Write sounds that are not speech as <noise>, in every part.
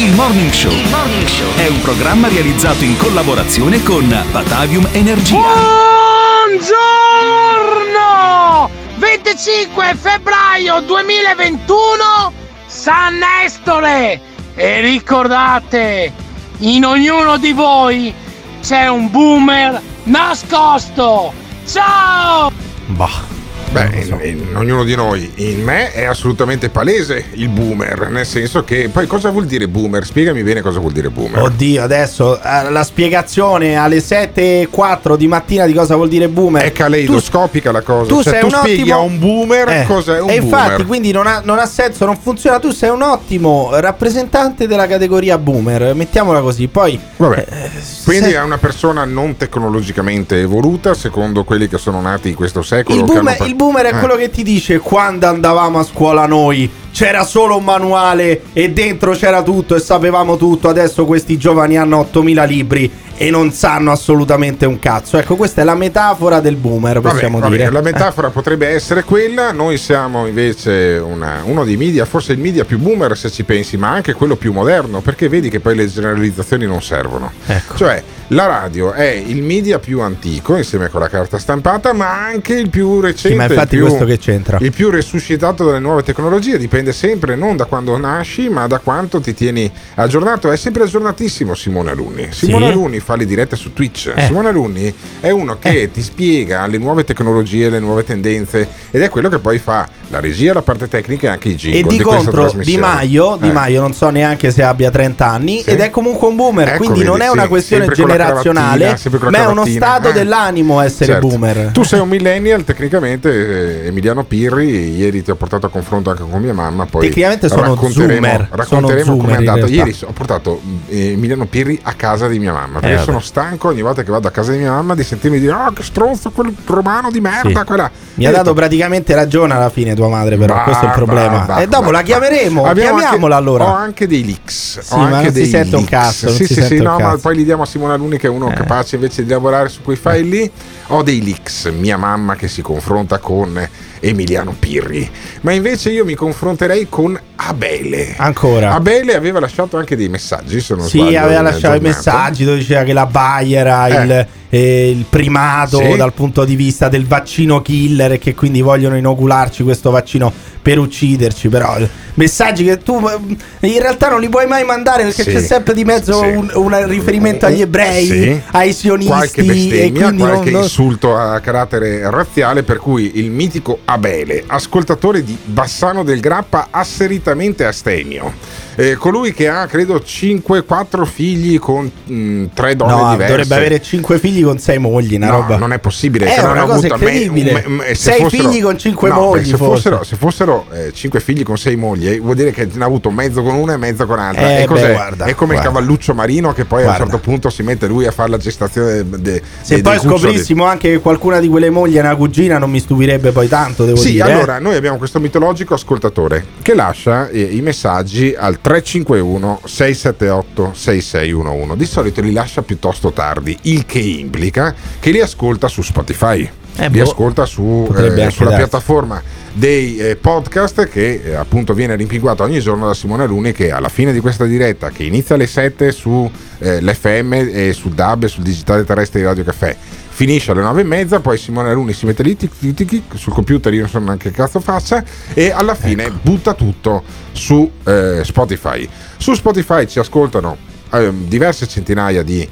Il Morning Show è un programma realizzato in collaborazione con Batavium Energia. Buongiorno! 25 febbraio 2021 San Nestore! E ricordate, in ognuno di voi c'è un boomer nascosto! Ciao! Bah. Beh, in, in ognuno di noi, in me è assolutamente palese il boomer, nel senso che poi cosa vuol dire boomer? Spiegami bene cosa vuol dire boomer. Oddio, adesso eh, la spiegazione alle 7.04 di mattina di cosa vuol dire boomer. È caleidoscopica la cosa. tu cioè, sei tu un spieghi ottimo- a un boomer Eh, cos'è un e boomer. infatti, quindi non ha, non ha senso, non funziona. Tu sei un ottimo rappresentante della categoria boomer, mettiamola così. Poi, Vabbè. eh, Quindi se- è una persona non tecnologicamente evoluta, secondo quelli che sono nati in questo secolo. il boomer, boomer è Eh. quello che ti dice quando andavamo a scuola noi. C'era solo un manuale e dentro c'era tutto e sapevamo tutto. Adesso questi giovani hanno 8000 libri e non sanno assolutamente un cazzo. Ecco, questa è la metafora del boomer, Vabbè, possiamo vabbè, dire. La metafora potrebbe essere quella, noi siamo invece una- uno dei media, forse il media più boomer se ci pensi, ma anche quello più moderno, perché vedi che poi le generalizzazioni non servono. Ecco. Cioè, la radio è il media più antico insieme con la carta stampata, ma anche il più recente. Sì, ma infatti più, questo che c'entra? Il più resuscitato dalle nuove tecnologie, dipende sempre non da quando nasci, ma da quanto ti tieni aggiornato. È sempre aggiornatissimo Simone Alunni. Simone Sì? Alunni fa le dirette su Twitch. Eh. Simone Alunni è uno che ti spiega le nuove tecnologie, le nuove tendenze ed è quello che poi fa la regia, la parte tecnica e anche i jingle E di questa contro Di. Maio, Di Eh. Maio non so neanche se abbia 30 anni Sì. ed è comunque un boomer, Ecco, quindi non è una questione la generazionale, ma è uno stato eh. dell'animo essere Certo. boomer. Tu sei un millennial, tecnicamente eh, Emiliano Pirri, ieri ti ho portato a confronto anche con mia mamma, poi Tecnicamente sono racconteremo, zoomer, racconteremo sono in andato. realtà. Ieri ho portato eh, Emiliano Pirri a casa di mia mamma, perché Eh, sono stanco ogni volta che vado a casa di mia mamma di sentirmi dire "Ah, che stronzo quel romano di merda, Sì. quella". Mi ha dato praticamente ragione alla fine tua madre, però Bah, questo è il problema. bah, e dopo la chiameremo, chiamiamola anche- allora. Ho anche dei leaks. Sì, ho ma anche non si dei sente un cazzo, Sì, si sì, sì, no, ma poi gli diamo a Simone Aluni che è uno Eh. capace invece di lavorare su quei file lì. Ho dei leaks, mia mamma che si confronta con Emiliano Pirri. Ma invece io mi confronterei con Abele. Ancora. Abele aveva lasciato anche dei messaggi, se non Sì, sbaglio, aveva nel lasciato i messaggi dove diceva che la Bayer era Eh. il, eh, il primato Sì. dal punto di vista del vaccino killer e che quindi vogliono inocularci questo vaccino per ucciderci. Però eh, messaggi che tu eh, in realtà non li puoi mai mandare perché Sì. c'è sempre di mezzo Sì. un, un riferimento agli ebrei, Sì. ai sionisti qualche e bestemmia, quindi non- qualche non- insulto a carattere razziale per cui il mitico Abele, ascoltatore di Bassano del Grappa asseritamente astemio, eh, colui che ha credo 5-4 figli con mh, tre donne No, diverse. dovrebbe avere cinque figli con sei mogli, una No, roba. non è possibile. È non una cosa avuto incredibile. me- me- se Sei fossero- figli con cinque No, beh, mogli, Se fossero, se fossero eh, cinque figli con sei mogli, eh, vuol dire che ne ha avuto mezzo con una e mezzo con l'altra. Eh, e beh, guarda, è come guarda. il cavalluccio marino che poi a un Guarda. certo punto si mette lui a fare la gestazione de- de- Se dei poi scoprissimo anche che qualcuna di quelle mogli è una cugina, non mi stupirebbe poi tanto, devo Sì, dire. eh. allora noi abbiamo questo mitologico ascoltatore che lascia eh, i messaggi al 351 678 6611. Di solito li lascia piuttosto tardi, il che implica che li ascolta su Spotify. Eh, li boh, ascolta su, eh, sulla darsi. piattaforma dei eh, podcast che eh, appunto viene rimpinguato ogni giorno da Simone Aluni che alla fine di questa diretta che inizia alle 7 su eh, l'FM e su DAB e sul digitale terrestre di Radio Caffè finisce alle 9 e mezza poi Simone Aluni si mette lì tic, tic, tic, sul computer io non so neanche che cazzo faccia e alla fine Ecco. butta tutto su eh, Spotify Su Spotify ci ascoltano eh, diverse centinaia di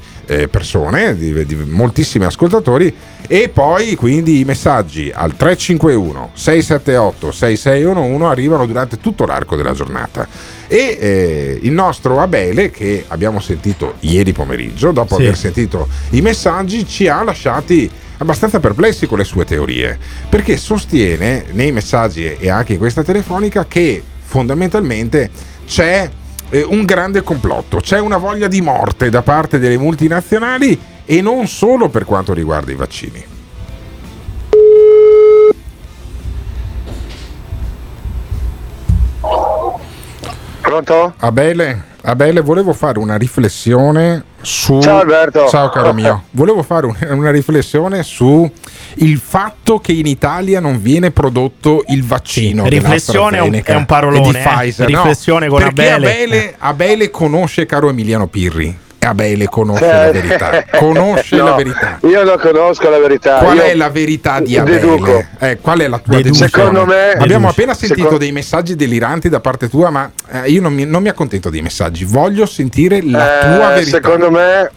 persone, di, di moltissimi ascoltatori e poi quindi i messaggi al 351 678 6611 arrivano durante tutto l'arco della giornata e eh, il nostro Abele che abbiamo sentito ieri pomeriggio dopo Sì. aver sentito i messaggi ci ha lasciati abbastanza perplessi con le sue teorie perché sostiene nei messaggi e anche in questa telefonica che fondamentalmente c'è eh, un grande complotto, c'è una voglia di morte da parte delle multinazionali e non solo per quanto riguarda i vaccini. Pronto? Abele, Abele, volevo fare una riflessione su. Ciao, Alberto. Ciao caro mio. Volevo fare un- una riflessione su il fatto che in Italia non viene prodotto il vaccino. Sì, riflessione è un- è un parolone, di eh. Pfizer. no, Riflessione con perché Abele. Abele, Abele conosce caro Emiliano Pirri. Abele conosce Eh, la verità. Conosce <laughs> no, la verità. Io non conosco la verità. Qual Io è la verità di. Abele? Eh, qual è la tua deduzione? Secondo me- Abbiamo Deduco. appena sentito Secondo- dei messaggi deliranti da parte tua, ma eh, io non mi, non mi accontento dei messaggi. Voglio sentire la Eh, tua verità. Secondo me,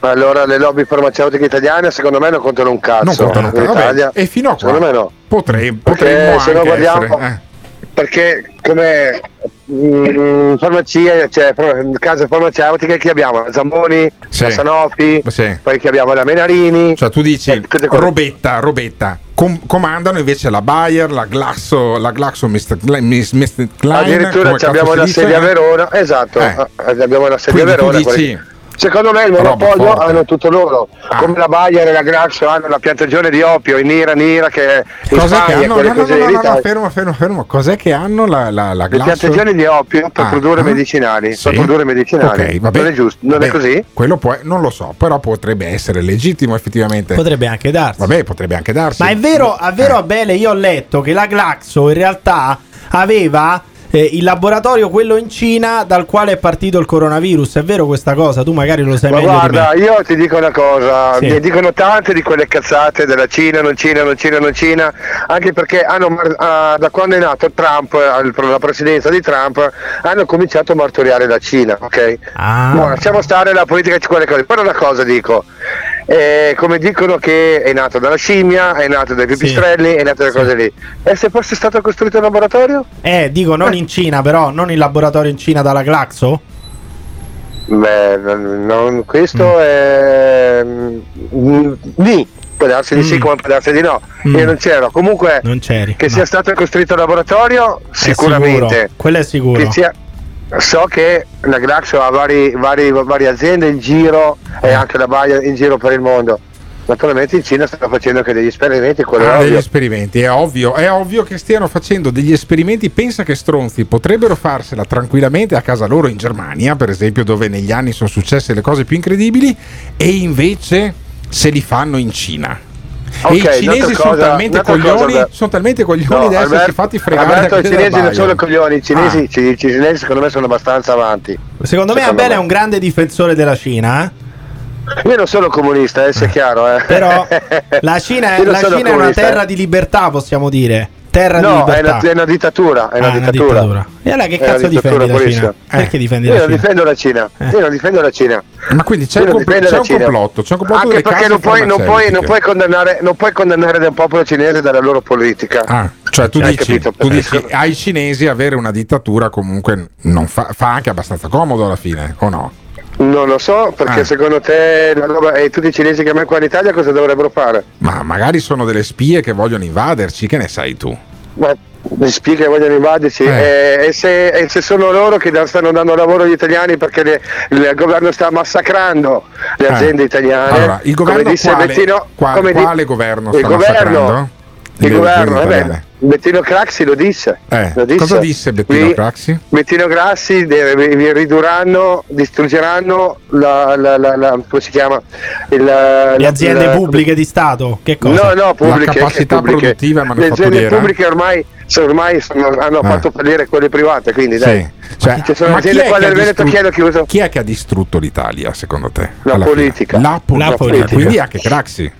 allora le lobby farmaceutiche italiane, secondo me non contano un cazzo. non contano in Vabbè, Italia. E fino a qua Secondo me no. potrei, Perché potremmo se no anche guardiamo- essere. eh. Perché come mm, farmacie, cioè case farmaceutiche che abbiamo? La Zamboni, Sì. la Sanofi, Sì. poi che abbiamo la Menarini. Cioè tu dici Eh, robetta, robetta. Com- comandano invece la Bayer, la Glaxo, la Glaxo Mr. Klein, Addirittura abbiamo la dice? a Verona, esatto, Eh. abbiamo la sede a Quindi tu Verona. dici- Secondo me il monopolio hanno tutto loro, Ah. come la Bayer e la Glaxo hanno la piantagione di opio in Nira Nira che in Cos'è che hanno? No, no, no, no, no, fermo, fermo, fermo. Cos'è che hanno la, la, la Le Glaxo? piantagioni di opio per Ah, produrre ah. medicinali, Sì. per produrre medicinali. Ok, va bene. Non è giusto, non Beh, è così? Quello può, non lo so, però potrebbe essere legittimo effettivamente. Potrebbe anche darsi. Vabbè, potrebbe anche darsi. Ma è vero, è vero Eh. Abele, io ho letto che la Glaxo in realtà aveva eh, il laboratorio, quello in Cina, dal quale è partito il coronavirus. È vero questa cosa? Tu magari lo sai Ma meglio guarda, di me. io ti dico una cosa, Sì. mi dicono tante di quelle cazzate della Cina, non Cina, non Cina, non Cina, anche perché hanno, ah, da quando è nato Trump, la presidenza di Trump, hanno cominciato a martoriare la Cina, ok? Ah. Ma lasciamo stare la politica di quelle cose, però una cosa dico, eh, come dicono che è nato dalla scimmia, è nato dai pipistrelli, è nato dalle Sì. cose lì. E se fosse stato costruito un laboratorio? Eh, dico non in Cina, però, non il laboratorio in Cina dalla Glaxo? Beh, non- questo è. mm, Di, può darsi di sì Mm. come può darsi di no. Mm. Io non c'ero. Comunque, Non c'eri. che no. sia stato costruito il laboratorio, sicuramente. Quello è sicuro. Che sia- so che la Glaxo ha vari, vari- varie aziende in giro e anche la Bayer in giro per il mondo. Naturalmente in Cina stanno facendo anche degli esperimenti, Ah, degli esperimenti, è ovvio, è ovvio che stiano facendo degli esperimenti, pensa che stronzi, potrebbero farsela tranquillamente a casa loro in Germania, per esempio, dove negli anni sono successe le cose più incredibili, e invece se li fanno in Cina. Ok, e i cinesi sono cosa- talmente cosa, coglioni, Alberto. sono talmente coglioni No, di essersi Albert- fatti fregare Alberto, da i cinesi non sono coglioni, i cinesi, Ah. i cinesi secondo me sono abbastanza avanti. Secondo me Secondo me. è un grande difensore della Cina, eh? Io non sono comunista, eh, sia chiaro. Eh. Però <laughs> la Cina, è, la Cina è una terra eh. di libertà, possiamo dire. Terra di No, è libertà. una, è una dittatura, è una Ah, dittatura. E allora che È una cazzo dittatura difendi la. Cina? Perché Eh. difendi Io la non Cina? difendo la Cina, Eh. io non difendo la Cina. Ma quindi c'è, un, compl- c'è un complotto, c'è un complotto Anche perché non puoi, non, puoi, non, puoi condannare, non puoi condannare del popolo cinese dalla loro politica. Ah, cioè tu dici, capito? tu Perché dici ai cinesi avere una dittatura comunque non fa, fa anche abbastanza comodo alla fine, o no? Non lo so, perché Ah. secondo te la roba- e tutti i cinesi che abbiamo qua in Italia cosa dovrebbero fare? Ma magari sono delle spie che vogliono invaderci, che ne sai tu? Ma mi spiega che vogliono invaderci Eh. e, e se, e se sono loro che stanno dando lavoro agli italiani perché le- il governo sta massacrando le Eh. aziende italiane Allora, il governo come disse quale- Bettino, qua- come di- quale governo il sta governo, massacrando? il Le governo italiane. Bettino Craxi lo disse, Eh, lo disse. cosa disse Bettino Vi- Craxi? Bettino deve- vi ridurranno, distruggeranno la, la- la- la- come si chiama? Il, Le aziende il- pubbliche di Stato? Che cosa? No, no, pubbliche. La capacità che pubbliche. produttiva Le aziende manifatturiera? pubbliche ormai, ormai sono- hanno Eh. fatto fallire quelle private, quindi dai. Sì. Cioè, Ci sono aziende è, qua che ha nel Veneto chiuso. chi è che ha distrutto l'Italia secondo te? La, politica. La politica. Quindi anche Craxi.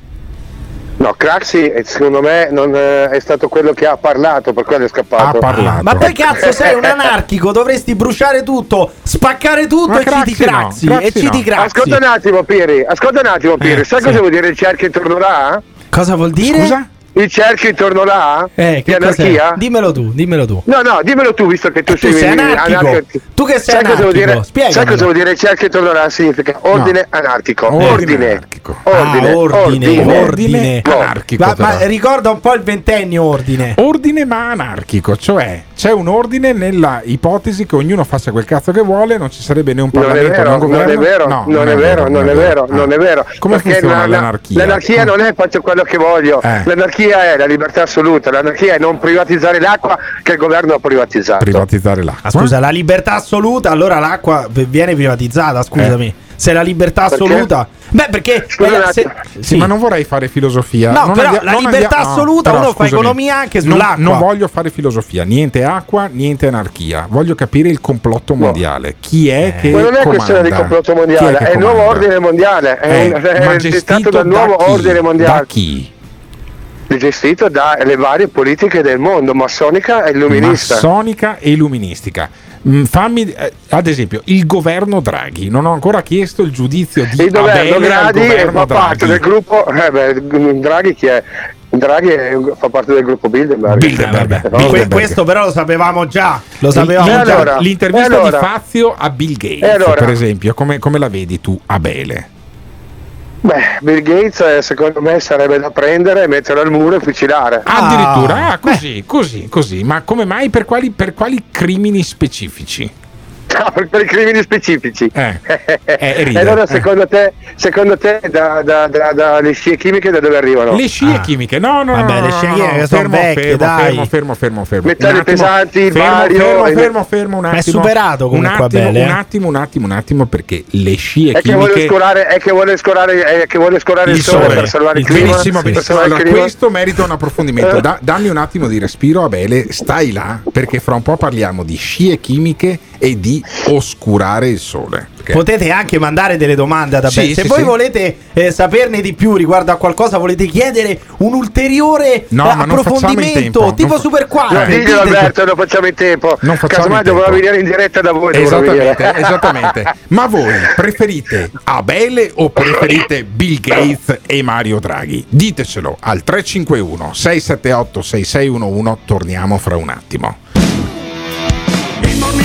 No, Craxi eh, secondo me non eh, è stato quello che ha parlato, per quello è scappato. Ha parlato. Ma poi cazzo sei un <laughs> anarchico, dovresti bruciare tutto, spaccare tutto Ma e citi Craxi no, Craxi. Craxi E citi no. Craxi. Ascolta un attimo, Piri, ascolta un attimo, Piri. Eh, Sai sì. cosa vuol dire il cerchio intorno là? Cosa vuol dire? Scusa? Il cerchio intorno là? Eh, che anarchia? Dimmelo tu, dimmelo tu. No, no, dimmelo tu, visto che tu, Eh, tu sei, sei anarchico. Tu che sei sai cosa anarchico, dire? spiegamelo. Sai cosa vuol dire il cerchio intorno là? Significa ordine anarchico. Ordine Ordine. anarchico. Ordine. Ah, ordine, ordine. No. anarchico. Ma, ma ricorda un po' il ventennio ordine. Ordine ma anarchico, cioè c'è un ordine nella ipotesi che ognuno faccia quel cazzo che vuole, non ci sarebbe né un Non Parlamento né un non governo. è vero, No, non è vero, non è vero, non è vero. Come Perché funziona la- la- l'anarchia? L'anarchia non è faccio quello che voglio, Eh. l'anarchia è la libertà assoluta, l'anarchia è non privatizzare l'acqua che il governo ha privatizzato. privatizzare l'acqua. Ah, scusa, la libertà assoluta, allora l'acqua viene privatizzata, scusami. Se la libertà Perché? assoluta... Beh, perché... Scusa un eh, se- attimo. Sì, ma non vorrei fare filosofia. No, Non però andia- la non libertà no, assoluta, però uno fa scusami, economia anche non- sull'acqua. Non, voglio fare filosofia, niente acqua, niente anarchia. Voglio capire il complotto mondiale. Chi è che Ma non è comanda? questione di complotto Chi mondiale, che è, il nuovo ordine mondiale, è, Eh, è gestito dal nuovo da chi? ordine mondiale, Da chi? gestito dalle varie politiche del mondo, massonica e illuminista. Massonica e illuministica. Mm, fammi, eh, ad esempio, il governo Draghi. Non ho ancora chiesto il giudizio di il governo Draghi governo fa parte Draghi. del gruppo, eh beh, Draghi chi è? Draghi fa parte del gruppo Bilderberg. Bilderberg. Eh, Que- Bilderberg. questo però lo sapevamo già. Lo sapevamo già. allora? L'intervista allora? di Fazio a Bill Gates, allora? per esempio, come, come la vedi tu, Abele? Beh, Bill Gates eh, secondo me sarebbe da prendere, mettere al muro e fucilare. Ah, Addirittura, ah, così, così, così. Ma come mai? Per quali, per quali crimini specifici? Ah, <laughs> per, per i crimini specifici. Eh, <laughs> eh, e allora eh. secondo te, secondo te da, da, da- dalle scie chimiche da dove arrivano? Le scie Ah. chimiche, no, no, Vabbè, no, le no, scie no, chimiche no, sono fermo, vecchie, fermo, dai. fermo, fermo, fermo, fermo. Metalli Un attimo, pesanti, il fermo, bario fermo, e- fermo, fermo, un Ma è attimo. superato un comunque attimo, Abele, eh. un attimo, un attimo, un attimo, perché le scie È che, vuole chimiche scorare, è che vuole scorare, è che vuole scorare il, sole, per salvare il, clima. Benissimo, per benissimo. salvare il Allora, clima. questo merita un approfondimento. <laughs> Da- dammi un attimo di respiro, Abele. Stai là, perché fra un po' parliamo di scie chimiche e di oscurare il sole. Perché- Potete anche mandare delle domande ad Abele. Sì, Se sì, voi sì. volete eh, saperne di più riguardo a qualcosa, volete chiedere un ulteriore No, eh, non in approfondimento, tempo, tipo non fa- Super No, Quark. diglielo dite- Alberto, lo facciamo in tempo. Non facciamo Casomai in tempo. dovrà venire in diretta da voi. Esattamente, esattamente. Ma voi preferite Abele o preferite Bill Gates e Mario Draghi? Ditecelo al 351 678 6611. Torniamo fra un attimo.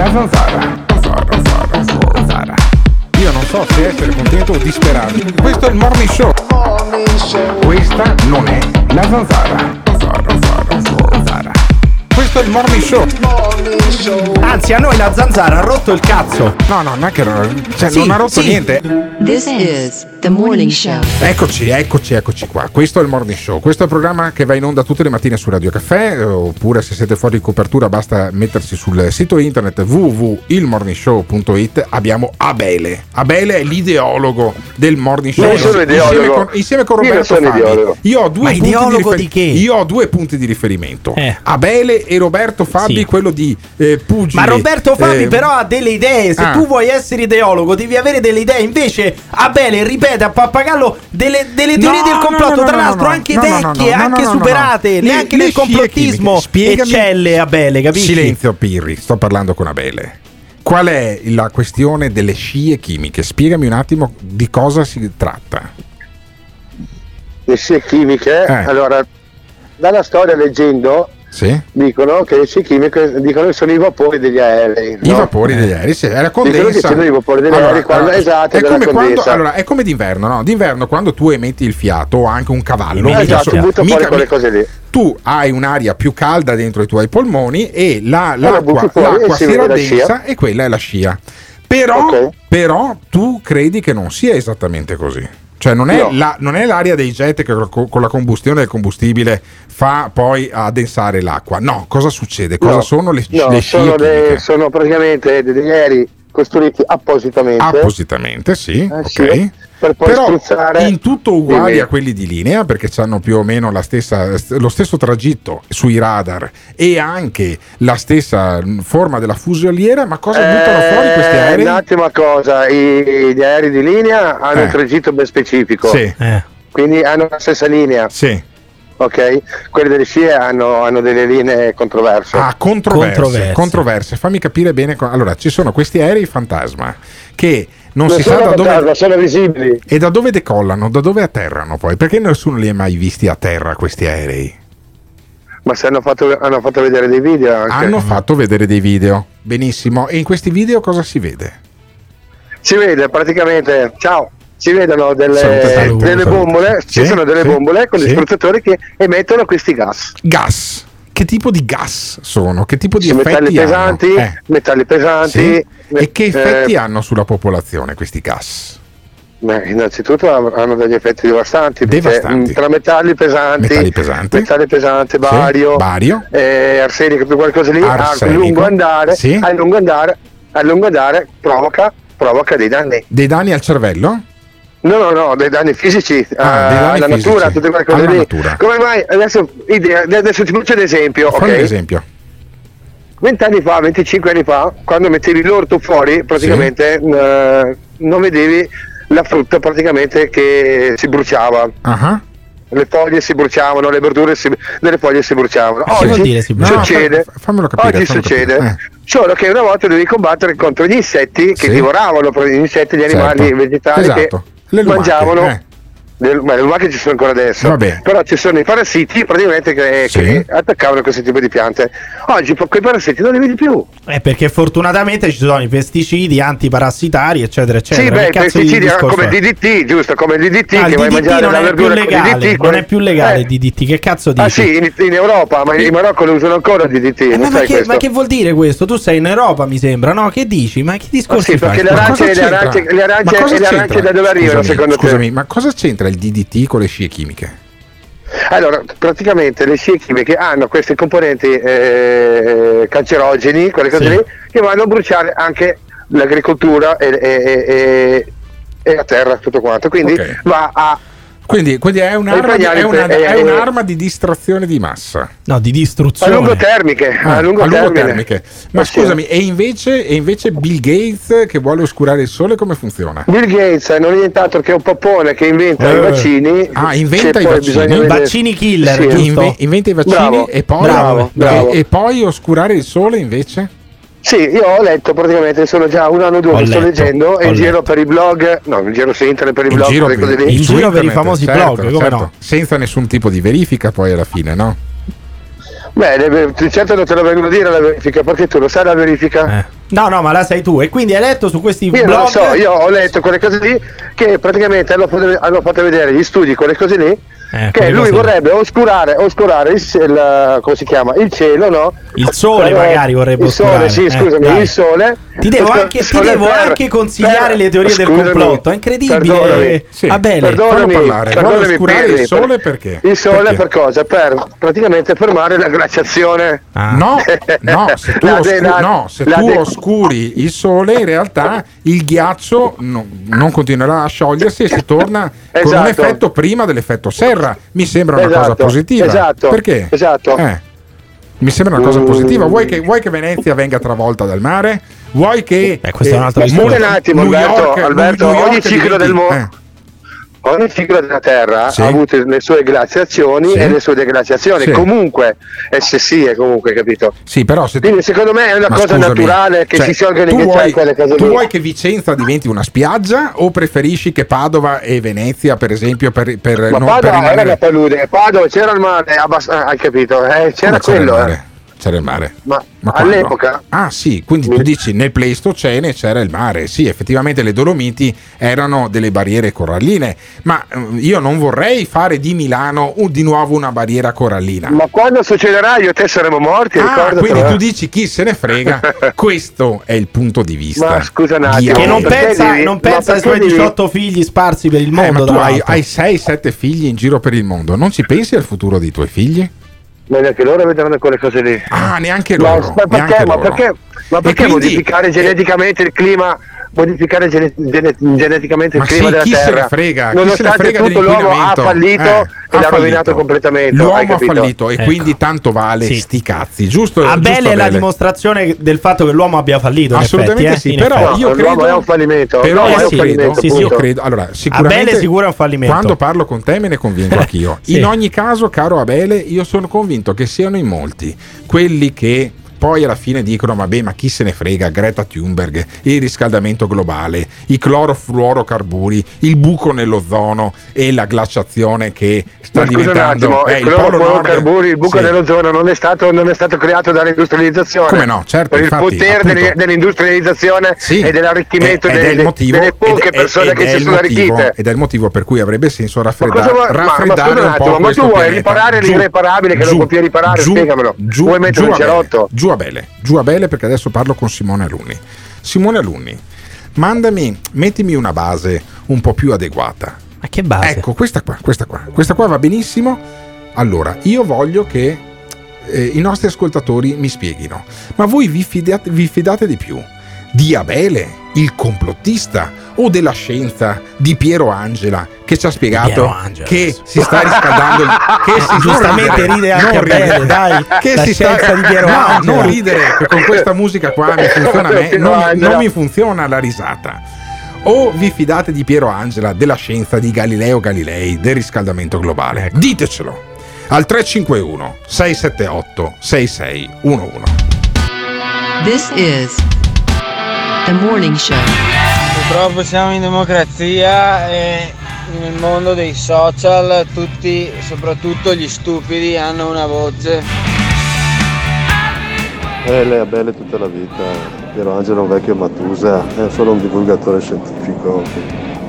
la zanzara. Zanzara, zanzara, zanzara. Io non so se essere contento o disperato. Questo è il morning show. Questa non è la zanzara. Questo è il morning show. Anzi, a noi la zanzara ha rotto il cazzo. No, no, non è che non, cioè, Sì, non ha rotto sì. niente. This is the morning show. Eccoci, eccoci, eccoci qua. Questo è il Morning Show. Questo è il programma che va in onda tutte le mattine su Radio Caffè. Oppure se siete fuori di copertura basta mettersi sul sito internet www.ilmorningshow.it. Abbiamo Abele. Abele è l'ideologo del Morning Show. Io sono Insieme ideologo. con, insieme con Io non Roberto ideologo. Io ho due Ma punti ideologo di, di che? Io ho due punti di riferimento. Eh. Abele e Roberto Fabi, Sì. quello di eh, Pugili. Ma Roberto Fabi eh, però ha delle idee. Se ah. tu vuoi essere ideologo, devi avere delle idee. Invece Abele ripete a pappagallo delle, delle teorie No, del complotto. no, no, Tra no, l'altro, no, anche vecchie, no, no, no, anche no, no, no. superate. Neanche le nel complottismo eccelle Abele, capisci? Silenzio Pirri, sto parlando con Abele. Qual è la questione delle scie chimiche? Spiegami un attimo di cosa si tratta. Le scie chimiche, Eh. allora, dalla storia leggendo, Sì? dicono che chimiche dicono che sono i vapori degli aerei. I no? vapori degli aerei, sì, è la condensa. Dicono che i vapori degli aerei quando- esatto, è come quando, allora, è come d'inverno, no? D'inverno quando tu emetti il fiato o anche un cavallo, Eh, esatto, so- butta fuori mica- quelle cose lì. tu hai un'aria più calda dentro i tuoi polmoni e la- la l'acqua, fuori l'acqua si raddensa e quella è la scia. Però, Ok. però tu credi che non sia esattamente così. Cioè non è, No. la- non è l'aria dei jet che co- con la combustione del combustibile fa poi addensare l'acqua. No, cosa succede? Cosa No, sono le, no, le scie sono, sono praticamente degli aerei costruiti appositamente. Appositamente, sì, Eh, ok. sì, per poi Però spruzzare- in tutto uguali a quelli di linea perché hanno più o meno la stessa, lo stesso tragitto sui radar e anche la stessa forma della fusoliera, ma cosa buttano fuori questi Eh, aerei? Un'ottima cosa, i- gli aerei di linea hanno Eh. un tragitto ben specifico, Sì, Eh. quindi hanno la stessa linea, sì. ok? Quelli delle scie hanno, hanno delle linee controverse. Ah, controverse, Controverse. controverse. Fammi capire bene. co- Allora, ci sono questi aerei fantasma che non, non si sa da dove sono visibili. e da dove decollano, da dove atterrano poi. Perché nessuno li ha mai visti a terra questi aerei? Ma se hanno fatto, hanno fatto vedere dei video anche. Hanno fatto vedere dei video. Benissimo. E in questi video cosa si vede? Si vede praticamente, ciao, si vedono delle, Salute, delle salute. bombole, Sì, ci sono delle sì, bombole con sì. dei spruzzatori che emettono questi gas. Gas. Che tipo di gas sono? Che tipo di Sì, effetti metalli hanno? pesanti, Eh, metalli pesanti. sì. E che eh, effetti hanno sulla popolazione questi gas? Beh, innanzitutto hanno degli effetti devastanti, Devastanti. mh, tra metalli pesanti, Metalli pesanti. metalli pesanti, bario, bario. eh, arsenico, più qualcosa lì, a lungo andare, Sì. a lungo andare, a lungo andare provoca, provoca dei danni. Dei danni al cervello? No, no, no, dei danni fisici Ah, eh, danni alla fisici. natura, tutte quelle cose Alla lì. natura. Come mai? Adesso, idea- adesso ti faccio un esempio, Fammi un ok? esempio. 20 anni fa, 25 anni fa, quando mettevi l'orto fuori, praticamente eh, non vedevi la frutta praticamente che si bruciava. Ah. Le foglie si bruciavano, le verdure si, delle foglie si bruciavano. Vuol Oggi dire si bruciavano? succede, No, capire, oggi succede, capire. solo che una volta devi combattere contro gli insetti che Sì. divoravano gli insetti, gli animali Certo. vegetali Esatto. che Le lumache, mangiavano. eh. Le, ma le lumache ci sono ancora adesso, Vabbè. però ci sono i parassiti praticamente che, Sì. che attaccavano questo tipo di piante. Oggi quei parassiti non li vedi più. Eh, perché fortunatamente ci sono i pesticidi antiparassitari, eccetera, eccetera. sì, beh, i pesticidi discorso come DDT, giusto? Come DDT Ah, che il vai a DDT mangiare non la è più verdura legale, DDT. non è più legale Eh, DDT. Che cazzo dici? Ah sì, in, in Europa, ma in Marocco lo usano ancora DDT, Eh, ma, ma che, ma che vuol dire questo? Tu sei in Europa, mi sembra, no? Che dici? Ma che Ah, discorsi sì, fai? perché le arance, le arance, le Ma arance, cosa le arance c'entra? da dove arrivano Scusami, secondo scusami, te? ma cosa c'entra il DDT con le scie chimiche? Allora, praticamente le scie chimiche hanno questi componenti eh, cancerogeni, quelle cose Sì. lì, che vanno a bruciare anche l'agricoltura e, e- e- e la terra, tutto quanto. Quindi Ok. va a Quindi, quindi è, un'arma di, è, una- Eh, è eh, un'arma di distrazione di massa. No, di a distruzione. lungo termiche, Ah, a lungo, a lungo termine. termiche. Ma Eh, sì. scusami, e invece, e invece Bill Gates che vuole oscurare il sole come funziona? Bill Gates non è nient'altro che un poppone che inventa Eh. i vaccini. Ah, inventa i vaccini? vedere- Vaccini killer, Sì. Inve- inventa i vaccini Bravo, e, poi, bravo, bravo. E, e poi oscurare il sole invece? Sì, io ho letto praticamente, sono già un anno o due Ho che sto letto, leggendo e in giro letto. per i blog, no, in giro su internet per i blog, quelle cose lì. In giro per i famosi certo, blog, come certo. no? Senza nessun tipo di verifica poi alla fine, no? Beh, certo non te lo vengono a dire la verifica, perché tu lo sai la verifica? Eh. No, no, ma la sai tu. E quindi hai letto su questi Io blog. non lo so, io ho letto quelle cose lì che praticamente hanno fatto, hanno fatto vedere gli studi, quelle cose lì, Eh, che lui vorrebbe oscurare, oscurare il, il- come si chiama, il cielo, no? Il sole Per- magari vorrebbe Il sole, oscurare. sì, Eh, scusami, dai. il sole. Ti devo anche, ti sole devo per- anche consigliare per- le teorie del scusami, complotto. È incredibile. perdonami. Sì. Va bene. Perdonami, Fallo parlare, perdonami, oscurare Pirri, il sole perché? Il sole Perché? per cosa? Per praticamente fermare la glaciazione. Ah. No, <laughs> no, se tu, oscu- de- la- no, se tu de- oscuri il sole, in realtà il ghiaccio no- non continuerà a sciogliersi e si torna con un Esatto. effetto prima dell'effetto serra. Mi sembra una cosa Esatto, positiva. esatto, Perché? esatto. Eh, mi sembra una cosa Mm. positiva. Vuoi che, vuoi che Venezia venga travolta dal mare? Vuoi che. Beh, questo è un altro eh, discorso. Un attimo, New Alberto, York- Alberto, New York ogni ciclo diventi- del mondo- eh, Ogni ciclo della Terra Sì. ha avuto le sue glaciazioni Sì. e le sue deglaciazioni. Sì. Comunque, SSI è comunque, capito? Sì, però se Quindi secondo me è una Ma cosa scusami, naturale che cioè, si sciolgano i tu ghiacciai vuoi, e quelle cose tu vuoi che Vicenza diventi una spiaggia o preferisci che Padova e Venezia, per esempio, per, per, Ma non, per Padova era rimanere- una palude, Padova c'era il mare, eh, hai capito? Eh, c'era Come c'era quello. mare? Eh. C'era il mare. Ma, quando? all'epoca? Ah sì, quindi tu dici nel Pleistocene c'era il mare. Sì, effettivamente le Dolomiti erano delle barriere coralline, ma eh, io non vorrei fare di Milano un- di nuovo una barriera corallina. Ma quando succederà io e te saremo morti, Ah, quindi eh. tu dici chi se ne frega? <laughs> Questo è il punto di vista. Ma scusa un attimo. Che non pensa, devi- non ma pensa ai suoi devi- 18 figli sparsi per il Eh, mondo. ma tu hai, hai 6-7 figli in giro per il mondo, non ci pensi al futuro dei tuoi figli? Ma neanche loro vedranno quelle cose lì. Ah, neanche loro. ma perché, neanche ma loro. perché, ma perché quindi- modificare geneticamente il clima? Modificare gene- gene- geneticamente il Ma clima sì, della chi se ne Terra, frega, chi se ne nonostante frega tutto l'uomo ha fallito Eh, e ha l'ha fallito. rovinato completamente. L'uomo ha fallito e Ecco. quindi tanto vale Sì. sti cazzi, giusto? Abele giusto è la Abele? dimostrazione del fatto che l'uomo abbia fallito. Assolutamente effetti, eh, sì, in però effetti. No, io credo è un fallimento. Però L'uomo io è un credo, fallimento, sì, sì, io credo. Allora, sicuramente Abele sicuro è un fallimento. Quando parlo con te me ne convinco <laughs> anch'io. Sì. In ogni caso, caro Abele, io sono convinto che siano in molti quelli che poi alla fine dicono vabbè ma chi se ne frega Greta Thunberg il riscaldamento globale i clorofluorocarburi il buco nell'ozono e la glaciazione che sta Ma scusa un diventando attimo, eh, il clorofluorocarburi, il buco Sì. nell'ozono non è stato, non è stato creato dall'industrializzazione. Come no, certo, Per infatti, il potere appunto. dell'industrializzazione Sì, e dell'arricchimento ed è delle, motivo, delle poche ed persone ed che è si sono motivo- arricchite. ed è il motivo per cui avrebbe senso Ma, raffreddare, cosa vuoi- ma- ma raffreddare un un po' attimo, ma questo tu vuoi pianeta. riparare l'irreparabile che non puoi più riparare? giù, Spiegamelo. giù, Vuoi mettere giù un cerotto? Giù a Bele, giù a Bele perché adesso parlo con Simone Alunni. Simone Alunni, mandami, mettimi una base un po' più adeguata. Ma che base? Ecco, questa qua, questa qua. Questa qua va benissimo. Allora, io voglio che eh, i nostri ascoltatori mi spieghino. Ma voi vi fidate, vi fidate di più? Di Abele, il complottista, o della scienza di Piero Angela che ci ha spiegato che si sta riscaldando il- <laughs> che si Giustamente ride anche non ridere. Abele, dai. che La si sta di Piero no, Angela. non ridere che con questa musica qua mi <laughs> funziona a me non, non mi funziona la risata o vi fidate di Piero Angela, della scienza di Galileo Galilei, del riscaldamento globale? Ditecelo al 351 678 6611. This is the morning show. Purtroppo siamo in democrazia e nel mondo dei social tutti, soprattutto gli stupidi, hanno una voce. Eh, lei è bella tutta la vita, Piero Angelo è un vecchio Matusa, è solo un divulgatore scientifico che,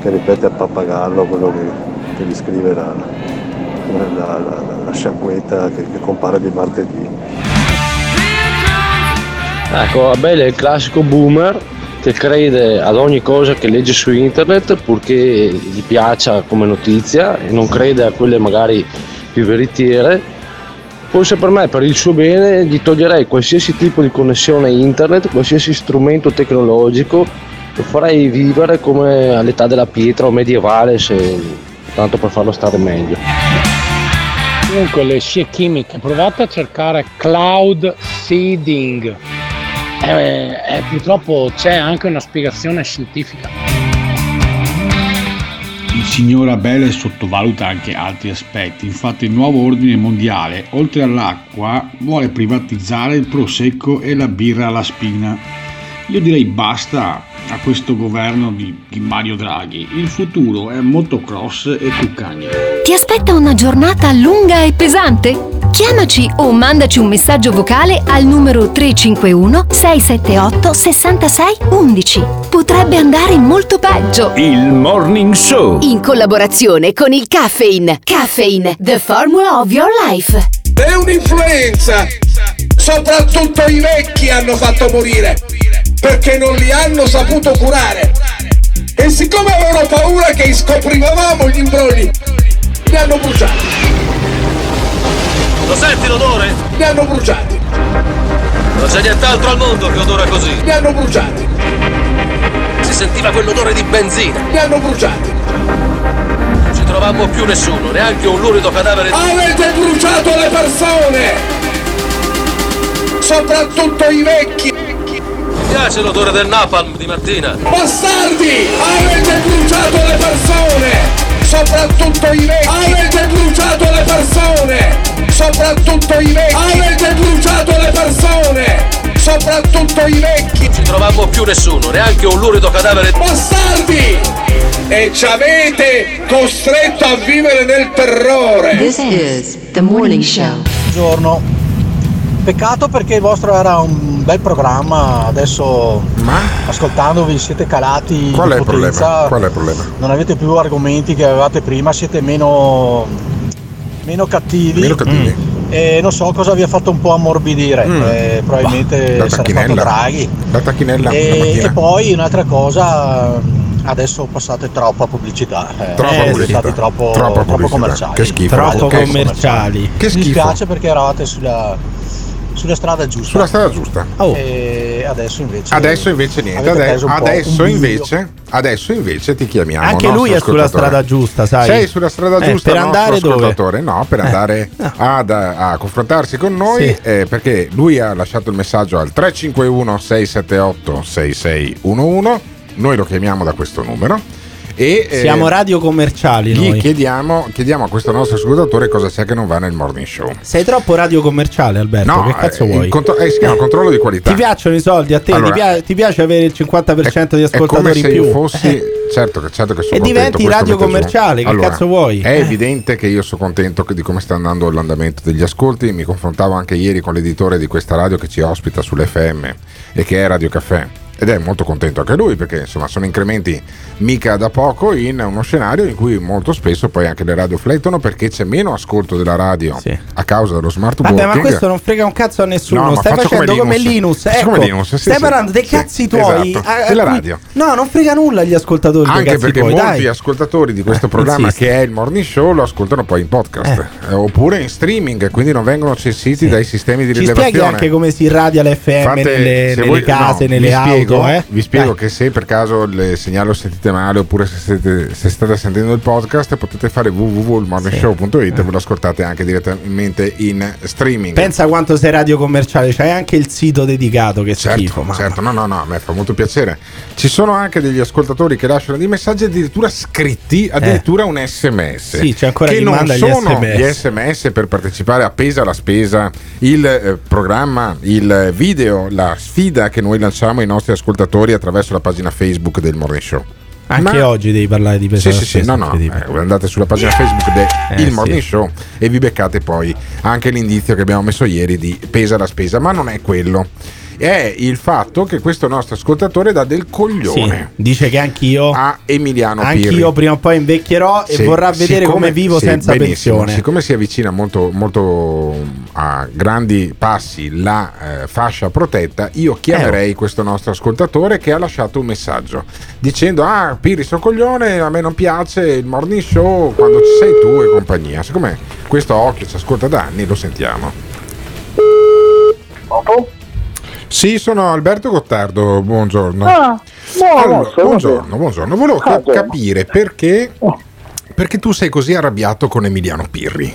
che ripete a pappagallo quello che, che gli scrive la, la, la, la- la sciacquetta che, che compare di martedì. Ecco, Abele è il classico boomer che crede ad ogni cosa che legge su internet purché gli piaccia come notizia e non crede a quelle magari più veritiere. Forse per me, per il suo bene, gli toglierei qualsiasi tipo di connessione internet, qualsiasi strumento tecnologico, lo farei vivere come all'età della pietra o medievale, se, tanto per farlo stare meglio. Comunque le scie chimiche, provate a cercare cloud seeding. Eh, eh, purtroppo c'è anche una spiegazione scientifica. Il signor Abele sottovaluta anche altri aspetti, infatti il nuovo ordine mondiale, oltre all'acqua, vuole privatizzare il prosecco e la birra alla spina. Io direi basta a questo governo di, di Mario Draghi, il futuro è motocross e cuccagna. Ti aspetta una giornata lunga e pesante? Chiamaci o mandaci un messaggio vocale al numero 351 678 66 11. Potrebbe andare molto peggio. Il Morning Show. In collaborazione con il Caffeine. Caffeine, the formula of your life. È un'influenza! Soprattutto i vecchi hanno fatto morire perché non li hanno saputo curare. E siccome avevano paura che scoprivamo gli imbrogli, li hanno bruciati. Lo senti l'odore? Li hanno bruciati. Non c'è nient'altro al mondo che odora così. Li hanno bruciati. Si sentiva quell'odore di benzina. Li hanno bruciati. Non ci trovammo più nessuno, neanche un lurido cadavere. Avete bruciato le persone! Soprattutto i vecchi! Mi piace l'odore del napalm di mattina. Bastardi! Avete bruciato le persone! Soprattutto i vecchi! Avete bruciato le persone! Soprattutto i vecchi! Avete bruciato le persone! Soprattutto i vecchi! Non ci trovammo più nessuno, neanche un lurido cadavere. Bastardi! E ci avete costretto a vivere nel terrore! This is the morning show. Buongiorno. Peccato perché il vostro era un bel programma, adesso ascoltandovi siete calati Qual è il potenza, problema? Qual è il problema? non avete più argomenti che avevate prima, siete meno, meno cattivi. Meno cattivi. E non so cosa vi ha fatto un po' ammorbidire, Mm. eh, probabilmente La sarà stato tacchinella. Draghi. La tacchinella la E, mattina. e poi un'altra cosa, adesso passate troppa pubblicità, eh, Troppa siete pubblicità. stati troppo, Troppa troppo pubblicità. commerciali. Che schifo. Troppo Che- commerciali. Che Mi schifo. dispiace perché eravate sulla, sulla strada giusta. Sulla strada giusta. E adesso invece. Adesso invece niente, adesso, bivio. invece, adesso invece ti chiamiamo. Anche lui è sulla strada giusta, sai. Sei sulla strada Eh, giusta, per andare dove? No, per Eh. andare ad- a, confrontarsi con noi Sì. eh, perché lui ha lasciato il messaggio al 351 678 6611. Noi lo chiamiamo da questo numero. E, eh, Siamo radio commerciali gli noi. chiediamo, chiediamo a questo nostro ascoltatore cosa c'è che non va nel morning show. Sei troppo radio commerciale, Alberto. No, che cazzo eh, vuoi? contro- eh, si chiama controllo di qualità. Ti piacciono i soldi a te? Allora, ti, pia- ti piace avere il 50% di È come ascoltatori se in più? io fossi. Eh. Certo, certo che sono E contento, diventi questo radio commerciale, che Allora, cazzo vuoi? È Eh. evidente che io sono contento di come sta andando l'andamento degli ascolti. Mi confrontavo anche ieri con l'editore di questa radio che ci ospita sull'FM e che è Radio Caffè. Ed è molto contento anche lui perché insomma sono incrementi mica da poco in uno scenario in cui molto spesso poi anche le radio flettono perché c'è meno ascolto della radio a causa dello smart Vabbè, working. ma questo non frega un cazzo a nessuno. No, Stai facendo come come Linus. Linus. Faccio Ecco, come Linus, sì, stai sì. parlando dei Sì, cazzi tuoi. esatto. a- a Della cui- radio. No, non frega nulla agli ascoltatori. dei Anche cazzi perché tuoi, molti dai. ascoltatori di questo programma insisti. che è il morning show lo ascoltano poi in podcast eh, oppure in streaming, quindi non vengono censiti dai sistemi di Ci rilevazione. spieghi anche come si irradia l'FM Fate- nelle, nelle voi- case, no, nelle auto. Spiego, eh? Vi spiego che se per caso il segnale lo sentite male oppure se, siete- se state sentendo il podcast potete fare www.morningshow.it e ve lo ascoltate anche direttamente in streaming. Pensa quanto sei radio commerciale, c'hai anche il sito dedicato che Certo, schifo. mamma. certo, no, no, no, a me fa molto piacere. Ci sono anche degli ascoltatori che lasciano dei messaggi addirittura scritti, addirittura un sms. Eh. Sì, c'è ancora che chi non manda gli sono SMS. gli sms per partecipare a Pesa la spesa, il eh, programma, il video, la sfida che noi lanciamo ai nostri ascoltatori attraverso la pagina Facebook del Morning Show. Anche Ma- oggi devi parlare di Sì, pesare sì, sì, no, no, eh, andate sulla pagina Facebook del Eh, Il Morning sì. Show e vi beccate poi anche l'indizio che abbiamo messo ieri di pesa la spesa, ma non è quello. È il fatto che questo nostro ascoltatore dà del coglione Dice che anch'io a Emiliano Pirri. Anch'io prima o poi invecchierò e Sì, vorrà vedere siccome- come vivo sì, senza pensione. Siccome si avvicina molto, molto a grandi passi la eh, fascia protetta, io Eh, chiamerei oh. questo nostro ascoltatore che ha lasciato un messaggio dicendo: Ah, Piri, sono coglione, a me non piace il morning show quando ci sei tu e compagnia. Siccome questo occhio ci ascolta da anni, lo sentiamo. Sì, sono Alberto Gottardo, buongiorno. Ah, Allora, buongiorno, buongiorno. Volevo Buongiorno. capire perché, perché tu sei così arrabbiato con Emiliano Pirri.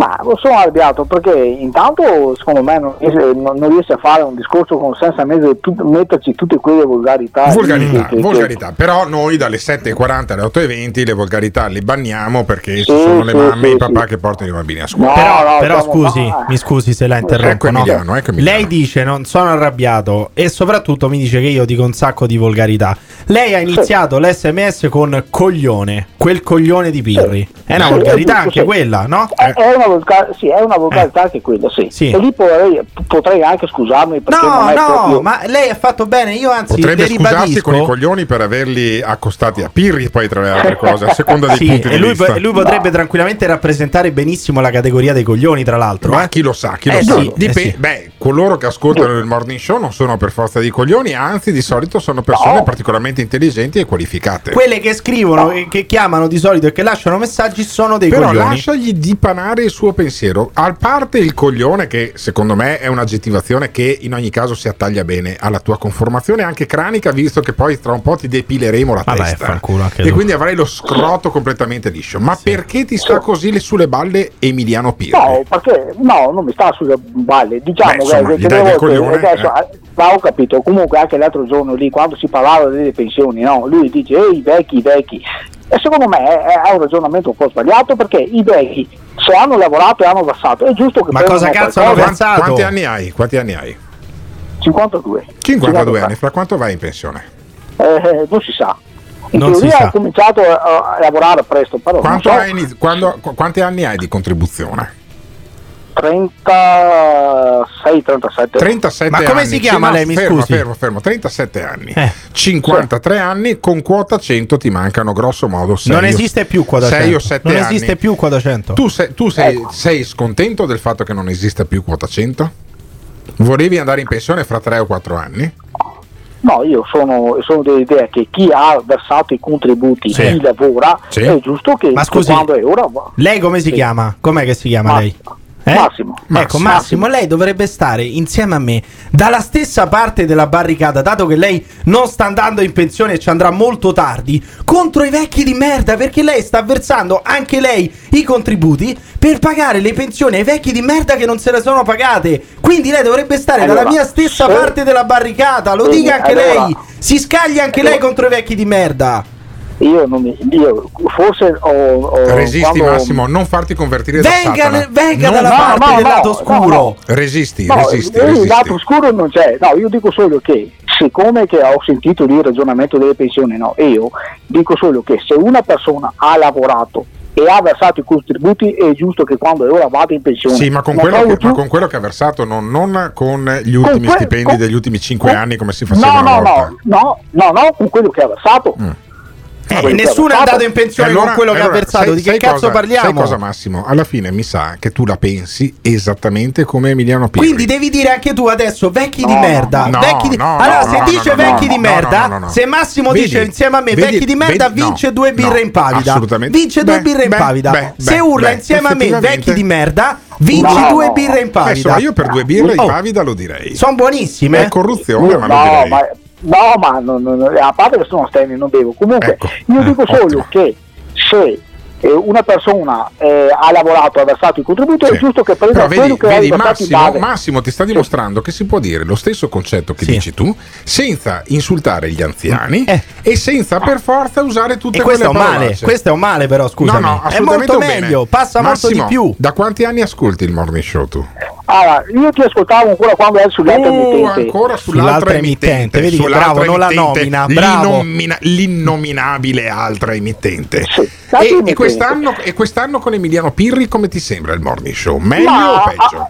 Ma lo sono arrabbiato perché intanto secondo me non riesce, non- non riesce a fare un discorso con senza mezzo tut- metterci tutte quelle volgarità. Volgarità, che- che- volgarità. Però noi dalle 7.40 alle 8.20 le volgarità le banniamo perché ci Sì, sono le sì, mamme e sì, i papà sì. che portano i bambini a scuola. però, no, però scusi, no. mi scusi se la interrompo. Ecco no? Emiliano, ecco Emiliano. Lei dice non sono arrabbiato e soprattutto mi dice che io dico un sacco di volgarità. Lei ha iniziato l'SMS con coglione, quel coglione di Pirri. È una Sì, volgarità anche sì. quella, no? È, è una volga- sì, è una volgarità anche quella, sì. Sì. E lì potrei, potrei anche scusarmi perché No, non è no, proprio... ma lei ha fatto bene. Io anzi Potrebbe le scusarsi con i coglioni per averli accostati a Pirri poi tra le altre <laughs> cose, a seconda dei Sì, punti e di lui, vista. e lui potrebbe tranquillamente rappresentare benissimo la categoria dei coglioni, tra l'altro. Ma eh. chi lo sa, chi lo Eh sa. sì, Dip- eh sì. Beh, coloro che ascoltano il morning show non sono per forza di coglioni, anzi di solito sono persone No. particolarmente intelligenti e qualificate. Quelle che scrivono, e che chiamano di solito e che lasciano messaggi sono dei Però coglioni. lasciagli dipanare il suo pensiero. A parte il coglione, che secondo me è un'aggettivazione che in ogni caso si attaglia bene alla tua conformazione anche cranica, visto che poi tra un po' ti depileremo la Vabbè, testa. anche E quindi avrai lo scroto completamente liscio. Ma perché ti sta così le- sulle balle Emiliano Pirri? No, perché no, non mi sta sulle balle. Diciamo Beh, insomma, che, gli che dai delle del volte coglione, adesso, eh. eh, ma ho capito. Comunque anche l'altro giorno lì, quando si parlava delle pensioni, no? lui dice ehi i vecchi, i vecchi. E secondo me è, è un ragionamento un po' sbagliato perché i vecchi se hanno lavorato e hanno versato è giusto che Ma cosa cazzo hanno versato? Quanti anni hai? Quanti anni hai? 52. 52 anni, fra quanto vai in pensione? Eh, non si sa. In Non si teoria sa. ho cominciato a, a lavorare presto, però so. hai iniz- quando- qu- quanti anni hai di contribuzione? 36, 37. 37 Ma come anni. si chiama Sì, no, lei, mi fermo, scusi? Fermo, fermo, 37 anni. Eh. 53 anni con quota 100 ti mancano grosso modo 6 non esiste più quota 6 100. o 7 non anni. esiste più quota 100. Tu, sei, tu sei- Ecco. sei scontento del fatto che non esista più quota 100? Volevi andare in pensione fra 3 o 4 anni? No, io sono, sono dell'idea che chi ha versato i contributi, Sì. chi lavora, Sì. è giusto che, Ma scusi, quando è ora va. Lei come si Sì. chiama? Com'è che si chiama lei? Eh? Massimo. Ecco, Massimo, lei dovrebbe stare insieme a me dalla stessa parte della barricata, dato che lei non sta andando in pensione e ci andrà molto tardi, contro i vecchi di merda, perché lei sta versando anche lei i contributi per pagare le pensioni ai vecchi di merda che non se le sono pagate. Quindi lei dovrebbe stare Allora, dalla mia stessa se- parte della barricata, lo Quindi, dica anche allora- lei. Si scaglia anche lei contro i vecchi di merda. Io non mi. Io forse ho. ho Resisti quando- Massimo, non farti convertire da Venga, Satana. venga Non- dalla no, parte no, del no, lato no, oscuro. no. Resisti, No, resisti, eh, il resisti. lato oscuro non c'è, no, io dico solo che siccome che ho sentito lì il ragionamento delle pensioni, no, io dico solo che se una persona ha lavorato e ha versato i contributi è giusto che quando è ora vada in pensione. Sì, ma con, quello che, ma con quello che ha versato, non, non con gli ultimi que- stipendi con- degli ultimi 5 con- anni come si faceva No, no, no, no, no, no, con quello che ha versato. Eh, nessuno è andato in pensione Allora- con quello che ha allora, versato. sai- di che cazzo cosa- parliamo? Sai cosa, Massimo? Alla fine mi sa che tu la pensi esattamente come Emiliano Pirri. Quindi devi dire anche tu adesso vecchi di No, merda. no, vecchi di- no, allora, no, se no, dice no, vecchi no, di no, merda, no, no, no. se Massimo Vedi, dice insieme a me vedi, vecchi di merda, vedi, vince no, due birre no, in pavida. assolutamente. Vince due birre in pavida. beh, se urla insieme a me vecchi di merda, vinci No, due birre in pavida. insomma, io per due birre in Oh, pavida lo direi. Sono buonissime. È corruzione, ma lo no, direi. Ma, no, ma non- non- a parte che sono sterni, non bevo. Comunque, Ecco, io eh, dico solo ottimo. che se eh, una persona eh, ha lavorato, ha versato i contributi, Sì. è giusto che prenda Però quello vedi, che ha vedi, in Massimo, base. Massimo ti sta dimostrando che si può dire lo stesso concetto che Sì. dici tu senza insultare gli anziani e senza per forza usare tutte Eh. E questo è un quelle male. parolacce. Questo è un male, però, scusami. No, no, è molto un bene. meglio, passa molto Massimo, di più. Da quanti anni ascolti il morning show tu? Allora, io ti ascoltavo ancora quando eri sull'altra Oh, emittente. ancora sull'altra, Sull'altra emittente, vedi che sull'altra bravo, non la emittente, nomina, bravo. l'innomina- l'innominabile altra emittente. l'altra E, e emittente. quest'anno, e quest'anno con Emiliano Pirri come ti sembra il morning show? Meglio Ma- o peggio?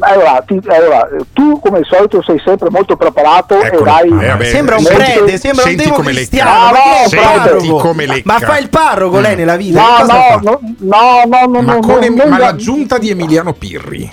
Allora, ti- allora, tu come al solito sei sempre molto preparato e dai. Eh, vabbè, Sembra un senti- prete, sembra un senti devo cristiano. No, è no, parroco? come lecca. Ma fa il parroco lei nella vita? No, no, no, no, no, no, ma, no, con no, non ma l'aggiunta di Emiliano Pirri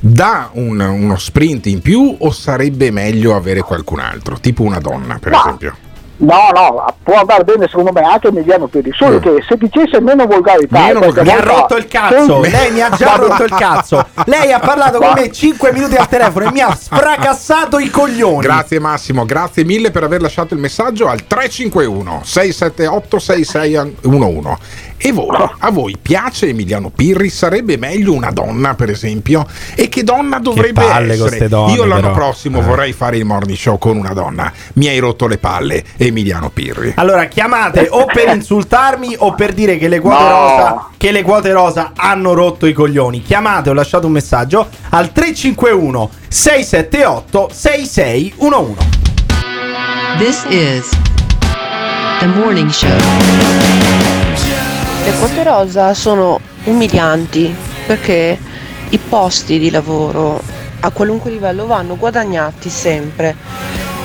dà un- uno sprint in più o sarebbe meglio avere qualcun altro, tipo una donna per No. esempio? No, no, può andare bene secondo me anche Emiliano Pirri, solo che se dicesse meno volgarità... Meno perché Mi ha rotto il cazzo, Sì. lei mi ha già <laughs> rotto il cazzo. Lei ha parlato con me 5 minuti al telefono e mi ha sfracassato i coglioni. Grazie Massimo, grazie mille per aver lasciato il messaggio al 351 678 6611. E voi, a voi piace Emiliano Pirri? Sarebbe meglio una donna, per esempio? E che donna dovrebbe palle con essere? donne, Io l'anno però. prossimo Eh. vorrei fare il morning show con una donna. Mi hai rotto le palle, Emiliano Pirri. Allora chiamate o per insultarmi o per dire che le quote No. rosa che le quote rosa hanno rotto i coglioni. Chiamate o lasciate un messaggio al 351 678 6611. This is the morning show. Le quote rosa sono umilianti perché i posti di lavoro a qualunque livello vanno guadagnati sempre.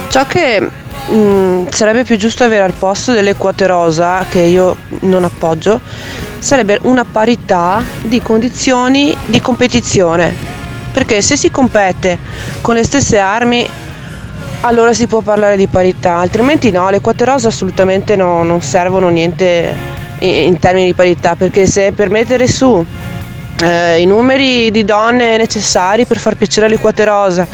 Ciò che mm, sarebbe più giusto avere al posto delle quote rosa, che io non appoggio, sarebbe una parità di condizioni di competizione. Perché se si compete con le stesse armi allora si può parlare di parità, altrimenti no, le quote rosa assolutamente no- non servono niente in, in termini di parità, perché se per mettere su eh, i numeri di donne necessari per far piacere alle quote rosa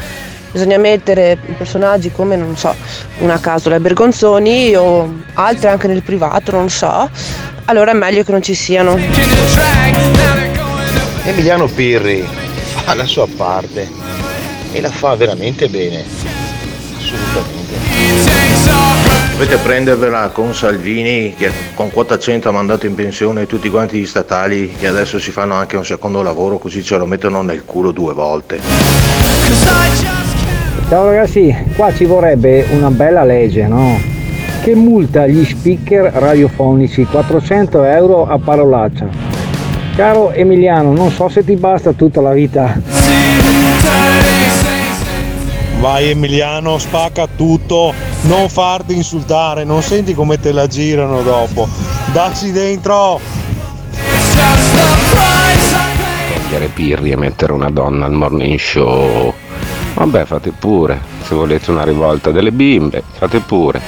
bisogna mettere personaggi come, non so, una caso la Bergonzoni o altre anche nel privato, non so, allora è meglio che non ci siano. Emiliano Pirri fa la sua parte e la fa veramente bene, assolutamente. Dovete prendervela con Salvini che con quota 100 ha mandato in pensione tutti quanti gli statali che adesso si fanno anche un secondo lavoro così ce lo mettono nel culo due volte. Ciao ragazzi, qua ci vorrebbe una bella legge, no? Che multa gli speaker radiofonici 400 euro a parolaccia. Caro Emiliano, non so se ti basta tutta la vita. Vai Emiliano, spacca tutto, non farti insultare, non senti come te la girano dopo. Dacci dentro! Togliere Pirri e mettere una donna al morning show. Vabbè, fate pure. Se volete una rivolta delle bimbe, fate pure.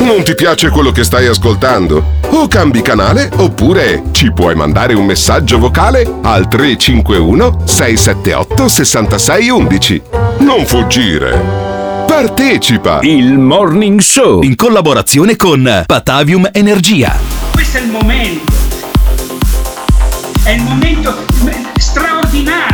Non ti piace quello che stai ascoltando? O cambi canale oppure ci puoi mandare un messaggio vocale al 351 678 6611. Non fuggire. Partecipa! Il Morning Show in collaborazione con Patavium Energia. Questo è il momento. È il momento straordinario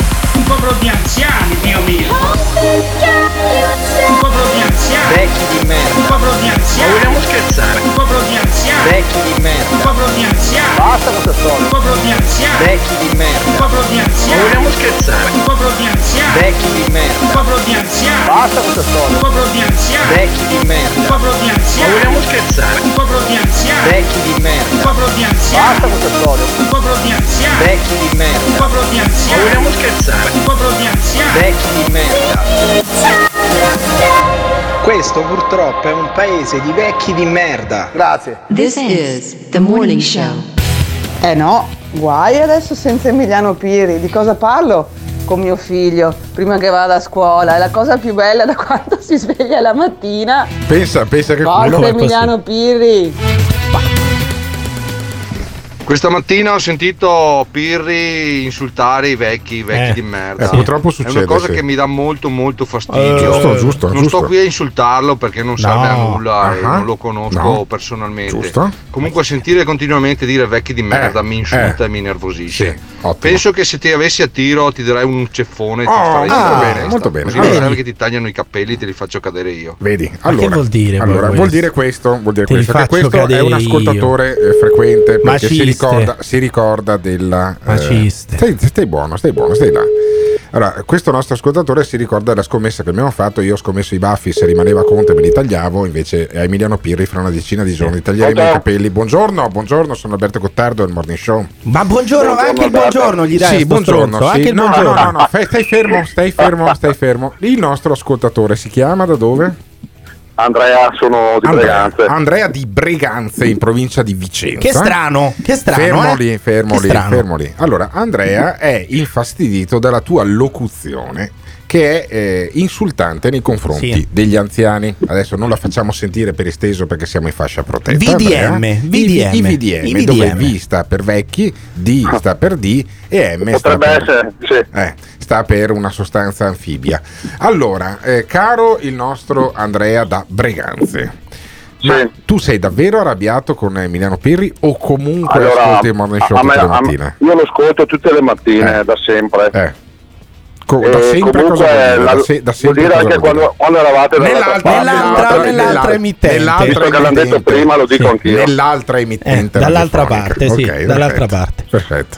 Un popolo di anziani, Dio mio. Un popolo di anziani. Vecchi di merda. Un popolo di anziani. Vogliamo scherzare? Un popolo di anziani. Vecchi di merda. Un popolo di anziani. Basta questa storia. Un popolo di anziani. Vecchi di merda. Un popolo di anziani. Vogliamo scherzare? Un popolo di anziani. Vecchi di merda. Un popolo di anziani. Basta questa storia. Un popolo di anziani. Vecchi di merda. Un popolo di anziani. vogliamo scherzare? Un popolo di anziani. Vecchi di merda. Un popolo di anziani. Basta questa storia. Un popolo di anziani. Vecchi di merda. Un popolo di anziani. vogliamo scherzare? Un popolo di anziani. Vecchi di merda. Questo purtroppo è un paese di vecchi di merda. Grazie. This is the morning show. Eh no, guai adesso senza Emiliano Piri. Di cosa parlo? Con mio figlio, prima che vada a scuola. È la cosa più bella da <laughs> quando si sveglia la mattina. Pensa, pensa che Forza culo. Emiliano Pirri. Questa mattina ho sentito Pirri insultare i vecchi, i vecchi Eh, di merda. eh, purtroppo È succede, una cosa sì. che mi dà molto molto fastidio. Eh, giusto, giusto, non giusto. sto qui a insultarlo perché non serve a No. nulla e Ah, non lo conosco no. personalmente. Giusto. Comunque sentire continuamente dire vecchi di merda Eh, mi insulta eh. e mi nervosisce. Sì, ottimo. Penso che se ti avessi a tiro ti darei un ceffone e ti Oh, farei molto stare bene, molto bene. Così non Allora- serve che ti tagliano i capelli e te li faccio cadere io. Vedi, allora, che vuol dire allora, vuol dire questo, vuol dire questo, questo è un ascoltatore eh, frequente perché si. Ricorda, si ricorda della eh, Maciste. stai, stai buono, stai buono, stai là. Allora, questo nostro ascoltatore si ricorda della scommessa che abbiamo fatto. Io ho scommesso i baffi se rimaneva Conte me li tagliavo, invece a Emiliano Pirri fra una decina di giorni taglieremo i Pronto? capelli. Buongiorno, buongiorno, sono Alberto Gottardo del Morning Show. Ma buongiorno, anche il buongiorno gli dai. Sì, buongiorno. stronzo, sì. Anche il No, no, buongiorno. no, no, fai- stai fermo, stai fermo, stai fermo. Il nostro ascoltatore si chiama da dove? Andrea, sono di Andrea, Breganze. Andrea di Breganze in provincia di Vicenza. Che strano, che strano, Fermo eh? lì, fermo Che lì, strano. fermo lì. Allora, Andrea è infastidito dalla tua locuzione che è eh, insultante nei confronti Sì. degli anziani. Adesso non la facciamo sentire per esteso perché siamo in fascia protetta. VDM, Andrea. I- VDM, I, VDM, i dove VDM. V sta per vecchi, D sta per D e M sta Potrebbe per, essere, sì. eh, sta per una sostanza anfibia. Allora, eh, caro il nostro Andrea da Breganze. Ma tu sei davvero arrabbiato con Emiliano Pirri o comunque Allora, ascolti il morning show a me- tutte le a me- mattine? io lo ascolto tutte le mattine, da sempre. Eh. Co- da E sempre cosa comunque vuol dire? la- Da se- da vuol sempre dire cosa anche vuol dire? quando, quando eravate Nell'altra- parte, nell'altra- nell'altra emittente. Visto che l'hanno detto emittente. prima, lo dico Sì, anch'io. Nell'altra emittente. Eh, dall'altra parte, sì, Ok, dall'altra perfetto, Perfetto.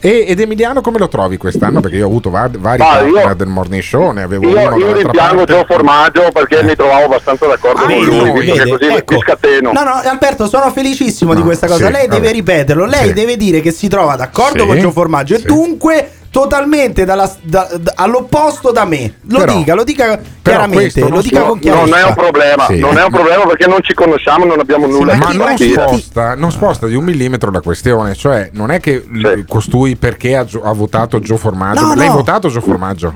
E- ed Emiliano come lo trovi quest'anno? Perché io ho avuto va- vari partner io- del morning show, ne avevo Io, uno io rimpiango. Gio Formaggio perché mi trovavo abbastanza d'accordo Ah, con lui, visto vede, così ecco. mi scateno. No, no, Alberto, sono felicissimo di No, questa cosa. sì, lei deve vabbè. ripeterlo. Lei Sì. deve dire che si trova d'accordo Sì, con Gio Formaggio e dunque totalmente dalla- da- da- all'opposto da me. Lo Però- dica, lo dica chiaramente, lo non, dica con non è chiarezza. un problema, Sì. non è un problema perché non ci conosciamo, non abbiamo nulla ma di non dire. sposta, non sposta di un millimetro la questione, cioè non è che l- costui perché ha, ha votato Gio Formaggio. No, L'hai no. votato Gio Formaggio?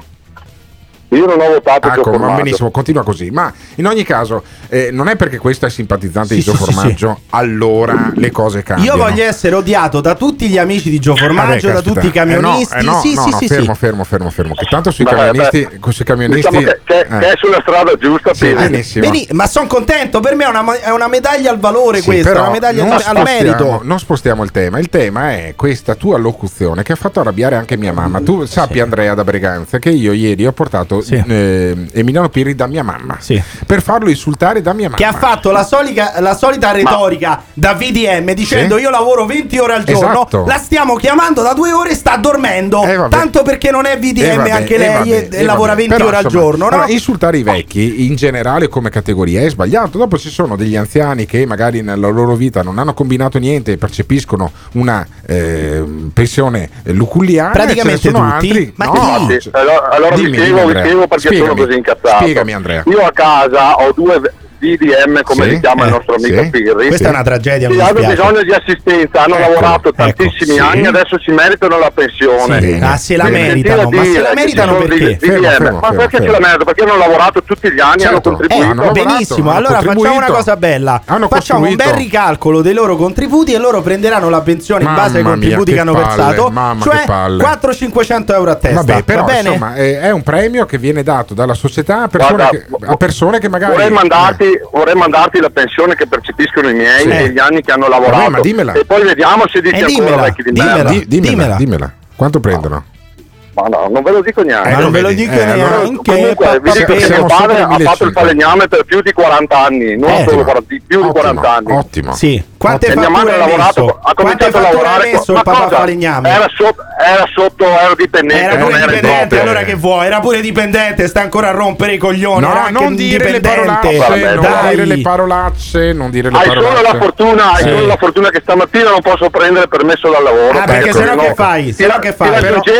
Io non ho votato Gio Ecco, ma Formaggio. benissimo, continua così. Ma in ogni caso, eh, non è perché questo è simpatizzante Sì, di Gio sì, sì, Formaggio, allora le cose cambiano. Io voglio essere odiato da tutti gli amici di Gio Formaggio, Vabbè, da caspita. tutti i camionisti. Eh no, eh no, sì, no, sì, no, sì, fermo, sì. fermo, fermo, fermo. Che tanto sui Beh, camionisti, beh, sui camionisti Diciamo che, che- eh. che è sulla strada giusta, Sì, benissimo. Vedi, ma sono contento, per me è una, è una medaglia al valore Sì, questa, però una medaglia al spostiamo- merito. Non spostiamo il tema. Il tema è questa tua locuzione che ha fatto arrabbiare anche mia mamma. Tu sappi, Andrea da Breganza, che io ieri ho portato eh, Emiliano Pirri da mia mamma per farlo insultare da mia mamma. Che ha fatto la, solica- la solita retorica da VDM dicendo Sì. io lavoro 20 ore al giorno, Esatto. la stiamo chiamando da due ore e sta dormendo. vabbè. Tanto perché non è VDM, Eh, vabbè, anche eh, lei vabbè, e, eh, lavora vabbè. 20 Però, ore al insomma, giorno. no? allora, insultare i vecchi in generale come categoria è sbagliato. Dopo ci sono degli anziani che magari nella loro vita non hanno combinato niente e percepiscono una eh, pensione luculliana. Praticamente tutti? altri. Ma no, chi? cioè- Allora, allora Dimmi, spiego, vi Andrea. Spiego perché Spiegami. sono così incazzato. Spiegami, Andrea. Io a casa ho due VDM, come Sì, li chiama eh, il nostro amico sì. Pirri. Questa è una tragedia, mi hanno bisogno di assistenza, hanno Ecco, lavorato ecco, tantissimi sì. anni, adesso si meritano la pensione. Sì. Ah, se la meritano, ma se la meritano perché? Fermo, fermo, ma perché fermo. se la meritano? Perché hanno lavorato tutti gli anni, hanno Certo. contribuito. Eh, hanno lavorato, benissimo, hanno allora facciamo una contribuito. cosa bella. Hanno facciamo un costruito. bel ricalcolo dei loro contributi e loro prenderanno la pensione in base ai mia, contributi che hanno versato, mamma, cioè che palle. 400-500 euro a testa. Vabbè, però Va bene? insomma eh, è un premio che viene dato dalla società a persone, Guarda, che, a persone che magari Vorrei mandarti, vorrei mandarti la pensione che percepiscono i miei Sì. e gli anni che hanno lavorato. Vabbè, ma dimmela. E poi vediamo se dici Eh, ancora dimmela, vecchi di dimmela. dimmela, dimmela. dimmela. Quanto prendono? Ma no, non ve lo dico neanche. Ma Eh, non ve lo vedi, dico eh, allora- neanche. Comunque, vi dico che mio padre ha fatto il 1500. falegname per più di 40 anni, non Eh, solo 40, più di Ottimo, 40 anni. Ottimo. Sì. Quante E mia madre ha lavorato, messo? ha cominciato a lavorare ma il papà cosa? falegname? Era sotto, era sotto, era dipendente, Era non era dipendente, proprio. allora che vuoi? Era pure dipendente, sta ancora a rompere i coglioni. No, era anche non dire le parolacce, Vabbè, non dire le parolacce, non dire le Hai solo la fortuna, hai solo la fortuna che stamattina non posso prendere permesso dal lavoro. Ah, perché Ecco, sennò no. che fai? Ti Sennò che fai? Ti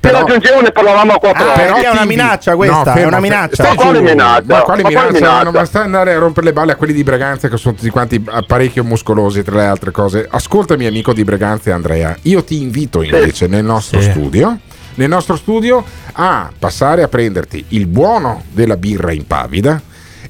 però- raggiungevo ne parlavamo a quattro Ah, perché è una minaccia questa, è fermo, una minaccia. Ma quale minaccia? Ma quale Ma minaccia? minaccia? Non basta andare a rompere le balle a quelli di Breganza che sono tutti quanti parecchio muscolosi tra le altre cose. Ascoltami amico di Breganza Andrea, io ti invito invece nel nostro Sì. studio nel nostro studio a passare a prenderti il buono della birra impavida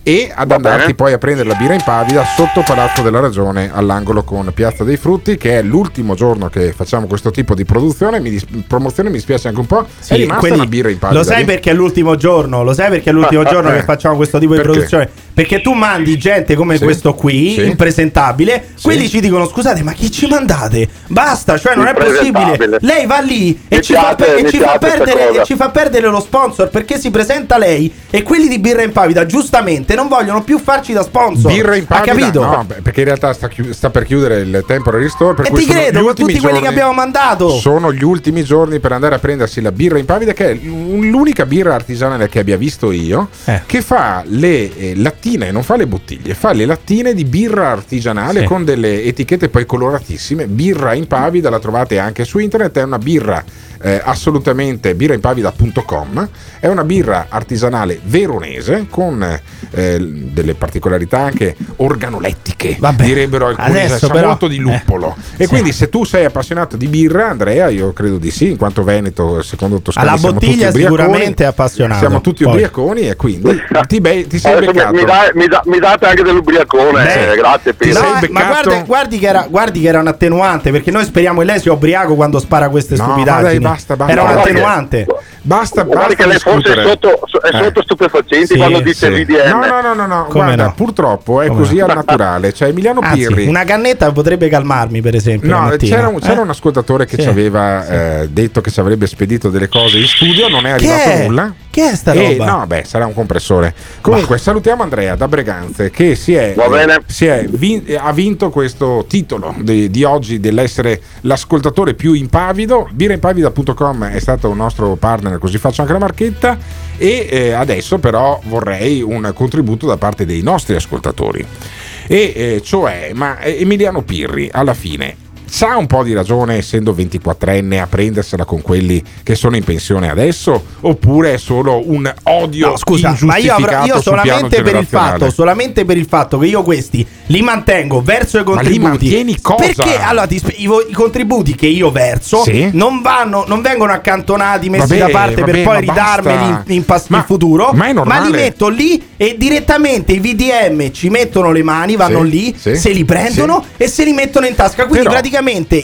e ad Va andarti bene. poi a prendere la birra impavida sotto Palazzo della Ragione all'angolo con Piazza dei Frutti che è l'ultimo giorno che facciamo questo tipo di produzione mi dis- promozione mi dispiace anche un po' Sì, è rimasta quindi una birra impavida Lo sai lì? perché è l'ultimo giorno? Lo sai perché è l'ultimo giorno Eh. che facciamo questo tipo di Perché? produzione? Perché tu mandi gente come Sì. questo qui, Sì. impresentabile, quelli ci dicono "Scusate, ma chi ci mandate? Basta, cioè non è possibile". Lei va lì e ci, fa, piace- per- e ci fa perdere, e ci fa perdere lo sponsor perché si presenta lei e quelli di birra impavida giustamente non vogliono più farci da sponsor. Birra impavida? Ha capito? No, perché in realtà sta, chiu- sta per chiudere il temporary store. Per E cui ti sono credo, con ultimi tutti quelli che abbiamo mandato. Sono gli ultimi giorni per andare a prendersi la birra impavida, che è l- l'unica birra artigianale che abbia visto io, Eh. che fa le eh, lattine, non fa le bottiglie, fa le lattine di birra artigianale Sì. con delle etichette poi coloratissime. Birra impavida, la trovate anche su internet, è una birra. Eh, assolutamente birraimpavida.com è una birra artigianale veronese con eh, delle particolarità anche organolettiche Vabbè, direbbero alcuni adesso sa però- molto di luppolo eh, e sì. quindi se tu sei appassionato di birra Andrea io credo di sì in quanto Veneto secondo Toscani Alla siamo bottiglia sicuramente è appassionato. siamo tutti Poi. ubriaconi e quindi ti, be- ti sei beccato mi dai- mi da- mi date anche dell'ubriacone, Beh, eh, grazie sei No, ma guardi, guardi che era, guardi che era un attenuante perché noi speriamo che lei sia ubriaco quando spara queste No, stupidaggini. Basta, basta. Era un attenuante. basta Guarda basta che lei forse è sotto, è Eh. sotto stupefacenti Sì, quando dice Sì. VDM. No, no, no, no, no. Come guarda, no? purtroppo è Come così no? al naturale. Cioè, Emiliano Anzi, Pirri. una cannetta potrebbe calmarmi, per esempio. No, c'era un, c'era Eh? un ascoltatore che Sì. ci aveva eh, detto che ci avrebbe spedito delle cose in studio, non è Che arrivato è? nulla. Che è sta E, roba? no, beh, sarà un compressore. Comunque, salutiamo Andrea da Breganze che si è, Va bene. eh, si è vin- ha vinto questo titolo di, di oggi dell'essere l'ascoltatore più impavido. Biraimpavida.com è stato un nostro partner, così faccio anche la marchetta. E eh, adesso, però, vorrei un contributo da parte dei nostri ascoltatori. E eh, cioè, ma eh, Emiliano Pirri alla fine c'ha un po' di ragione essendo 24enne a prendersela con quelli che sono in pensione adesso oppure è solo un odio No, scusa, ma io, avrò- io solamente per il fatto, solamente per il fatto che io questi li mantengo verso i Ma li contributi. mantieni cosa? Perché allora ti i, i contributi che io verso Sì. non vanno, non vengono accantonati, messi Vabbè, da parte vabbè, per poi ma ridarmeli in, in pas- Ma- in futuro. ma è li metto lì e direttamente i VDM ci mettono le mani, vanno Sì, lì, sì, se li prendono e se li mettono in tasca. Quindi Però- praticamente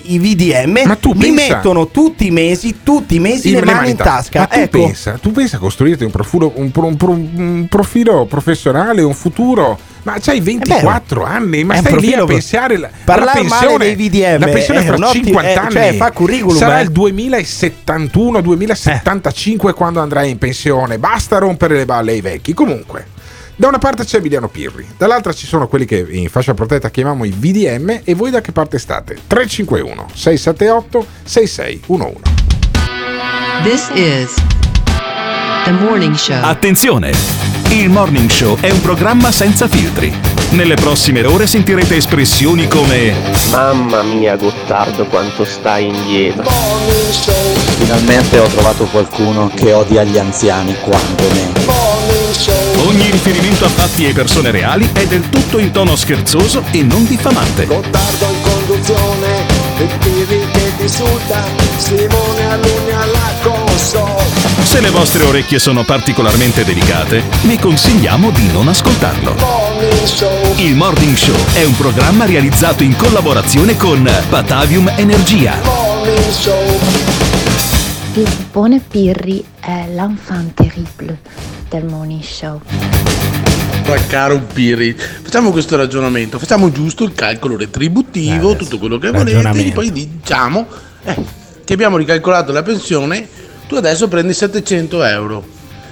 i VDM Ma tu mi pensa- mettono tutti i mesi, tutti i mesi le, mani in tasca. Ma tu, ecco. pensa, tu pensa a costruirti un, profulo- un pro- un pro- un profilo professionale, un futuro. Ma c'hai 24 anni, ma È un stai lì a profilo- pensare la, Parlare la male pensione, dei VDM la pensione è fra un ottimo- 50 eh, anni. cioè, fa curriculum, Sarà eh. il 2071, 2075 quando andrai in pensione. Basta rompere le balle ai vecchi. Comunque, da una parte c'è Emiliano Pirri, dall'altra ci sono quelli che in fascia protetta chiamiamo i VDM e voi da che parte state? 351 678 6611. This is the morning show. Attenzione! Il Morning Show è un programma senza filtri. Nelle prossime ore sentirete espressioni come Mamma mia Gottardo quanto stai indietro Finalmente ho trovato qualcuno che odia gli anziani quanto me Ogni riferimento a fatti e persone reali è del tutto in tono scherzoso e non diffamante. Gottardo in conduzione, Pirri che ti insulta, Simone Alunni alla console. Se le vostre orecchie sono particolarmente delicate, vi consigliamo di non ascoltarlo. Il Morning Show è un programma realizzato in collaborazione con Batavium Energia. Morning Show. Il buone Pirri è l'enfant terrible del morning show. Ma caro Pirri, facciamo questo ragionamento, facciamo giusto il calcolo retributivo, tutto quello che volete, e poi diciamo eh, che abbiamo ricalcolato la pensione, tu adesso prendi 700 euro.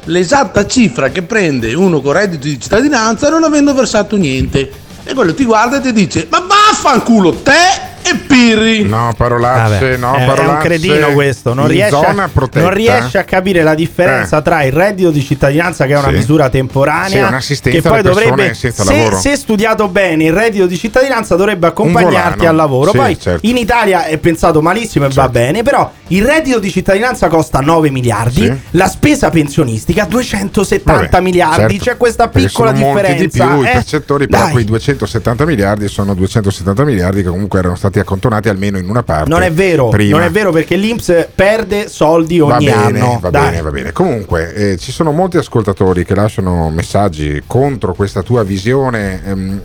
L'esatta cifra che prende uno con reddito di cittadinanza non avendo versato niente. E quello ti guarda e ti dice, ma vaffanculo te e Pirri. No, parolacce, Vabbè, no, è, è parolacce. un cretino questo, non riesce, zona a, non riesce a capire la differenza Eh. tra il reddito di cittadinanza che è una Sì. misura temporanea Sì, un'assistenza che poi dovrebbe senza se, lavoro. se studiato bene il reddito di cittadinanza dovrebbe accompagnarti al lavoro. Sì, poi certo. in Italia è pensato malissimo e va bene, però il reddito di cittadinanza costa 9 miliardi, Sì. la spesa pensionistica 270 Vabbè, miliardi, certo, c'è questa perché piccola sono molti differenza. di più i eh. percettori, però Dai. quei 270 miliardi sono 270 miliardi che comunque erano stati accontonati almeno in una parte. Non è vero, prima. non è vero perché l'Inps perde soldi Va ogni bene, anno. va Dai. bene, va bene. Comunque, eh, ci sono molti ascoltatori che lasciano messaggi contro questa tua visione ehm,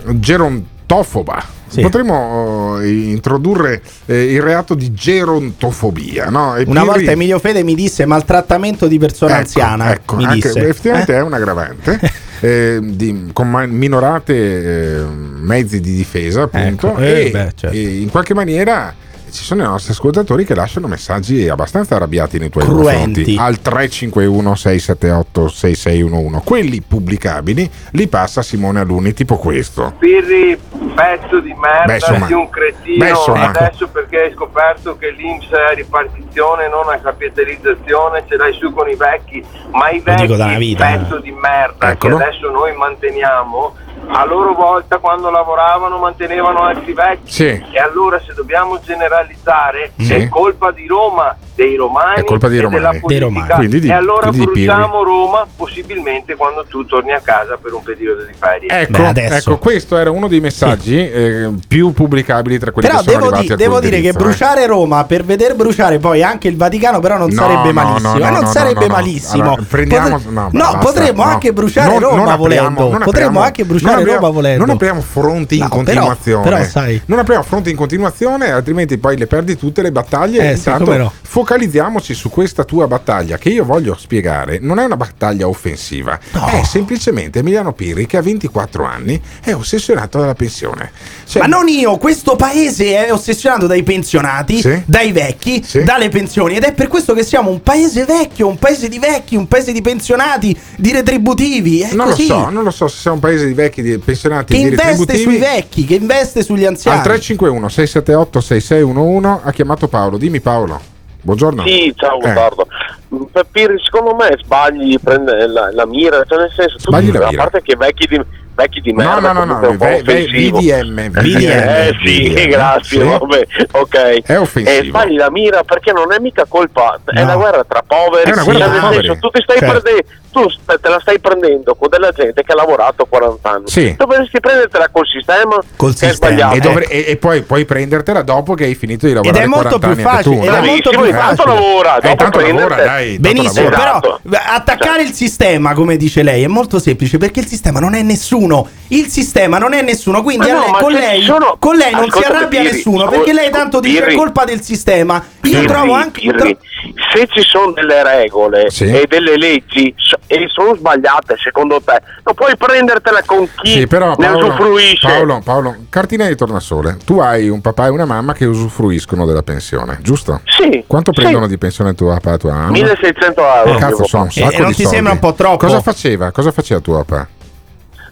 gerontofoba. Sì. Potremmo eh, introdurre eh, il reato di gerontofobia, no? Una volta Emilio Fede mi disse maltrattamento di persona Ecco, anziana. ecco, mi anche- disse. effettivamente Eh? è un aggravante. eh, di- con minorate eh, mezzi di difesa, appunto, Ecco, e, beh, certo. e in qualche maniera ci sono i nostri ascoltatori che lasciano messaggi abbastanza arrabbiati nei tuoi confronti al 351 678 6611 quelli pubblicabili li passa Simone Aluni tipo questo Pirri, pezzo di merda, Beh, insomma. di un cretino. Beh, insomma. Adesso perché hai scoperto che l'Inps è a ripartizione, non a capitalizzazione, ce l'hai su con i vecchi. Ma i vecchi, vita, eh. pezzo di merda Eccolo. che adesso noi manteniamo, a loro volta quando lavoravano mantenevano altri vecchi. Sì. E allora se dobbiamo generalizzare Sì. è colpa di Roma, dei romani È colpa dei e romani. della Dei politica. romani. Quindi di- e allora bruciamo Roma possibilmente quando tu torni a casa per un periodo di ferie. Ecco, ecco, questo era uno dei messaggi eh, più pubblicabili tra quelli Però che sono devo, arrivati di- al devo dire che eh. bruciare Roma per veder bruciare poi anche il Vaticano, però non No, sarebbe malissimo. no, eh, no, non no, sarebbe malissimo. Allora, prendiamo- Potre- no, basta, potremmo anche bruciare Roma non apriamo- volendo. potremmo anche bruciare Roma volendo. Non apriamo fronti in continuazione. però sai. Non apriamo fronti in continuazione, altrimenti poi le perdi tutte le battaglie. Eh, sì, Intanto. Focalizziamoci su questa tua battaglia che io voglio spiegare. Non è una battaglia offensiva, è semplicemente Emiliano Pirri che a 24 anni è ossessionato dalla pensione. Cioè, Ma non io, questo paese è ossessionato dai pensionati, Sì. dai vecchi, Sì. dalle pensioni ed è per questo che siamo un paese vecchio, un paese di vecchi, un paese di pensionati, di retributivi. È non così. lo so, non lo so se siamo un paese di vecchi di pensionati Che di investe retributivi. sui vecchi, che investe sugli anziani. Al 351 678 6611 ha chiamato Paolo. Dimmi Paolo. Buongiorno. Sì, ciao Eh. Gottardo. Pirri, secondo me sbagli, prende la, la mira, cioè nel senso, tu, Sbagli la a mira. parte che vecchi di, vecchi di No, merda. no, no, è no, un po' ve- ve- offensivo. VDM, Eh sì, VDM, grazie, sì. vabbè, ok. È offensivo. E sbagli la mira perché non è mica colpa, è No. una guerra tra poveri. È una guerra Cioè, tra poveri. senso, tu ti stai Certo. prendendo, tu te la stai prendendo con della gente che ha lavorato 40 anni. Sì. Dovresti prendertela col sistema Col che è sistema. sbagliato. E, dovre- e- e poi puoi prendertela dopo che hai finito di lavorare è molto 40 più facile, tu, ed no? è molto più facile. lavora, Eh, dopo tanto lavora, dai. tanto Benissimo, lavora. però beh, attaccare il sistema, come dice lei, è molto semplice perché il sistema non è nessuno. Il sistema non è nessuno, quindi no, lei- con, lei, sono- con lei non si Ascoltami, arrabbia Pirri, nessuno ascol- perché lei tanto dice è Pirri. colpa del sistema. Io Pirri, trovo anche. Pirri, se ci sono delle regole e delle leggi e sono sbagliate secondo te, non puoi prendertela con chi Sì, però ne Paolo, usufruisce. Paolo, Paolo, cartina di tornasole. Tu hai un papà e una mamma che usufruiscono della pensione, giusto? Sì. Quanto sì. prendono di pensione tuo papà e tua mamma? 1600 euro. Eh, cazzo, sono un sacco E non di ti soldi. sembra un po' troppo? Cosa faceva? Cosa faceva tuo papà?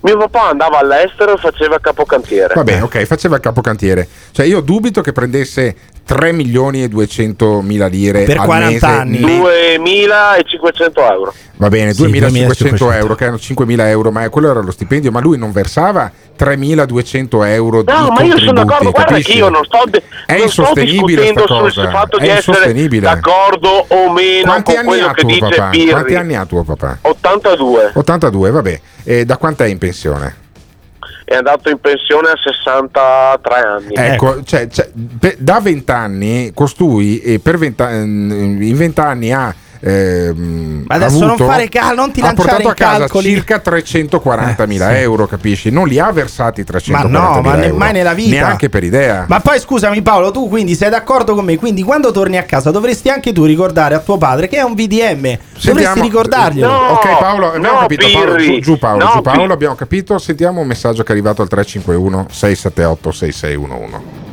Mio papà andava all'estero e faceva capocantiere. Vabbè, ok, faceva il capocantiere. Cioè, io dubito che prendesse 3 milioni e 200 mila lire Per al 40 mese. anni. 2500 euro. Va bene, Sì, 2500 2500 euro, che erano 5000 euro, ma quello era lo stipendio, ma lui non versava 3200 euro di No, ma io sono d'accordo, guarda capisci? che io non sto, de- È non sto insostenibile discutendo sul fatto è di essere insostenibile. d'accordo o meno Quanti con anni quello ha che tuo dice papà? Pirri. Quanti anni ha tuo papà? 82. 82, vabbè. E da quanto è in pensione? È andato in pensione a 63 anni. Ecco, cioè, cioè, per- da 20 anni costui e per 20 ehm, in 20 anni ha ehm, Ma adesso avuto- non fare cal- non ti ha portato a casa calcoli. circa 340 mila Eh, sì. euro, capisci? Non li ha versati 340 Ma no, ma ne- euro. mai nella vita. Neanche per idea. Ma poi scusami Paolo, tu quindi sei d'accordo con me? Quindi quando torni a casa dovresti anche tu ricordare a tuo padre che è un VDM. Dovresti Sentiamo- ricordarglielo. No, ok Paolo, abbiamo no, capito Paolo, giù, giù Paolo, No, giù Paolo, abbiamo capito. Sentiamo un messaggio che è arrivato al 351 678 6611.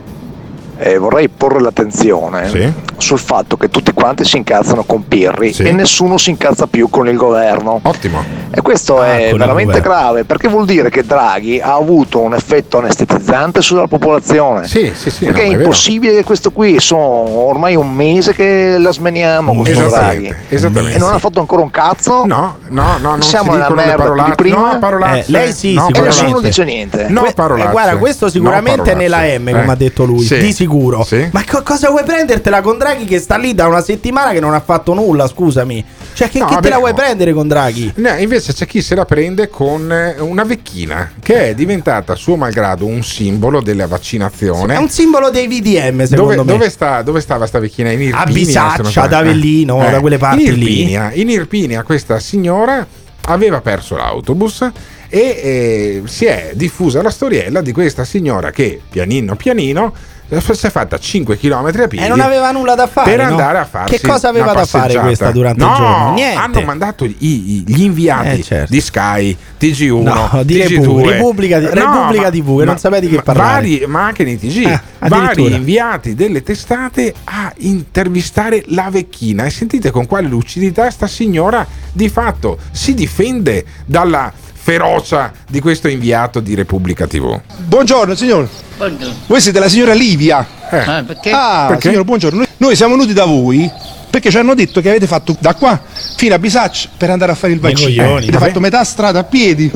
Eh, vorrei porre l'attenzione Sì. sul fatto che tutti quanti si incazzano con Pirri Sì. e nessuno si incazza più con il governo. Ottimo. E questo Ah, è veramente grave perché vuol dire che Draghi ha avuto un effetto anestetizzante sulla popolazione. Sì, sì, sì, perché no, è impossibile che questo qui sono ormai un mese che la smeniamo con questo Draghi. Esattamente. E non ha fatto ancora un cazzo? No, no, no, non Siamo si nella merda di prima? No, parolacce. Eh, lei sì, no, E sicuramente. nessuno dice niente. No, parolacce. eh, guarda, questo sicuramente No, è nella. M, come Eh. ha detto lui, Sì. Sicuro. Sì. Ma co- cosa vuoi prendertela con Draghi che sta lì da una settimana che non ha fatto nulla, scusami? Cioè, che, No, che te la vuoi no. prendere con Draghi? No, invece c'è chi se la prende con eh, una vecchina che è diventata suo malgrado un simbolo della vaccinazione. È un simbolo dei VDM, secondo dove, me. dove sta, dove stava sta vecchina? In Irpinia? A Bisaccia, ad Avellino, Eh, da quelle parti in lì. Irpinia, In Irpinia questa signora aveva perso l'autobus e eh, si è diffusa la storiella di questa signora che pianino pianino si è fatta 5 km a piedi E non aveva nulla da fare. per no? andare a farsi Che cosa aveva da fare questa durante no, il giorno? Niente. hanno mandato i- i- gli inviati Eh, certo. di Sky, TG1, No, di TG2 Repubblica- di- Repubblica TV, che non sapete di che ma parlare. vari- ma anche nei TG, Eh, vari addirittura. inviati delle testate a intervistare la vecchina e sentite con quale lucidità sta signora di fatto si difende dalla ferocia di questo inviato di Repubblica TV. Buongiorno signor, voi siete la signora Livia. Eh. perché? Ah, signor, buongiorno. Noi- Noi siamo venuti da voi perché ci hanno detto che avete fatto da qua fino a Bisaccia per andare a fare il vaccino. coglioni. avete fatto metà strada a piedi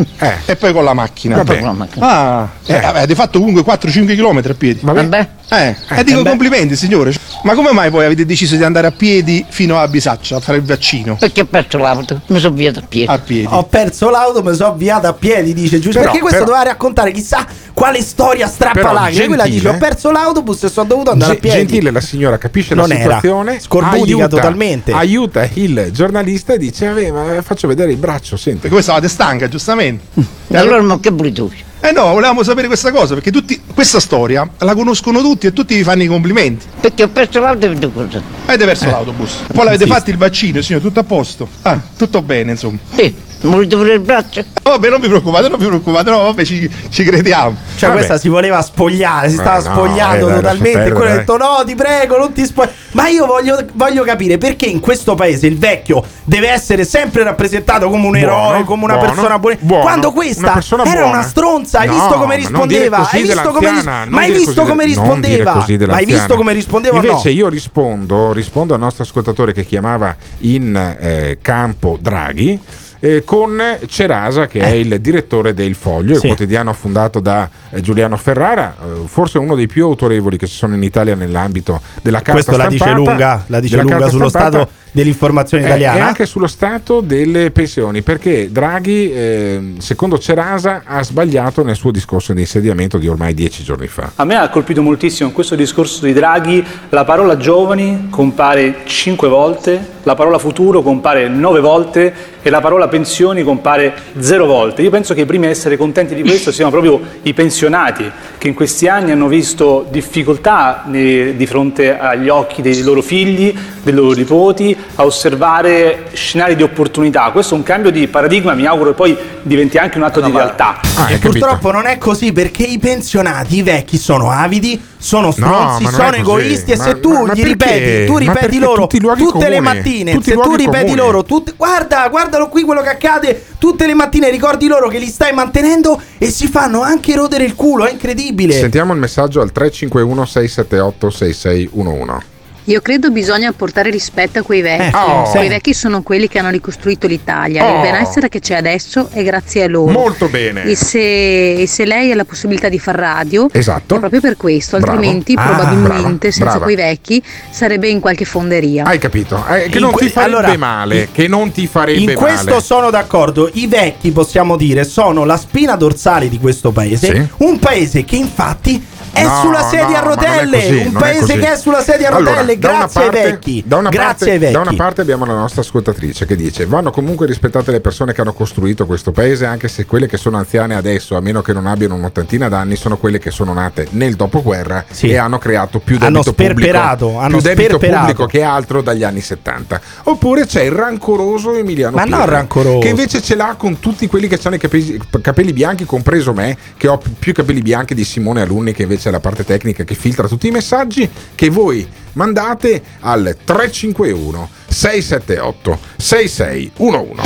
e poi con la macchina. Vabbè. Ah, eh, avete fatto comunque 4-5 km a piedi. Vabbè. Eh, e dico complimenti signore. Ma come mai poi avete deciso di andare a piedi fino a Bisaccia a fare il vaccino? Perché ho perso l'auto, mi sono via da piedi. A piedi. Ho perso l'auto, mi sono avviato a piedi, dice giusto. Però- perché questo però- doveva raccontare chissà quale storia strappalacrime. Però Quella dice: Ho perso l'autobus e sono dovuto andare Ge- a piedi. Gentile la signora capisce Non la era. situazione, Scorbutica totalmente. Aiuta il giornalista e dice: "Vabbè, ma faccio vedere il braccio, senti. Perché voi stavate stanca, giustamente. E allora ma che vuoi tu? Eh no, volevamo sapere questa cosa, perché tutti, questa storia la conoscono tutti e tutti vi fanno i complimenti. Perché ho perso l'auto e vedo cosa. Avete perso Eh. l'autobus. Poi l'avete fatto il vaccino, signor, tutto a posto. Ah, tutto bene, insomma. Sì, mi volete pure il braccio? Vabbè, non vi preoccupate, non vi preoccupate, no, vabbè, ci, ci crediamo. Cioè, questa si voleva spogliare, si Eh, stava no, spogliando eh, dai, totalmente. E quello ha detto: No, ti prego, non ti spogliare. Ma io voglio, voglio capire perché in questo paese il vecchio deve essere sempre rappresentato come un Buono, eroe, come una buono, persona buona. buono, Quando una questa persona era buona. una stronza, hai No, visto come rispondeva? Hai visto come, ris- ma hai visto come de- rispondeva? Ma hai visto come rispondeva o no? Invece io rispondo, rispondo al nostro ascoltatore che chiamava in eh, campo Draghi eh, con Cerasa che è il direttore del Foglio, il quotidiano fondato da eh, Giuliano Ferrara, eh, forse uno dei più autorevoli che ci sono in Italia nell'ambito della carta Questo la dice stampata, lunga, la dice lunga sullo stampata. stato dell'informazione Eh, italiana. E anche sullo stato delle pensioni, perché Draghi, eh, secondo Cerasa, ha sbagliato nel suo discorso di insediamento di ormai dieci giorni fa. A me ha colpito moltissimo in questo discorso di Draghi la parola giovani compare cinque volte, la parola futuro compare nove volte e la parola pensioni compare zero volte. Io penso che i primi a essere contenti di questo siano proprio i pensionati che in questi anni hanno visto difficoltà eh, di fronte agli occhi dei loro figli, dei loro nipoti, a osservare scenari di opportunità. Questo è un cambio di paradigma, mi auguro che poi diventi anche un atto di realtà. Ah, e purtroppo non è così perché i pensionati, i vecchi, sono avidi, sono stronzi, è sono egoisti. E Ma- se tu ma- ma gli ripeti, tu ripeti loro tutte le comuni? mattine, Tutti i se tu ripeti comuni. loro, tutte- guarda, guardalo qui quello che accade tutte le mattine, ricordi loro che li stai mantenendo e si fanno anche rodere il culo, è incredibile. Sentiamo il messaggio al 351 678 6611. Io credo bisogna portare rispetto a quei vecchi. Eh, oh. Quei Sì. vecchi sono quelli che hanno ricostruito l'Italia. Oh. Il benessere che c'è adesso è grazie a loro. Molto bene. E se, e se lei ha la possibilità di far radio, Esatto. è proprio per questo. Bravo. Altrimenti, Ah, probabilmente, brava, senza brava. quei vecchi, sarebbe in qualche fonderia. Hai capito? Eh, che In non que- ti farebbe allora, male. Che non ti farebbe In questo male. sono d'accordo. I vecchi, possiamo dire, sono la spina dorsale di questo paese. Sì. Un paese che infatti è No, sulla sedia no, a rotelle. così, un paese che è sulla sedia a Allora, rotelle. una grazie parte- ai vecchi. Da una, grazie parte, ai vecchi. da una parte abbiamo la nostra ascoltatrice che dice: Vanno comunque rispettate le persone che hanno costruito questo paese, anche se quelle che sono anziane adesso, a meno che non abbiano un'ottantina d'anni, sono quelle che sono nate nel dopoguerra Sì. e hanno creato più Hanno debito sperperato, pubblico, hanno più debito sperperato. pubblico che altro dagli anni 70. Oppure c'è il rancoroso Emiliano Ma non Pirri, rancoroso. che invece ce l'ha con tutti quelli che hanno i capelli, capelli bianchi, compreso me, che ho più capelli bianchi di Simone Alunni, che invece è la parte tecnica che filtra tutti i messaggi, che voi mandate al 351 678 6611.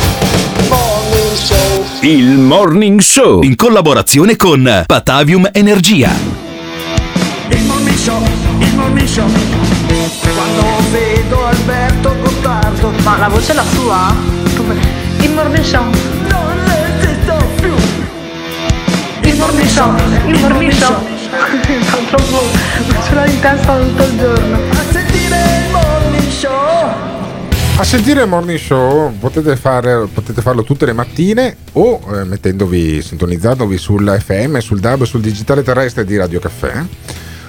Il Morning Show in collaborazione con Patavium Energia. Il morning show, il morning show. Quando vedo Alberto Gottardo. Ma la voce è la sua? Il morning show. Non resisto più. Il morning show. Il morning show. Troppo. L'ho in testa tutto il giorno. A sentire il morning show. A sentire il morning show potete, fare- potete farlo tutte le mattine o eh, mettendovi, sintonizzandovi sulla FM, sul DAB, sul digitale terrestre di Radio Caffè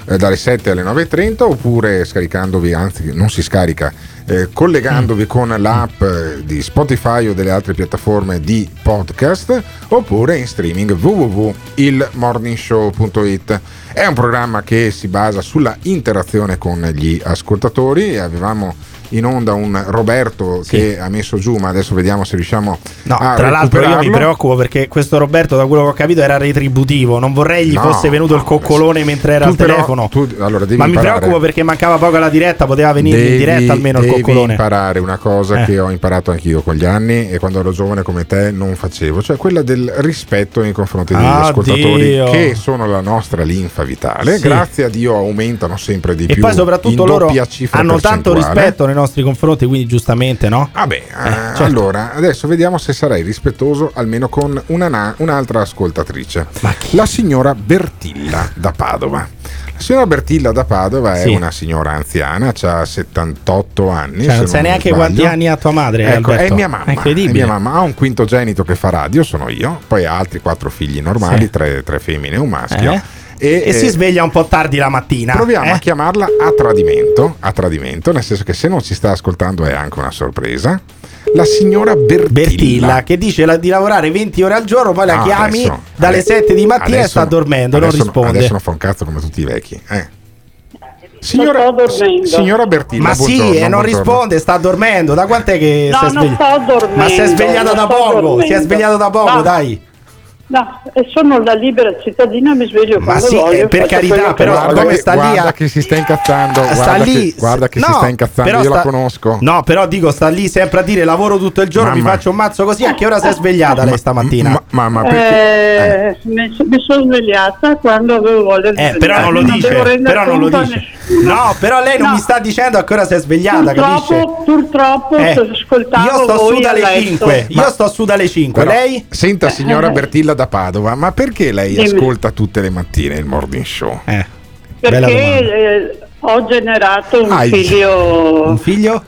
eh, dalle 7 alle 9.30 oppure scaricandovi, anzi non si scarica, eh, collegandovi con l'app eh, di Spotify o delle altre piattaforme di podcast oppure in streaming www.ilmorningshow.it. È un programma che si basa sulla interazione con gli ascoltatori e avevamo in onda un Roberto che ha messo giù, ma adesso vediamo se riusciamo No, a tra l'altro io mi preoccupo perché questo Roberto, da quello che ho capito, era retributivo. Non vorrei gli No, fosse venuto il coccolone mentre era al però- telefono. tu- allora, devi Ma mi imparare. preoccupo perché mancava poco alla diretta, poteva venire in Devi- diretta almeno il devi coccolone. imparare una cosa Eh. che ho imparato anch'io con gli anni e quando ero giovane come te non facevo, cioè quella del rispetto nei confronti degli Ah, ascoltatori Dio. che sono la nostra linfa vitale. Sì. Grazie a Dio aumentano sempre di E più. poi soprattutto in loro hanno tanto rispetto nei nostri confronti, quindi giustamente no? Vabbè, eh, certo. allora adesso vediamo se sarai rispettoso almeno con una na- un'altra ascoltatrice. La signora Bertilla da Padova. La signora Bertilla da Padova è Sì. una signora anziana, ha 78 anni. Cioè, non sai neanche sbaglio. quanti anni ha tua madre. Ecco, è mia mamma. È incredibile. è mia mamma. Ha un quintogenito che fa radio, sono io, poi ha altri quattro figli normali, Sì. tre, tre femmine e un maschio. Eh? E, E si eh, sveglia un po' tardi la mattina. Proviamo eh? a chiamarla a tradimento, a tradimento, nel senso che se non si sta ascoltando è anche una sorpresa. La signora Bertilla. Bertilla che dice la- di lavorare 20 ore al giorno, poi la No, chiami adesso- dalle adesso- 7 di mattina e adesso sta no- dormendo, non risponde. Adesso non fa un cazzo come tutti i vecchi. Eh. Signora, signora Bertilla, Ma sì, e non buongiorno. risponde, sta dormendo. Da quant'è che No, si è non svegliata? Ma si è svegliata da poco, dormendo. si è svegliata da poco, No. dai. No, e sono la libera cittadina, mi sveglio Ma quando sì, voglio. eh, per carità, però. Guarda come che- sta lì guarda a- che si sta incazzando. sta guarda lì che, guarda che si no, sta incazzando. però Io la sta- conosco. No, però dico, sta lì sempre a dire lavoro tutto il giorno, mi Mamma. faccio un mazzo così. A che ora si è svegliata lei stamattina? Ma, mamma, Eh, mi, mi sono svegliata quando avevo voglia di Eh, però non lo dice, rendere però non lo dice. No, però lei non No. mi sta dicendo a che ora si è svegliata, capisce? Purtroppo, purtroppo Eh, ascoltavo Io sto su dalle a letto. 5. Io sto su dalle 5. Però, Lei? Senta, signora Bertilla da Padova, ma perché lei Dimmi. ascolta tutte le mattine il morning show? Eh. Perché eh, ho generato un Ai. figlio Un figlio?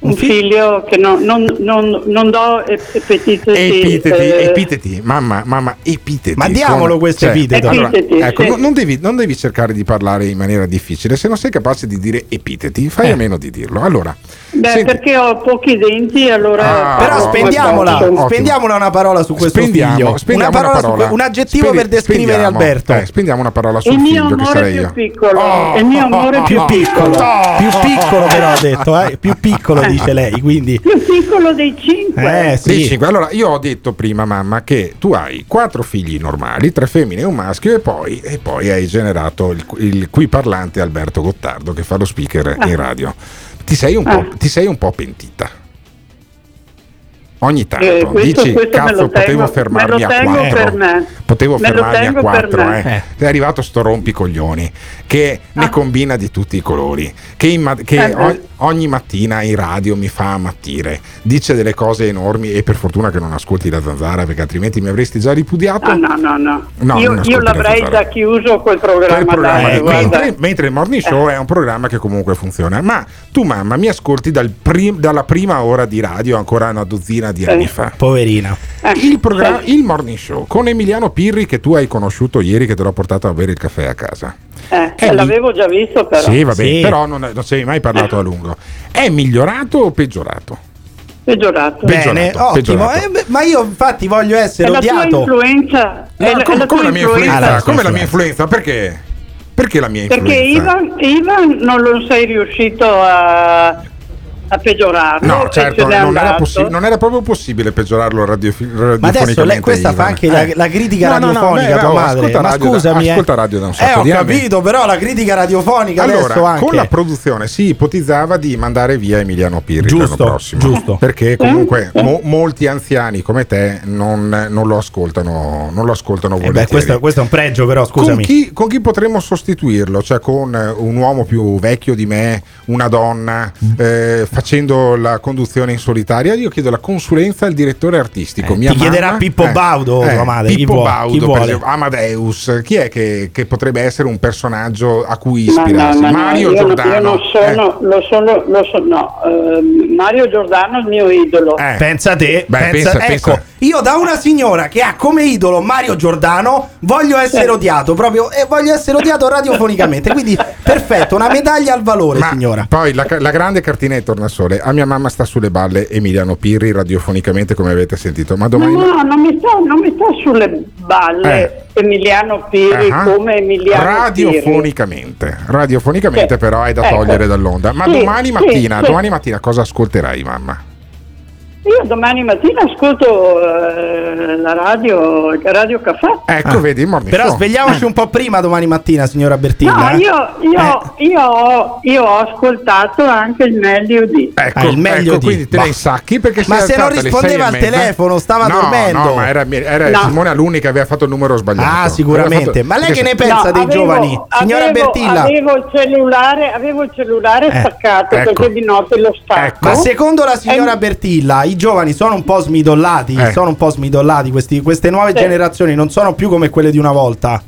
un figlio che non, non, non, non do ep- epiteti Epiteti, eh, epiteti, mamma, mamma, epiteti. Ma diamolo questo epiteto. Allora, Epiteti, ecco, sì. no- non, devi, non devi cercare di parlare in maniera difficile, se non sei capace di dire epiteti, fai Eh. a meno di dirlo. Allora, Beh, senti, perché ho pochi denti, allora. Ah, Però spendiamola, spendiamola una parola su questo spendiamo, figlio. spendiamo una parola, su parola. que- un aggettivo Spendi- per descrivere spendiamo, Alberto. eh, spendiamo una parola sul Il mio figlio che amore sarei più io. piccolo. Oh, il mio amore oh, più più piccolo, più piccolo però ha detto, eh? più piccolo dice lei, quindi Più piccolo dei cinque. eh Sì, sì. cinque. Allora, io ho detto prima, mamma, che tu hai quattro figli normali, tre femmine e un maschio, e poi, e poi hai generato il, il qui parlante Alberto Gottardo che fa lo speaker Ah. in radio. Ti sei un, po', ti sei un po' pentita. Ogni tanto Eh, questo- dici, questo cazzo, tengo- potevo fermarmi a tengo quattro. per me. Potevo Me lo fermarmi a tengo per quattro, me. eh. È arrivato sto rompicoglioni che ne combina di tutti i colori, che, in che Ah. Eh, o- ogni mattina in radio mi fa ammattire, dice delle cose enormi e per fortuna che non ascolti la zanzara perché altrimenti mi avresti già ripudiato. Ah, no, no, no. No, io, io la l'avrei zanzara. già chiuso quel programma, Quel programma dai, mentre, mentre il morning show è un programma che comunque funziona. Ma tu, mamma, mi ascolti dal prim- dalla prima ora di radio, ancora una dozzina di anni fa. Poverina. Il, programma, il morning show con Emiliano Pirri, che tu hai conosciuto ieri, che te l'ho portato a bere il caffè a casa. Eh, È l'avevo già visto però. Sì, va bene, Sì. però non, non sei mai parlato a lungo. È migliorato o peggiorato? Peggiorato. Bene, Peggiorato, ottimo. peggiorato. Eh, beh, ma io infatti voglio È essere la tua odiato. influenza. è No, la- è come, la come tua la mia influenza? Ah, la sua Come la mia influenza. influenza? Perché? Perché la mia Perché influenza? Ivan, Ivan non lo sei riuscito a, a peggiorarlo. No, certo, non era, possi- non era proprio possibile peggiorarlo radiofi- Ma adesso radiofonicamente. lei questa fa Ivan. anche la, Eh. la critica No, no, no, radiofonica beh, tua oh, madre. ascolta Ma radio da- eh. ascolta radio da un Eh, sacco ho di anni. capito, però la critica radiofonica adesso Allora, anche. con la produzione si ipotizzava di mandare via Emiliano Pirri Giusto, l'anno prossimo. giusto. Perché comunque mo- molti anziani come te non, non lo ascoltano, non lo ascoltano Eh beh, volentieri. questo, questo è un pregio, però Con scusami. chi, con chi potremmo sostituirlo? Cioè con eh, un uomo più vecchio di me, una donna, Mm. eh, facendo la conduzione in solitaria? Io chiedo la consulenza al direttore artistico. Eh, ti chiederà Pippo Baudo, tua madre, Pippo vuole- Baudo, chi per vuole? esempio, Amadeus. Chi è che, che potrebbe essere un personaggio a cui Ma no, ispirarsi? ma no, Mario io, non- Giordano. io non sono, Eh. lo sono, lo so- no, ehm, Mario Giordano è il mio idolo. Eh. Pensa te, Beh, pensa- pensa- ecco, pensa. Io da una signora che ha come idolo Mario Giordano voglio essere Sì. odiato proprio e voglio essere odiato radiofonicamente. Quindi perfetto, una medaglia al valore, Ma signora. poi la, la grande cartina di tornasole. A mia mamma sta sulle balle Emiliano Pirri radiofonicamente, come avete sentito. Ma No, domani. no, non mi, sta, non mi sta sulle balle Emiliano Piri Ah, come Emiliano Piri. radiofonicamente, radiofonicamente Sì. però è da Ecco. togliere dall'onda. Ma Sì, domani mattina, sì. domani mattina cosa ascolterai, mamma? Io domani mattina ascolto eh, la radio, Radio Caffè. Ecco, Ah. vedi morning Però show. svegliamoci un po' prima domani mattina, signora Bertilla. No, eh. io, io, io, ho, io ho ascoltato anche il meglio di. Ecco, Ah, il meglio ecco, di- quindi te ne insacchi perché Ma se non rispondeva al telefono, stava No, dormendo. No, ma era, era No. Simone Alunni che aveva fatto il numero sbagliato. Ah, sicuramente. fatto- Ma lei che ne pensa No, dei avevo- giovani? Signora avevo- Bertilla. Avevo il cellulare, avevo il cellulare Eh, staccato ecco. perché di notte lo stacco. Ma secondo la signora Eh, Bertilla, i giovani sono un po' smidollati. Eh. Sono un po' smidollati. questi- queste nuove Sì. generazioni non sono più come quelle di una volta.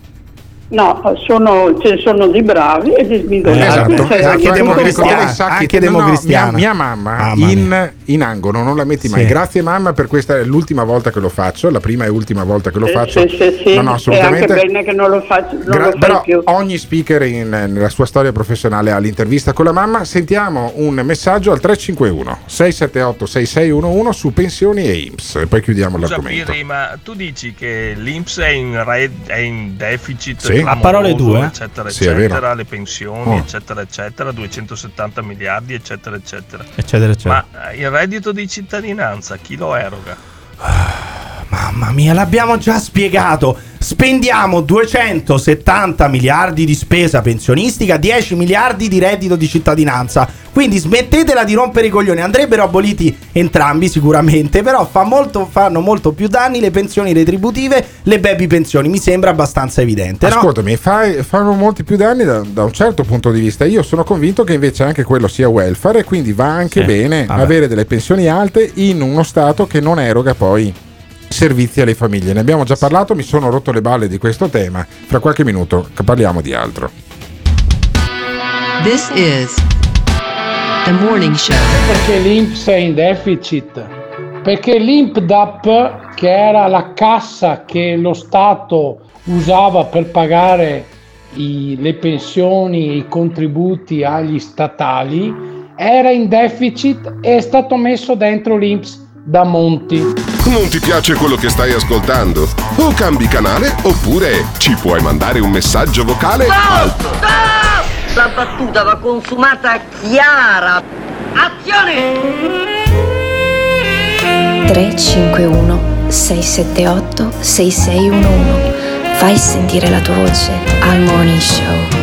No, sono, ce ne sono di bravi e di smidollati. Esatto, Cioè, anche esatto, democristiana, anche no, no, democristiana. mia, mia mamma Mamma in, in angolo non la metti mai. Sì. Grazie mamma per questa è l'ultima volta che lo faccio, la prima e ultima volta che lo faccio. sì, sì, sì. No, no, È assolutamente. anche bene che non lo faccio, non Gra- lo però più. ogni speaker in- nella sua storia professionale ha l'intervista con la mamma. Sentiamo un messaggio al 351 678 6611 su pensioni e IMSS e poi chiudiamo Scusa l'argomento. Pirri, ma tu dici che l'Inps è in, re- è in deficit Sì. A parole tue, eh? eccetera, Sì, eccetera, le pensioni, Oh. eccetera, eccetera, 270 miliardi, eccetera, eccetera. Eccetera, eccetera. Ma eh, il reddito di cittadinanza chi lo eroga? Mamma mia, l'abbiamo già spiegato. Spendiamo 270 miliardi di spesa pensionistica, 10 miliardi di reddito di cittadinanza. Quindi smettetela di rompere i coglioni. Andrebbero aboliti entrambi sicuramente, però fa molto- fanno molto più danni le pensioni retributive, le baby pensioni. Mi sembra abbastanza evidente, no? Ascoltami, fai- fanno molti più danni da, da un certo punto di vista. Io sono convinto che invece anche quello sia welfare e quindi va anche Sì, bene vabbè. avere delle pensioni alte in uno Stato che non eroga poi servizi alle famiglie. Ne abbiamo già parlato, mi sono rotto le balle di questo tema. Fra qualche minuto parliamo di altro. This is the morning show. Perché l'INPS è in deficit? Perché l'INPDAP, che era la cassa che lo Stato usava per pagare i- le pensioni e i contributi agli statali, era in deficit e è stato messo dentro l'INPS da Monti. Non ti piace quello che stai ascoltando? O cambi canale oppure ci puoi mandare un messaggio vocale al La battuta va consumata chiara. Azione! 351 678 6611 Fai sentire la tua voce al Morning Show.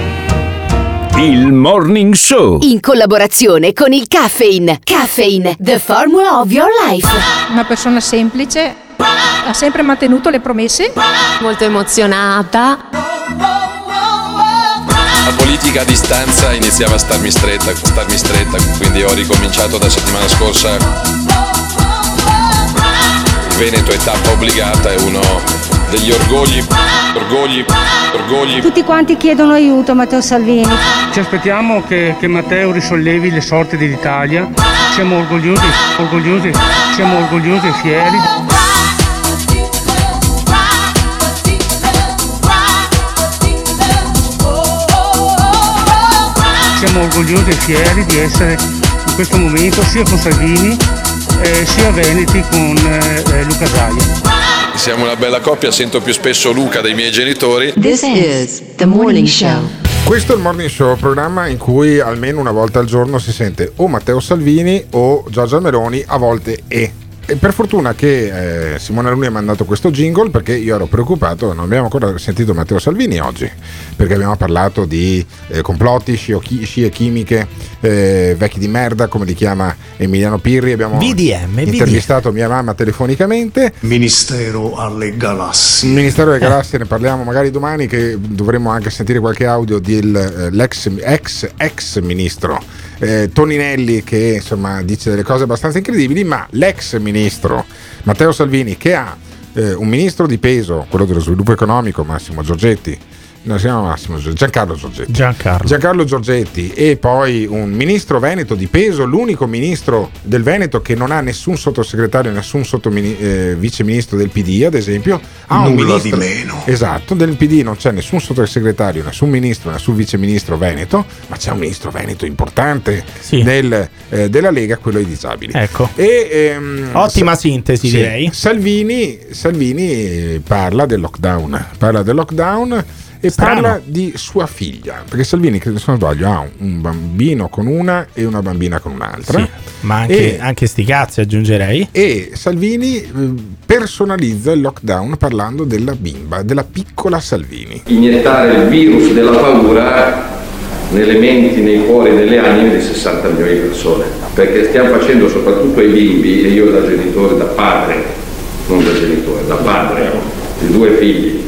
Il Morning Show. In collaborazione con il Caffeine. Caffeine, the formula of your life. Una persona semplice, ha sempre mantenuto le promesse. Molto emozionata. La politica a distanza iniziava a starmi stretta, starmi stretta, quindi ho ricominciato da settimana scorsa. Il Veneto è tappa obbligata, è uno degli orgogli, orgogli, orgogli. Tutti quanti chiedono aiuto a Matteo Salvini. Ci aspettiamo che, che Matteo risollevi le sorti dell'Italia. Siamo orgogliosi, orgogliosi, siamo orgogliosi e fieri. Siamo orgogliosi e fieri di essere in questo momento sia con Salvini eh, sia Veneti con eh, eh, Luca Zaia. Siamo una bella coppia, sento più spesso Luca dei miei genitori. This is the morning show. Questo è il Morning Show, programma in cui almeno una volta al giorno si sente o Matteo Salvini o Giorgia Meloni, a volte e. E per fortuna che eh, Simone Aluni ha mandato questo jingle perché io ero preoccupato, non abbiamo ancora sentito Matteo Salvini oggi, perché abbiamo parlato di eh, complotti, scio- chi- scie chimiche, eh, vecchi di merda, come li chiama Emiliano Pirri, abbiamo VDM, intervistato mia mamma telefonicamente. Ministero alle galassie. Ministero delle Galassie ne parliamo magari domani che dovremmo anche sentire qualche audio dell'ex ex, ex ministro eh, Toninelli che insomma dice delle cose abbastanza incredibili, ma l'ex ministro Matteo Salvini che ha eh, un ministro di peso, quello dello sviluppo economico, Massimo Giorgetti, no, si chiama Massimo Giorgetti, Giancarlo Giorgetti. Giancarlo. Giancarlo Giorgetti e poi un ministro veneto di peso, l'unico ministro del Veneto che non ha nessun sottosegretario, nessun sottomini- eh, viceministro del PD, ad esempio, ha un Nulla ministro, di meno. Esatto, del PD non c'è nessun sottosegretario, nessun ministro, nessun viceministro veneto, ma c'è un ministro veneto importante del, eh, della Lega, quello ai disabili. Ecco. E, ehm, Ottima Sa- sintesi, sì, direi. Salvini, Salvini parla del lockdown, parla del lockdown e Strano. parla di sua figlia, perché Salvini, credo se non sbaglio, ha un- un bambino con una e una bambina con un'altra. Sì, ma anche, E- anche sti cazzi aggiungerei. E Salvini eh, personalizza il lockdown parlando della bimba, della piccola Salvini. iniettare il virus della paura nelle menti, nei cuori, nelle anime di 60 milioni di persone. Perché stiamo facendo soprattutto ai bimbi, e io da genitore, da padre, non da genitore, da padre di due figli,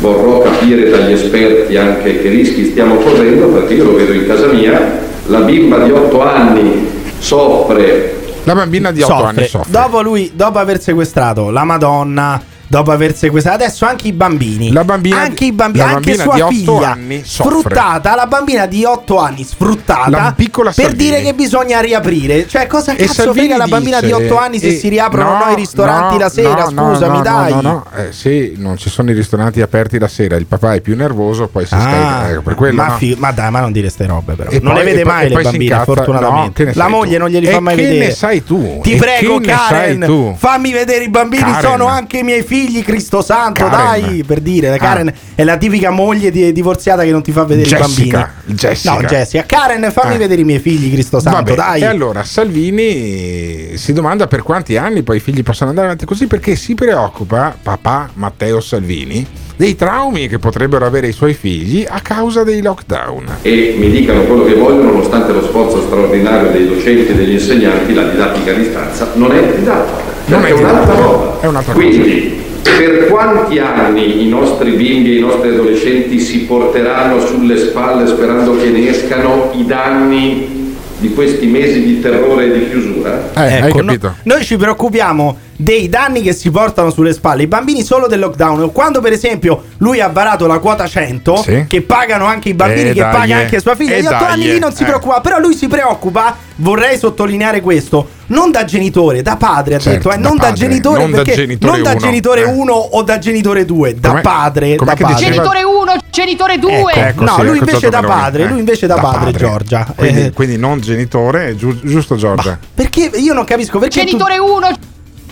vorrò capire dagli esperti anche che rischi stiamo correndo, perché io lo vedo in casa mia, la bimba di 8 anni soffre La bambina di 8 Soffre. anni soffre. Dopo lui, dopo aver sequestrato la Madonna, dopo aver sequestrato adesso anche i bambini. La bambina anche i bambini, anche sua figlia sfruttata, la bambina di 8 anni sfruttata per Salvini. dire che bisogna riaprire. Cioè, cosa E cazzo frega la bambina di dice- 8 anni se si riaprono no, noi ristoranti no, la sera? no, Scusami, no, dai. No, no, no. Eh, sì, non ci sono i ristoranti aperti la sera, il papà è più nervoso, poi si Ah, scarica. ecco, per quello, ma, no. fi- ma dai, ma non dire ste robe, però. E non poi- le vede mai le bambine, incazza- fortunatamente. no, che la moglie tu? non glieli fa mai che vedere. ne sai tu? Ti prego, che Karen. Fammi vedere i bambini, sono anche i miei figli. Figli, Cristo Santo, Karen. dai, per dire, la Ah. Karen è la tipica moglie di- divorziata che non ti fa vedere i Jessica, bambini. Jessica. No, Jessica. Karen, fammi Eh. vedere i miei figli, Cristo Santo, Vabbè, dai. E allora Salvini si domanda per quanti anni poi i figli possono andare avanti così perché si preoccupa papà Matteo Salvini dei traumi che potrebbero avere i suoi figli a causa dei lockdown. e mi dicano quello che vogliono, nonostante lo sforzo straordinario dei docenti e degli insegnanti, la didattica a distanza non è didattica, Non è è un'altra roba. è un'altra Quindi, per quanti anni i nostri bimbi e i nostri adolescenti si porteranno sulle spalle sperando che ne escano i danni di questi mesi di terrore e di chiusura? Eh, hai Ecco, no- capito? noi ci preoccupiamo dei danni che si portano sulle spalle i bambini solo del lockdown. Quando, per esempio, lui ha varato la quota 100, Sì. che pagano anche i bambini, Eh, che dai, paga eh. anche sua figlia, Eh, gli otto dai, anni lì non si eh. preoccupa. Però lui si preoccupa, vorrei sottolineare questo, non da genitore, da padre ha Certo, detto, eh, da non da padre, genitore, non da perché genitore non da uno, genitore eh. 1 o da genitore 2, da padre. da padre. diceva- Genitore 1, genitore 2. Ecco, Ecco, no, sì, lui ecco invece da Sottomeloni, padre, eh. lui invece da, padre, Giorgia. Quindi, Eh, quindi non genitore, giu- giusto Giorgia? perché io non capisco perché Genitore 1,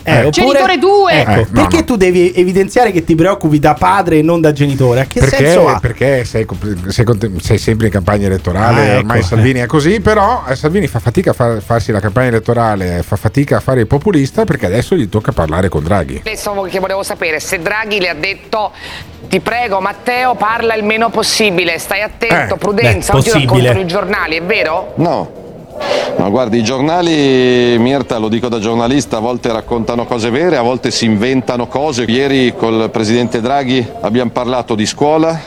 Eh, oppure- genitore 2. Ecco, Eh, no, perché no. tu devi evidenziare che ti preoccupi da padre e non da genitore? A che Perché, senso ha? perché sei, sei sei sempre in campagna elettorale, Ah, ecco, ormai Salvini è così, però eh, Salvini fa fatica a far- farsi la campagna elettorale, fa fatica a fare il populista perché adesso gli tocca parlare con Draghi. Adesso che volevo sapere se Draghi le ha detto ti prego Matteo parla il meno possibile, stai attento, Eh, prudenza, beh, oggi raccontano i giornali, è vero? No. No, guardi, i giornali, Mirta, lo dico da giornalista, a volte raccontano cose vere, a volte si inventano cose. Ieri col presidente Draghi abbiamo parlato di scuola,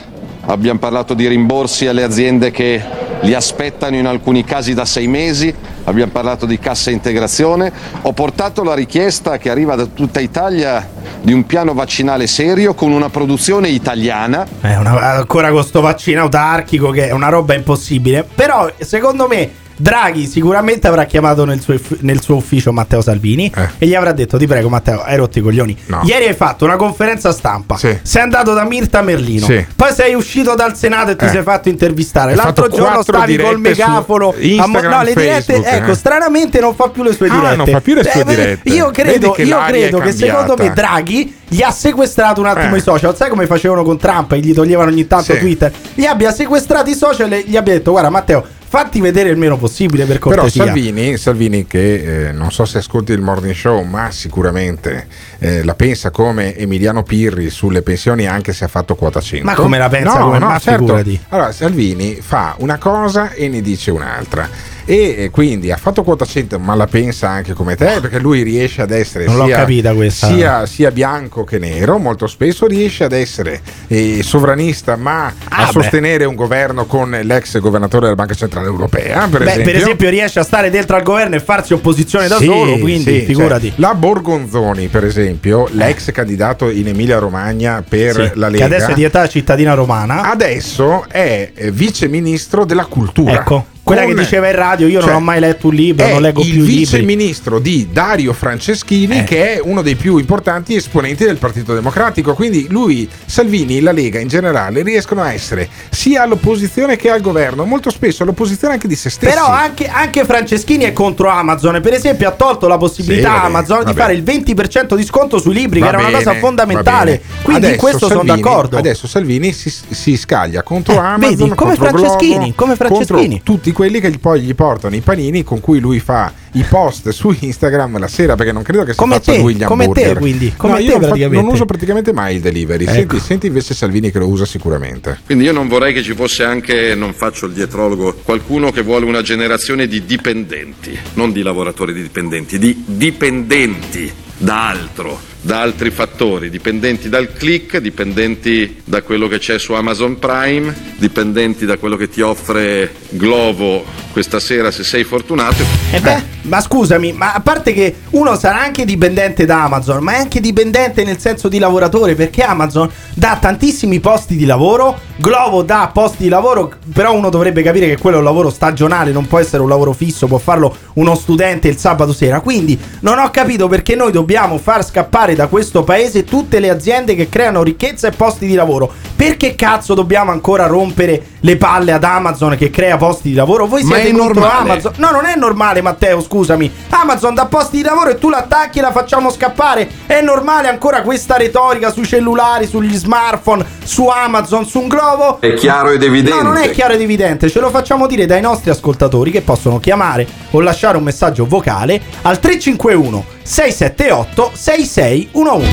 abbiamo parlato di rimborsi alle aziende che li aspettano in alcuni casi da sei mesi, abbiamo parlato di cassa integrazione, ho portato la richiesta che arriva da tutta Italia di un piano vaccinale serio con una produzione italiana. È una- ancora con sto vaccino autarchico che è una roba impossibile. Però, secondo me, Draghi sicuramente avrà chiamato nel suo, nel suo ufficio Matteo Salvini Eh. e gli avrà detto: Ti prego, Matteo, hai rotto i coglioni. No. Ieri hai fatto una conferenza stampa. Sì. Sei andato da Mirta Merlino. Sì. Poi sei uscito dal Senato e ti Eh. sei fatto intervistare. Hai L'altro fatto giorno stavi col megafono. a mo- no, le dirette. Facebook, ecco, eh. stranamente non fa più le sue Ah, dirette. non fa più le sue Eh, vedi, dirette. Io credo, che io credo che secondo me. Draghi gli ha sequestrato un attimo Eh. i social. Sai come facevano con Trump e gli toglievano ogni tanto Sì. Twitter? Gli abbia sequestrato i social e gli abbia detto: Guarda, Matteo, fatti vedere il meno possibile per Però cortesia. Salvini, Salvini che eh, non so se ascolti il morning show, ma sicuramente eh, la pensa come Emiliano Pirri sulle pensioni anche se ha fatto quota 100. Ma come la pensa? No, Come- no, ma certo. figurati. Allora, Salvini fa una cosa e ne dice un'altra. E eh, quindi ha fatto quota 100, ma la pensa anche come te, perché lui riesce ad essere sia, sia- sia bianco che nero, molto spesso riesce ad essere eh, sovranista, ma Ah, a beh. sostenere un governo con l'ex governatore della Banca Centrale Europea. Per Beh, esempio. per esempio, riesce a stare dentro al governo e farsi opposizione da Sì, solo. Quindi, sì, figurati. cioè, la Borgonzoni, per esempio, l'ex candidato in Emilia Romagna per Sì, la che Lega, adesso è diventata cittadina romana. adesso è eh, vice ministro della cultura. Ecco, quella che diceva in radio: Io cioè, non ho mai letto un libro, non leggo il più i vice libri. ministro di Dario Franceschini, Eh. che è uno dei più importanti esponenti del Partito Democratico. Quindi lui, Salvini, la Lega in generale riescono a essere sia all'opposizione che al governo, molto spesso all'opposizione anche di se stessi. Però anche, anche Franceschini è contro Amazon. Per esempio, ha tolto la possibilità Sì, a Amazon di fare il 20% di sconto sui libri, Va che era una cosa bene, fondamentale. bene. Quindi in Adesso questo sono Salvini- d'accordo. Adesso Salvini si, si scaglia contro Eh, Amazon, vedi, come contro Franceschini, Globo, come Franceschini. contro tutti quelli che gli- poi gli portano i panini con cui lui fa i post su Instagram la sera perché non credo che si Come faccia te, lui gli come hamburger. te, quindi, come No, te non, fa- non uso praticamente mai il delivery. Ecco. Senti, senti invece Salvini che lo usa sicuramente. Quindi io non vorrei che ci fosse anche, non faccio il dietrologo, qualcuno che vuole una generazione di dipendenti, non di lavoratori di dipendenti, di dipendenti da altro, da altri fattori, dipendenti dal click, dipendenti da quello che c'è su Amazon Prime, dipendenti da quello che ti offre Glovo questa sera se sei fortunato. E beh, ma scusami, ma a parte che uno sarà anche dipendente da Amazon, ma è anche dipendente nel senso di lavoratore, perché Amazon dà tantissimi posti di lavoro, Glovo dà posti di lavoro, però uno dovrebbe capire che quello è un lavoro stagionale, non può essere un lavoro fisso, può farlo uno studente il sabato sera. Quindi non ho capito perché noi dobbiamo far scappare salvare da questo paese tutte le aziende che creano ricchezza e posti di lavoro. Perché cazzo dobbiamo ancora rompere le palle ad Amazon che crea posti di lavoro? Voi Ma siete è contro normale. Amazon? No, non è normale, Matteo, scusami. Amazon dà posti di lavoro e tu l'attacchi e la facciamo scappare. È normale ancora questa retorica sui cellulari, sugli smartphone, su Amazon, su un globo? È chiaro ed evidente. No, non è chiaro ed evidente, ce lo facciamo dire dai nostri ascoltatori che possono chiamare o lasciare un messaggio vocale al 351 678 6611.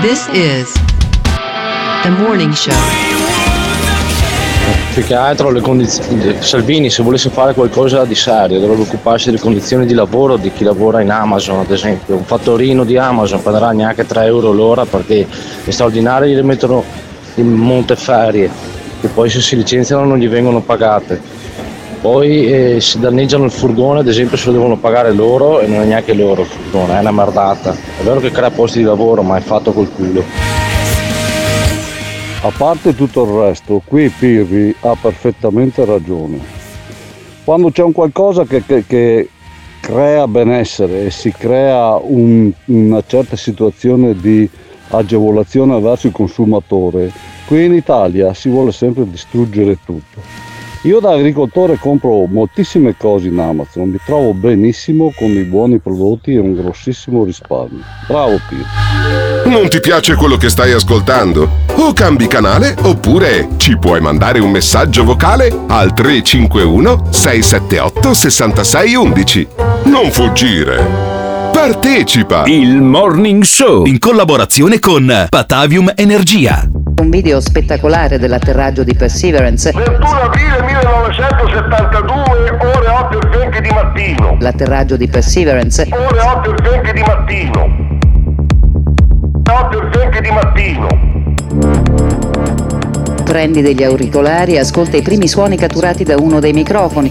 This is the morning show. Più che altro le condizioni. Salvini se volesse fare qualcosa di serio dovrebbe occuparsi delle condizioni di lavoro di chi lavora in Amazon, ad esempio. Un fattorino di Amazon prenderà neanche 3 euro l'ora perché gli straordinari li mettono in monteferie e poi se si licenziano non gli vengono pagate. Poi eh, se danneggiano il furgone, ad esempio, se lo devono pagare loro e non è neanche loro il furgone, è una merdata. È vero che crea posti di lavoro, ma è fatto col culo. A parte tutto il resto, qui Pirri ha perfettamente ragione. Quando c'è un qualcosa che, che- che crea benessere e si crea un- una certa situazione di agevolazione verso il consumatore, qui in Italia si vuole sempre distruggere tutto. Io da agricoltore compro moltissime cose in Amazon, mi trovo benissimo con i buoni prodotti e un grossissimo risparmio. Bravo Pirri. Non ti piace quello che stai ascoltando? O cambi canale oppure ci puoi mandare un messaggio vocale al 351 678 6611. Non fuggire. Partecipa! Il Morning Show in collaborazione con Patavium Energia. Un video spettacolare dell'atterraggio di Perseverance. 21 aprile 1972, ore 8 e 20 di mattino. L'atterraggio di Perseverance. Ore 8 e 20 di mattino. 8 e 20 di mattino. Prendi degli auricolari e ascolta i primi suoni catturati da uno dei microfoni.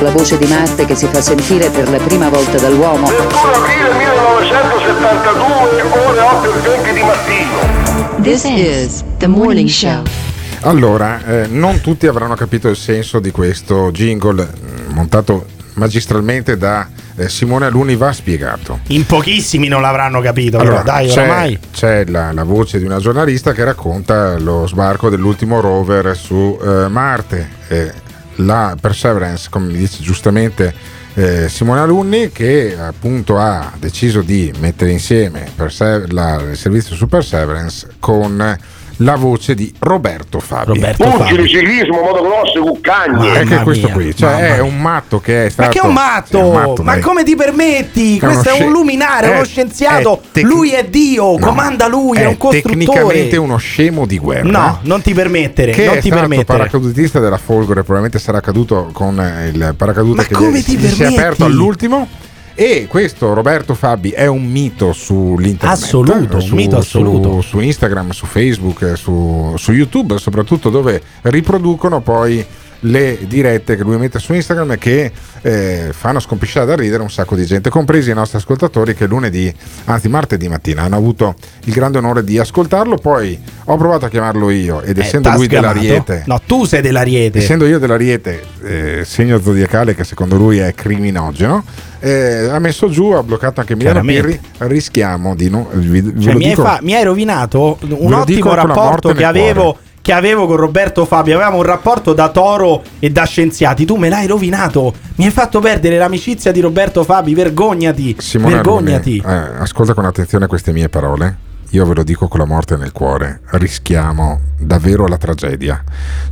La voce di Marte che si fa sentire per la prima volta dall'uomo. 21 aprile 1972, ore 8 e 20 di mattino. This is the morning show. Allora, eh, non tutti avranno capito il senso di questo jingle eh, montato magistralmente da eh, Simone Aluni va spiegato. In pochissimi non l'avranno capito, Allora, però dai, c'è, oramai. c'è la, la voce di una giornalista che racconta lo sbarco dell'ultimo rover su eh, Marte. Eh, la Perseverance, come mi dice giustamente eh, Simone Alunni, che appunto ha deciso di mettere insieme Perse- la- il servizio su Perseverance con la voce di Roberto Fabi. Pugili, ciclismo, motocross, cuccagne. È che questo qui, cioè è un matto che è stato. Ma che è un matto? È un matto, Ma come ti permetti? È Questo è un luminare, è- uno scienziato. è tec- lui è Dio, No, comanda lui, è, un costruttore. tecnicamente uno scemo di guerra. No, non ti permettere, che non è ti stato permettere. paracadutista della Folgore, probabilmente sarà caduto con eh, il paracadute Ma che come gli, ti gli si è aperto all'ultimo. E questo Roberto Fabi è un mito sull'internet, Assoluto, un su, mito assoluto. Su, su Instagram, su Facebook, su, su YouTube, soprattutto dove riproducono poi le dirette che lui mette su Instagram che eh, fanno scompisciare da ridere un sacco di gente, compresi i nostri ascoltatori che lunedì, anzi martedì mattina, hanno avuto il grande onore di ascoltarlo. Poi ho provato a chiamarlo io ed Eh, essendo lui dell'Ariete, No, tu sei dell'Ariete. essendo io dell'Ariete, eh, segno zodiacale che secondo lui è criminogeno, eh, ha messo giù, ha bloccato anche Milano. Pirri. Rischiamo di non. Vi, ve Cioè, mi, hai fa- mi hai rovinato un ottimo rapporto che avevo, cuore. Che avevo con Roberto Fabio. Avevamo un rapporto da toro e da scienziati. Tu me l'hai rovinato. Mi hai fatto perdere l'amicizia di Roberto Fabi. Vergognati. Simone vergognati. Armoni, eh, ascolta con attenzione queste mie parole. Io ve lo dico con la morte nel cuore. Rischiamo davvero la tragedia,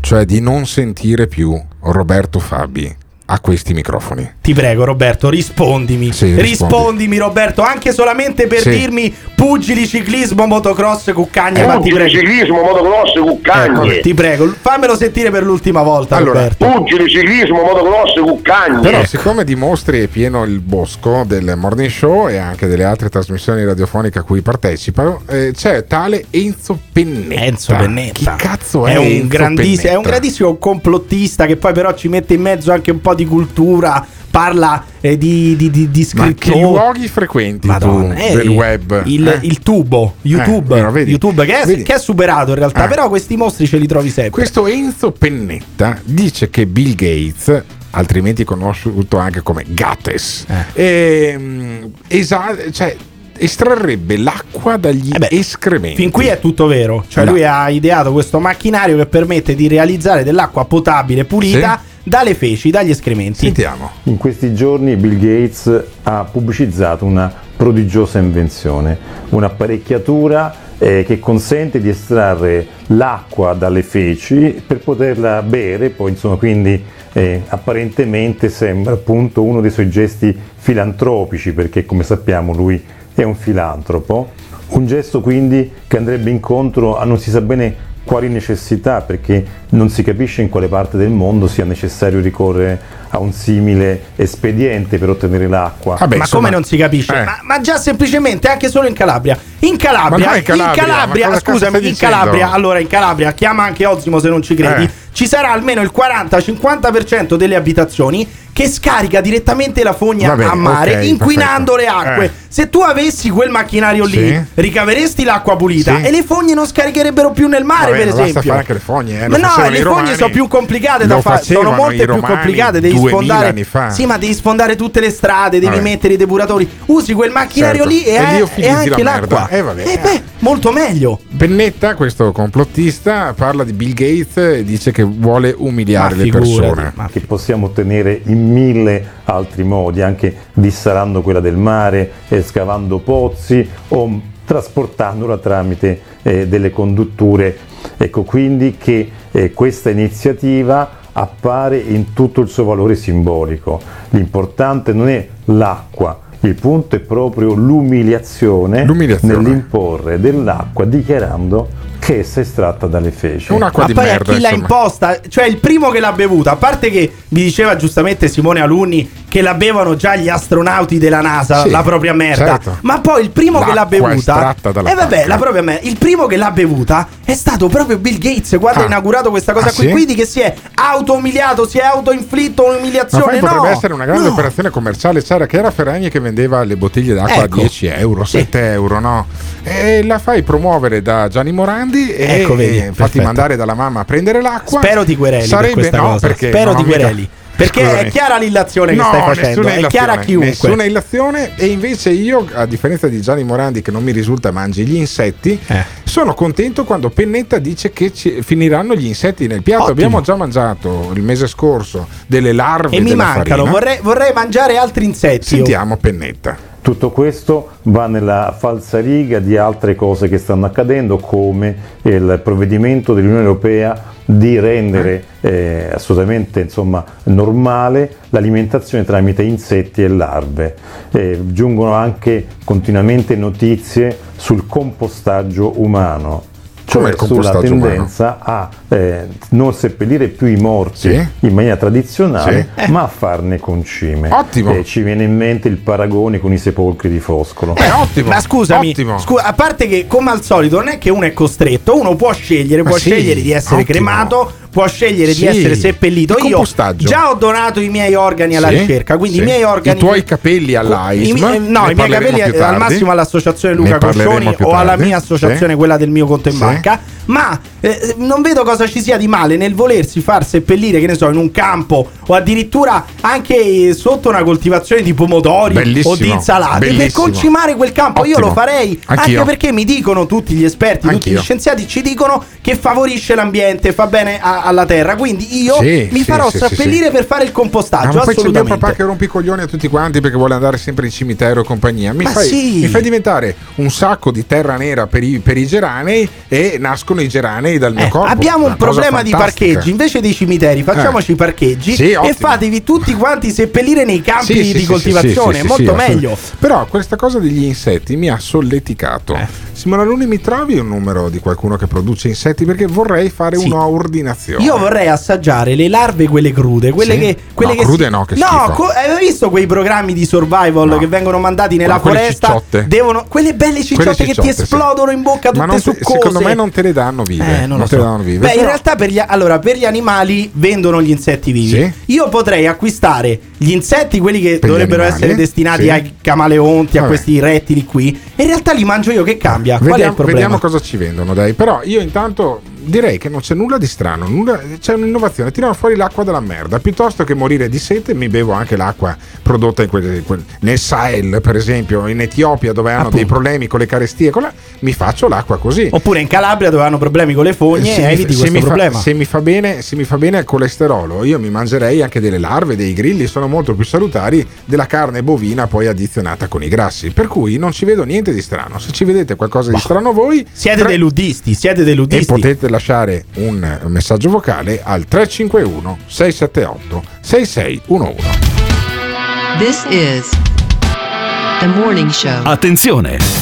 cioè di non sentire più Roberto Fabi a questi microfoni. Ti prego, Roberto, rispondimi. Sì, rispondi. rispondimi, Roberto, anche solamente per Sì. dirmi pugili, ciclismo, motocross, cuccagna. ma ti Pugili, prego. ciclismo, motocross, cuccagne. Ecco, ti prego, fammelo sentire per l'ultima volta, Allora, Roberto. Pugili, ciclismo, motocross, cuccagne. Però, siccome di mostri è pieno il bosco del morning show e anche delle altre trasmissioni radiofoniche a cui partecipano, eh, c'è tale Enzo Pennetta. Enzo Pennetta. Chi cazzo è? È un, Enzo grandissimo, è un grandissimo complottista che poi però ci mette in mezzo anche un po' di cultura, parla eh, di, di, di, di Ma che scrittori. luoghi frequenti Madonna, tu eh, del web? Il, eh? il tubo, YouTube, Eh, però YouTube che, è, che è superato in realtà, Eh. però questi mostri ce li trovi sempre. Questo Enzo Pennetta dice che Bill Gates, altrimenti conosciuto anche come Gates, ehm, esa- cioè, estrarrebbe l'acqua dagli escrementi. Fin qui è tutto vero. Cioè, No. lui ha ideato questo macchinario che permette di realizzare dell'acqua potabile pulita dalle feci, dagli escrementi. Sentiamo. In questi giorni Bill Gates ha pubblicizzato una prodigiosa invenzione, un'apparecchiatura eh, che consente di estrarre l'acqua dalle feci per poterla bere, poi insomma quindi eh, apparentemente sembra appunto uno dei suoi gesti filantropici perché come sappiamo lui è un filantropo, un gesto quindi che andrebbe incontro a non si sa bene quali necessità, perché non si capisce in quale parte del mondo sia necessario ricorrere a un simile espediente per ottenere l'acqua. ma come non si capisce? Eh. Ma, ma già semplicemente anche solo in Calabria. In Calabria, Ma no, in Calabria, ma scusami, in dicendo? Calabria, allora in Calabria, chiama anche Osimo se non ci credi, Eh. ci sarà almeno il 40-50% delle abitazioni che scarica direttamente la fogna Va bene, a mare, ok, inquinando perfetto. le acque. Eh. Se tu avessi quel macchinario lì, Sì. ricaveresti l'acqua pulita Sì. e le fogne non scaricherebbero più nel mare, Vabbè, per ma basta esempio. fare anche le fogne, eh, Ma no, le fogne romani. sono più complicate da fare, sono molte più complicate, devi 2000 sfondare anni fa. Sì, ma devi sfondare tutte le strade, devi Vabbè. mettere i depuratori. Usi quel macchinario Certo. lì e, E e anche la l'acqua. Eh, vabbè. Eh beh, molto meglio. Pennetta, questo complottista, parla di Bill Gates e dice che vuole umiliare le persone. che possiamo ottenere in mille altri modi, anche dissalando quella del mare, scavando pozzi o trasportandola tramite eh, delle condutture. Ecco quindi che eh, questa iniziativa appare in tutto il suo valore simbolico. L'importante non è l'acqua, il punto è proprio l'umiliazione, L'umiliazione. nell'imporre dell'acqua dichiarando che essa è estratta dalle feci. Ma poi a chi l'ha imposta, cioè il primo che l'ha bevuta, a parte che vi diceva giustamente Simone Alunni che la bevono già gli astronauti della NASA, Sì, la propria merda. certo. Ma poi il primo che l'ha L'acqua bevuta, estratta dalla eh vabbè, la propria merda. Il primo che l'ha bevuta è stato proprio Bill Gates quando Ah. ha inaugurato questa cosa Ah, qui. sì? Quindi che si è auto-umiliato, si è auto-inflitto Ma un'umiliazione. poi no, potrebbe essere una grande no. operazione commerciale. C'era che era Ferragni che vendeva le bottiglie d'acqua Ecco. a 10 euro, 7 euro, no? E la fai promuovere da Gianni Morandi e Ecco, vedi, e fatti mandare dalla mamma a prendere l'acqua. Spero ti quereli per Sarebbe questa no, cosa. perché Spero ti mica- quereli. Perché Scusami. è chiara l'illazione che No, stai facendo, è chiara a chiunque. Nessuna illazione e invece io, a differenza di Gianni Morandi che non mi risulta mangi gli insetti, Eh. sono contento quando Pennetta dice che finiranno gli insetti nel piatto. Ottimo. Abbiamo già mangiato il mese scorso delle larve E mi mancano, vorrei, vorrei mangiare altri insetti. Sentiamo Pennetta. Tutto questo va nella falsariga di altre cose che stanno accadendo, come il provvedimento dell'Unione Europea di rendere eh, assolutamente insomma, normale l'alimentazione tramite insetti e larve. Eh, giungono anche continuamente notizie sul compostaggio umano. Cioè sulla compostaggio umano? tendenza a eh, non seppellire più i morti Sì. in maniera tradizionale, Sì. ma a farne concime. Ottimo. Eh, ci viene in mente il paragone con i sepolcri di Foscolo. Eh, ottimo. Ma scusami, Ottimo. scu- a parte che come al solito non è che uno è costretto, uno può scegliere, Ma può sì, scegliere di essere ottimo. cremato, può scegliere Sì, di essere seppellito. Io già ho donato i miei organi alla Sì, ricerca, quindi sì. i miei organi I tuoi capelli all'AISM, I mi- eh, no, ne i miei capelli al massimo all'associazione Ne Luca Coscioni o alla mia associazione, sì. quella del mio conto in Sì. banca. Ma eh, non vedo cosa ci sia di male nel volersi far seppellire, che ne so, in un campo o addirittura anche eh, sotto una coltivazione di pomodori Bellissimo, o di insalate per bellissimo. concimare quel campo. Io Ottimo. lo farei Anch'io. anche perché mi dicono tutti gli esperti, tutti Anch'io. gli scienziati ci dicono che favorisce l'ambiente, fa bene a- alla terra. Quindi io Sì, mi sì, farò sì, seppellire per fare il Ah, compostaggio. ma poi c'è mio papà che rompe i coglioni a tutti quanti perché vuole andare sempre in cimitero e compagnia. Mi, fai, mi fai diventare un sacco di terra nera per i, per i geranei e nascono i geranei dal mio Eh, corpo. abbiamo un problema di parcheggi. Invece dei cimiteri, facciamoci i parcheggi Sì, e ottimo. fatevi tutti quanti seppellire nei campi Sì, di coltivazione. è molto meglio. Però questa cosa degli insetti mi ha solleticato. Eh. Simona Luni, mi trovi un numero di qualcuno che produce insetti? Perché vorrei fare Sì. un'ordinazione. Io vorrei assaggiare le larve, quelle crude, quelle Sì? che. Quelle No, che crude si- no, che No, co- hai visto quei programmi di survival No. che vengono mandati nella quelle foresta? cicciotte. Devono, quelle belle cicciotte, Quelle che cicciotte, ti sì. esplodono in bocca tutte Ma non te- succose. secondo me non te le danno vive. Eh, non le so. danno vive. Beh, in Però- realtà per gli, allora, per gli animali vendono gli insetti vivi. Sì. Io potrei acquistare gli insetti, quelli che Per dovrebbero essere destinati sì. ai camaleonti, a questi rettili qui. E in realtà li mangio io, che cambia? Qual è il Vediamo, problema? vediamo cosa ci vendono, dai. Però io intanto direi che non c'è nulla di strano, nulla- c'è un'innovazione. Tirano fuori l'acqua dalla merda. Piuttosto che morire di sete, mi bevo anche l'acqua prodotta in quelle- quel- nel Sahel, per esempio, in Etiopia, dove hanno dei problemi con le carestie. con la- mi faccio l'acqua così. Oppure in Calabria dove hanno problemi con le fogne Se e mi- eviti se questo mi fa- problema. se, mi fa bene, se mi fa bene il colesterolo, io mi mangerei anche delle larve, dei grilli, sono molto più salutari della carne bovina poi addizionata con i grassi. Per cui non ci vedo niente di strano. Se ci vedete qualcosa di strano voi, Siete tre- dei ludisti, siete dei e potete lasciare un messaggio vocale al 351 678 6611. This is the morning show. Attenzione!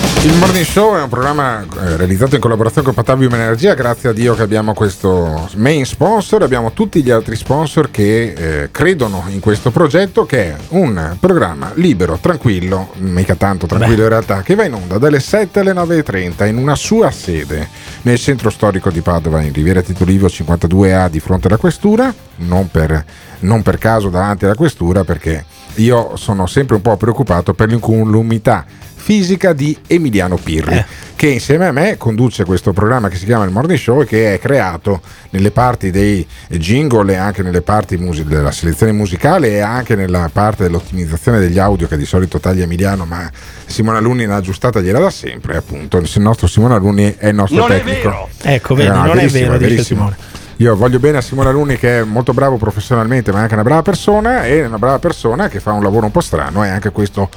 Il Morning Show è un programma eh, realizzato in collaborazione con Patavium Energia. Grazie a Dio che abbiamo questo main sponsor. Abbiamo tutti gli altri sponsor che eh, credono in questo progetto, che è un programma libero, tranquillo, mica tanto tranquillo in realtà, che va in onda dalle 7 alle 9.30 in una sua sede nel centro storico di Padova, in Riviera Tito Livio 52A, di fronte alla questura. Non per, non per caso davanti alla questura, perché io sono sempre un po' preoccupato per l'incolumità fisica di Emiliano Pirri, Eh. che insieme a me conduce questo programma che si chiama il Morning Show e che è creato nelle parti dei jingle e anche nelle parti musi- della selezione musicale e anche nella parte dell'ottimizzazione degli audio che di solito taglia Emiliano, ma Simona Luni l'ha aggiustata gliela da sempre, appunto. Il nostro Simona Luni è il nostro Non è tecnico. vero. Ecco, vedi, no, non è vero, dice verissimo. Simone. Io voglio bene a Simona Luni che è molto bravo professionalmente, ma è anche una brava persona e una brava persona che fa un lavoro un po' strano, è anche questo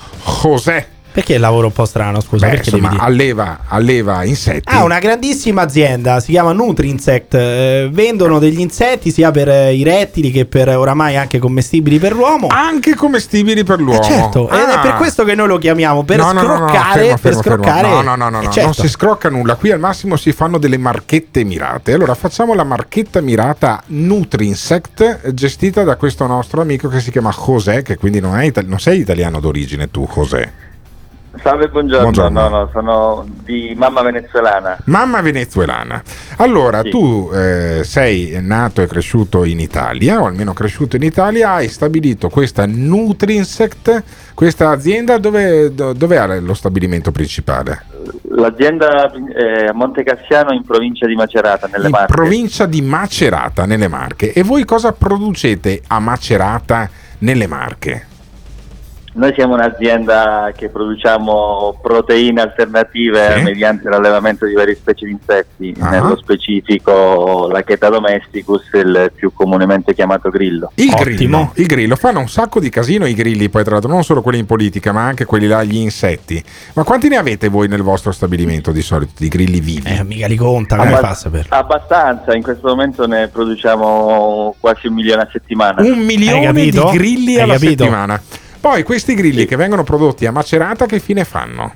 José. Perché il lavoro un po' strano, scusa? Beh, perché insomma, alleva, alleva insetti. Ah, una grandissima azienda, si chiama Nutrinsect. eh, vendono degli insetti sia per eh, i rettili che per eh, oramai anche commestibili per l'uomo. Anche commestibili per l'uomo. Eh, certo, ed è Ah. per questo che noi lo chiamiamo per No, no, no, no, no, scroccare. fermo, per fermo, fermo. scroccare. No, no, no, no, Eh, no, certo. non si scrocca nulla. Qui al massimo si fanno delle marchette mirate. Allora facciamo la marchetta mirata Nutrinsect gestita da questo nostro amico che si chiama José, che quindi non, è non sei italiano d'origine tu, José. Salve, buongiorno. Buongiorno. No, no, sono di mamma venezuelana. Mamma venezuelana. Allora, tu eh, sei nato e cresciuto in Italia, o almeno cresciuto in Italia, hai stabilito questa Nutrinsect, questa azienda dove, do- dove ha lo stabilimento principale? L'azienda è a Monte Cassiano in provincia di Macerata, nelle in Marche. provincia di Macerata, nelle Marche. E voi cosa producete a Macerata, nelle Marche? Noi siamo un'azienda che produciamo proteine alternative Sì. mediante l'allevamento di varie specie di insetti, Ah. nello specifico la Cheta domesticus, il più comunemente chiamato grillo. Il grillo, il grillo, fanno un sacco di casino i grilli, poi tra l'altro non solo quelli in politica, ma anche quelli là, gli insetti. Ma quanti ne avete voi nel vostro stabilimento di solito di grilli vivi? Eh, mica li conta, come Abba- fa a sapere? Abbastanza, in questo momento ne produciamo quasi un milione a settimana. Un milione di grilli Hai alla capito? settimana. Poi questi grilli che vengono prodotti a Macerata che fine fanno?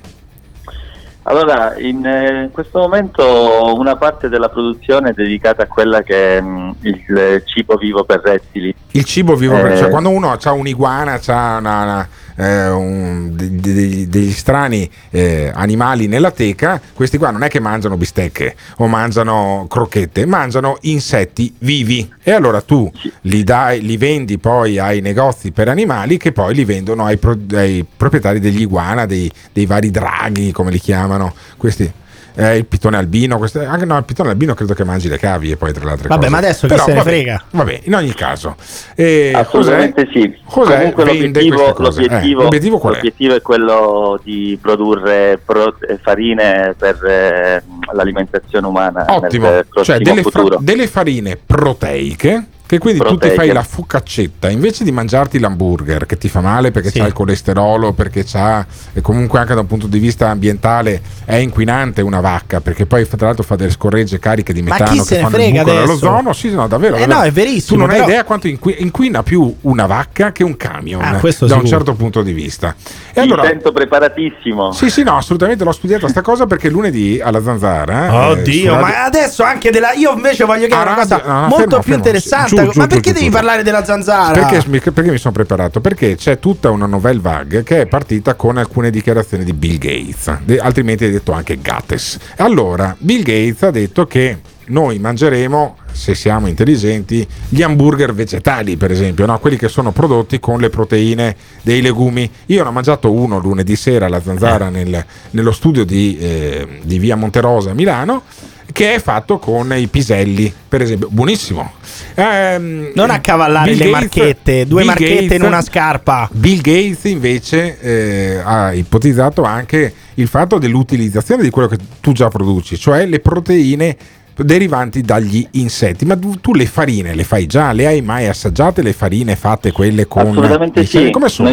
Allora, in eh, questo momento una parte della produzione è dedicata a quella che è mm, il cibo vivo per rettili. Il cibo vivo, per- Eh. cioè quando uno ha un'iguana, ha una, una- eh, un- de- de- degli, strani eh, animali nella teca, questi qua non è che mangiano bistecche o mangiano crocchette, mangiano insetti vivi. E allora tu li, dai, li vendi poi ai negozi per animali che poi li vendono ai, pro- ai proprietari degli iguana, dei, dei vari draghi, come li chiamano. Questi. Eh, il pitone albino, queste- anche no, il pitone albino credo che mangi le cavie poi tra le altre Vabbè, cose. ma adesso chi Però, se ne vabbè, frega? Vabbè, in ogni caso. E Assolutamente cos'è? sì. Cos'è? Comunque Vende l'obiettivo, l'obiettivo- Eh, l'obiettivo qual è? l'obiettivo è quello di produrre pro- eh, farine per eh, l'alimentazione umana Ottimo, cioè delle, fra- delle farine proteiche che quindi tu ti fai la focaccetta invece di mangiarti l'hamburger che ti fa male perché Sì. c'ha il colesterolo, perché c'ha e comunque anche da un punto di vista ambientale è inquinante una vacca perché poi tra l'altro fa delle scorregge cariche di metano che se ne fanno il frega buco adesso? nell'ozono. Sì, no, davvero. Eh davvero. no, è verissimo, Tu non però- hai idea quanto inqui- inquina più una vacca che un camion Ah, da un sicuro. certo punto di vista. E Mi allora sento preparatissimo. sì, sì, no, assolutamente l'ho studiata sta cosa perché lunedì alla Zanzara. eh, Oddio, su ma adesso anche della. Io invece voglio chiedere Ah, una cosa no, no, molto fermo, più fermo. interessante. Giù, giù, ma perché giù, devi giù. parlare della zanzara? Perché, mi- perché mi sono preparato? Perché c'è tutta una nouvelle vague che è partita con alcune dichiarazioni di Bill Gates, altrimenti hai detto anche Gates. Allora, Bill Gates ha detto che noi mangeremo, se siamo intelligenti, gli hamburger vegetali, per esempio, no? quelli che sono prodotti con le proteine dei legumi. Io ne ho mangiato uno lunedì sera alla Zanzara nel- nello studio di, eh, di via Monterosa a Milano. Che è fatto con i piselli, per esempio, buonissimo. Ehm, Non accavallare Bill le Gates- marchette, due Bill marchette Gates- in una scarpa. Bill Gates invece eh, ha ipotizzato anche il fatto dell'utilizzazione di quello che tu già produci, cioè le proteine derivanti dagli insetti. Ma tu, tu le farine le fai già? Le hai mai assaggiate le farine fatte quelle con Assolutamente sì. Come sono?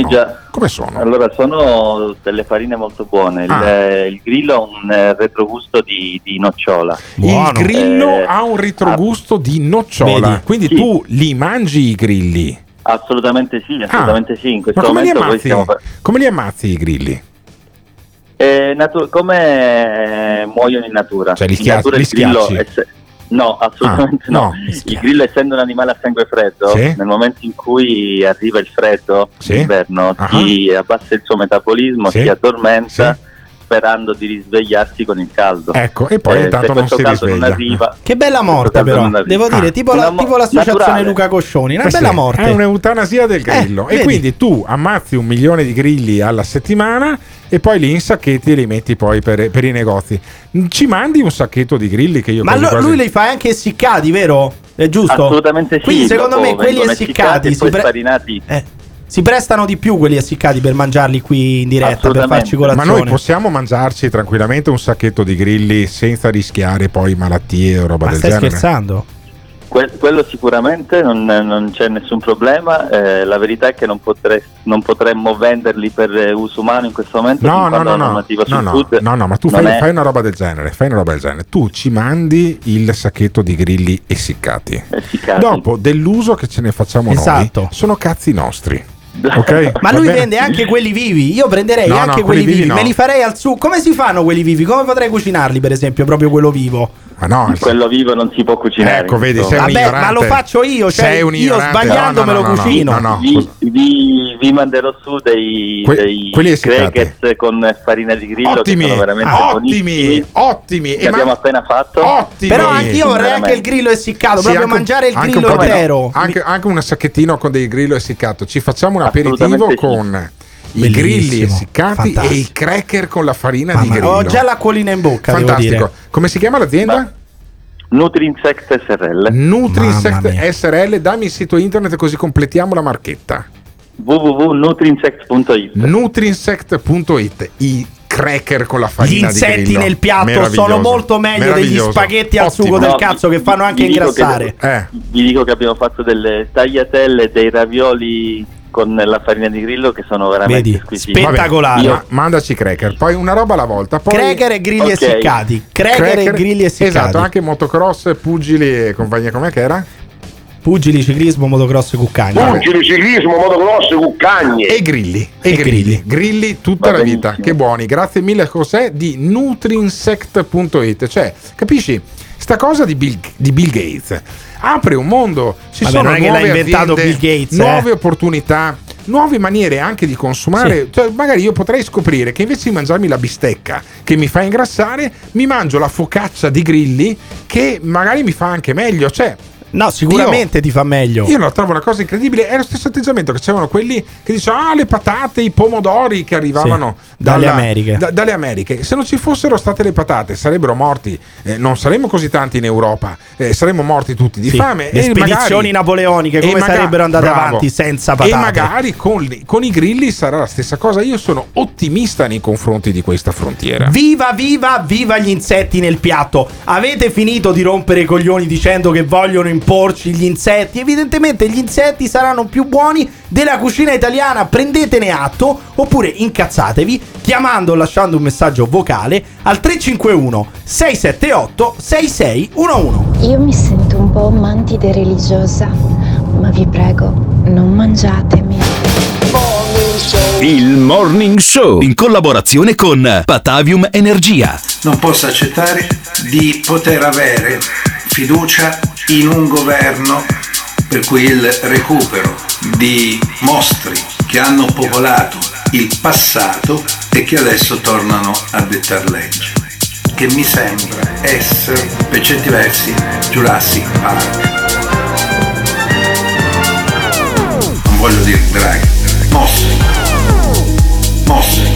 Come sono? Allora, sono delle farine molto buone. Il, Ah. eh, il grillo ha un eh, retrogusto di, di nocciola. Il grillo Eh, ha un ritrogusto di nocciola, Vedi? quindi Sì. tu li mangi i grilli. Assolutamente sì, assolutamente sì. In questo Ma come li, momento noi ammazzi, fa- come li ammazzi i grilli? Eh, natu- come eh, muoiono in natura? Cioè, li in schiacci- natura li il grillo se- No, assolutamente Ah, no. no, Il grillo essendo un animale a sangue freddo, Sì. nel momento in cui arriva il freddo, Sì. l'inverno, Ah. si abbassa il suo metabolismo, Sì. si addormenta sperando di risvegliarsi con il caldo. Ecco, e poi Eh, intanto non si risveglia. arriva, Che bella morte, però. Devo dire, Ah. tipo, la- mo- tipo l'associazione naturale. Luca Coscioni. Una Eh sì, bella morte. È un'eutanasia del grillo. Eh, e vedi? quindi tu ammazzi un milione di grilli alla settimana e poi li insacchetti e li metti poi per, per i negozi. Ci mandi un sacchetto di grilli che io Ma lo- quasi- lui li fa anche essiccati, vero? È giusto? Assolutamente sì. Quindi secondo me quelli essiccati si, pre- eh, si prestano di più quelli essiccati per mangiarli qui in diretta, per farci Ma colazione. noi possiamo mangiarci tranquillamente un sacchetto di grilli senza rischiare poi malattie o roba Ma del stai genere? scherzando? Que- quello sicuramente non, non c'è nessun problema. eh, la verità è che non, potre- non potremmo venderli per uso umano in questo momento. No, no, no, no, no, no, no, no, ma tu fai, è- fai una roba del genere, fai una roba del genere. Tu ci mandi il sacchetto di grilli essiccati. Essiccati. Dopo, dell'uso che ce ne facciamo Esatto. noi, sono cazzi nostri. Ok? <laughs> Ma lui bene? vende anche quelli vivi. Io prenderei No, anche no, quelli quelli vivi vivi. no. Me li farei al sugo. Come si fanno quelli vivi? Come potrei cucinarli, per esempio, proprio quello vivo? Ma no, quello vivo non si può cucinare. Ecco, vedi, sei un Vabbè, ignorante. ma lo faccio io. Cioè, Sei un io sbagliando No, no, me lo no, no, cucino. no, no. vi, vi- vi manderò su dei, Que- dei crackers con farina di grillo Ottimi, che sono veramente ah, buonissimi. ottimi, ottimi. Che E ma- abbiamo appena fatto. Ottimi. Però anche io vorrei anche il grillo essiccato. Sì, proprio mangiare il grillo intero. Anche, anche un sacchettino con dei grillo essiccato. Ci facciamo un aperitivo Assolutamente sì. I grilli essiccati fantastico. e i cracker con la farina di Mamma, grillo. ho già l'acquolina in bocca, devo Fantastico. dire. Come si chiama l'azienda? Nutrinsect SRL. Nutrinsect. SRL. Dammi il sito internet così completiamo la marchetta. www.nutrinsect.it Nutrinsect.it. I cracker con la Gli farina di insetti nel piatto sono molto meglio degli spaghetti al sugo Ottimo. del No, cazzo che fanno anche vi ingrassare. Eh. Vi dico che abbiamo fatto delle tagliatelle, dei ravioli con la farina di grillo che sono veramente Vedi, squisiti. spetta- Spettacolare. Ma- mandaci cracker, poi una roba alla volta. Poi Cracker e grilli Ok. essiccati. Cracker, e grilli essiccati. Esatto, anche motocross, pugili e compagnia com'è che era? Pugili, ciclismo, motocross e cuccagna. Pugili, ciclismo, motocross, cuccagne. E grilli, e, E grilli. grilli. Grilli tutta Va la vita, benissimo. che buoni. Grazie mille José di nutrinsect.it. Cioè, capisci? Sta cosa di Bill, di Bill Gates apre un mondo, ci Vabbè, sono non è che l'ha nuove inventato aziende, Bill Gates, eh. nuove opportunità. nuove maniere anche di consumare. Cioè, magari io potrei scoprire che invece di mangiarmi la bistecca che mi fa ingrassare, mi mangio la focaccia di grilli che magari mi fa anche meglio. Cioè, No, sicuramente ti fa meglio. io lo trovo una cosa incredibile. È lo stesso atteggiamento che c'erano quelli che dicevano: Ah, le patate, i pomodori che arrivavano Sì, dalle dalla- Americhe. da- dalle Americhe. Se non ci fossero state le patate, sarebbero morti. eh, non saremmo così tanti in Europa, eh, saremmo morti tutti di Sì, fame. le e spedizioni magari- napoleoniche come maga- sarebbero andate bravo. avanti senza patate. E magari con, con i grilli sarà la stessa cosa. Io sono ottimista nei confronti di questa frontiera. Viva, viva, viva gli insetti nel piatto. Avete finito di rompere i coglioni dicendo che vogliono imporci gli insetti? Evidentemente gli insetti saranno più buoni della cucina italiana. Prendetene atto oppure incazzatevi chiamando o lasciando un messaggio vocale al 351 678 6611. Io mi sento un po' mantide religiosa, ma vi prego, non mangiatemi. Il Morning Show in collaborazione con Patavium Energia. Non posso accettare di poter avere fiducia in un governo per cui il recupero di mostri che hanno popolato il passato e che adesso tornano a dettar legge. Che mi sembra essere, per certi versi, Jurassic Park. Non voglio dire Draghi. Mostri. Mostri.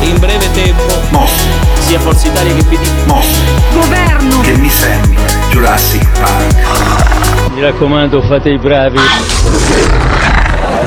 In breve tempo, sia Forza Italia che PD. Governo. Che mi sembra Jurassic Park. Mi raccomando, fate i bravi.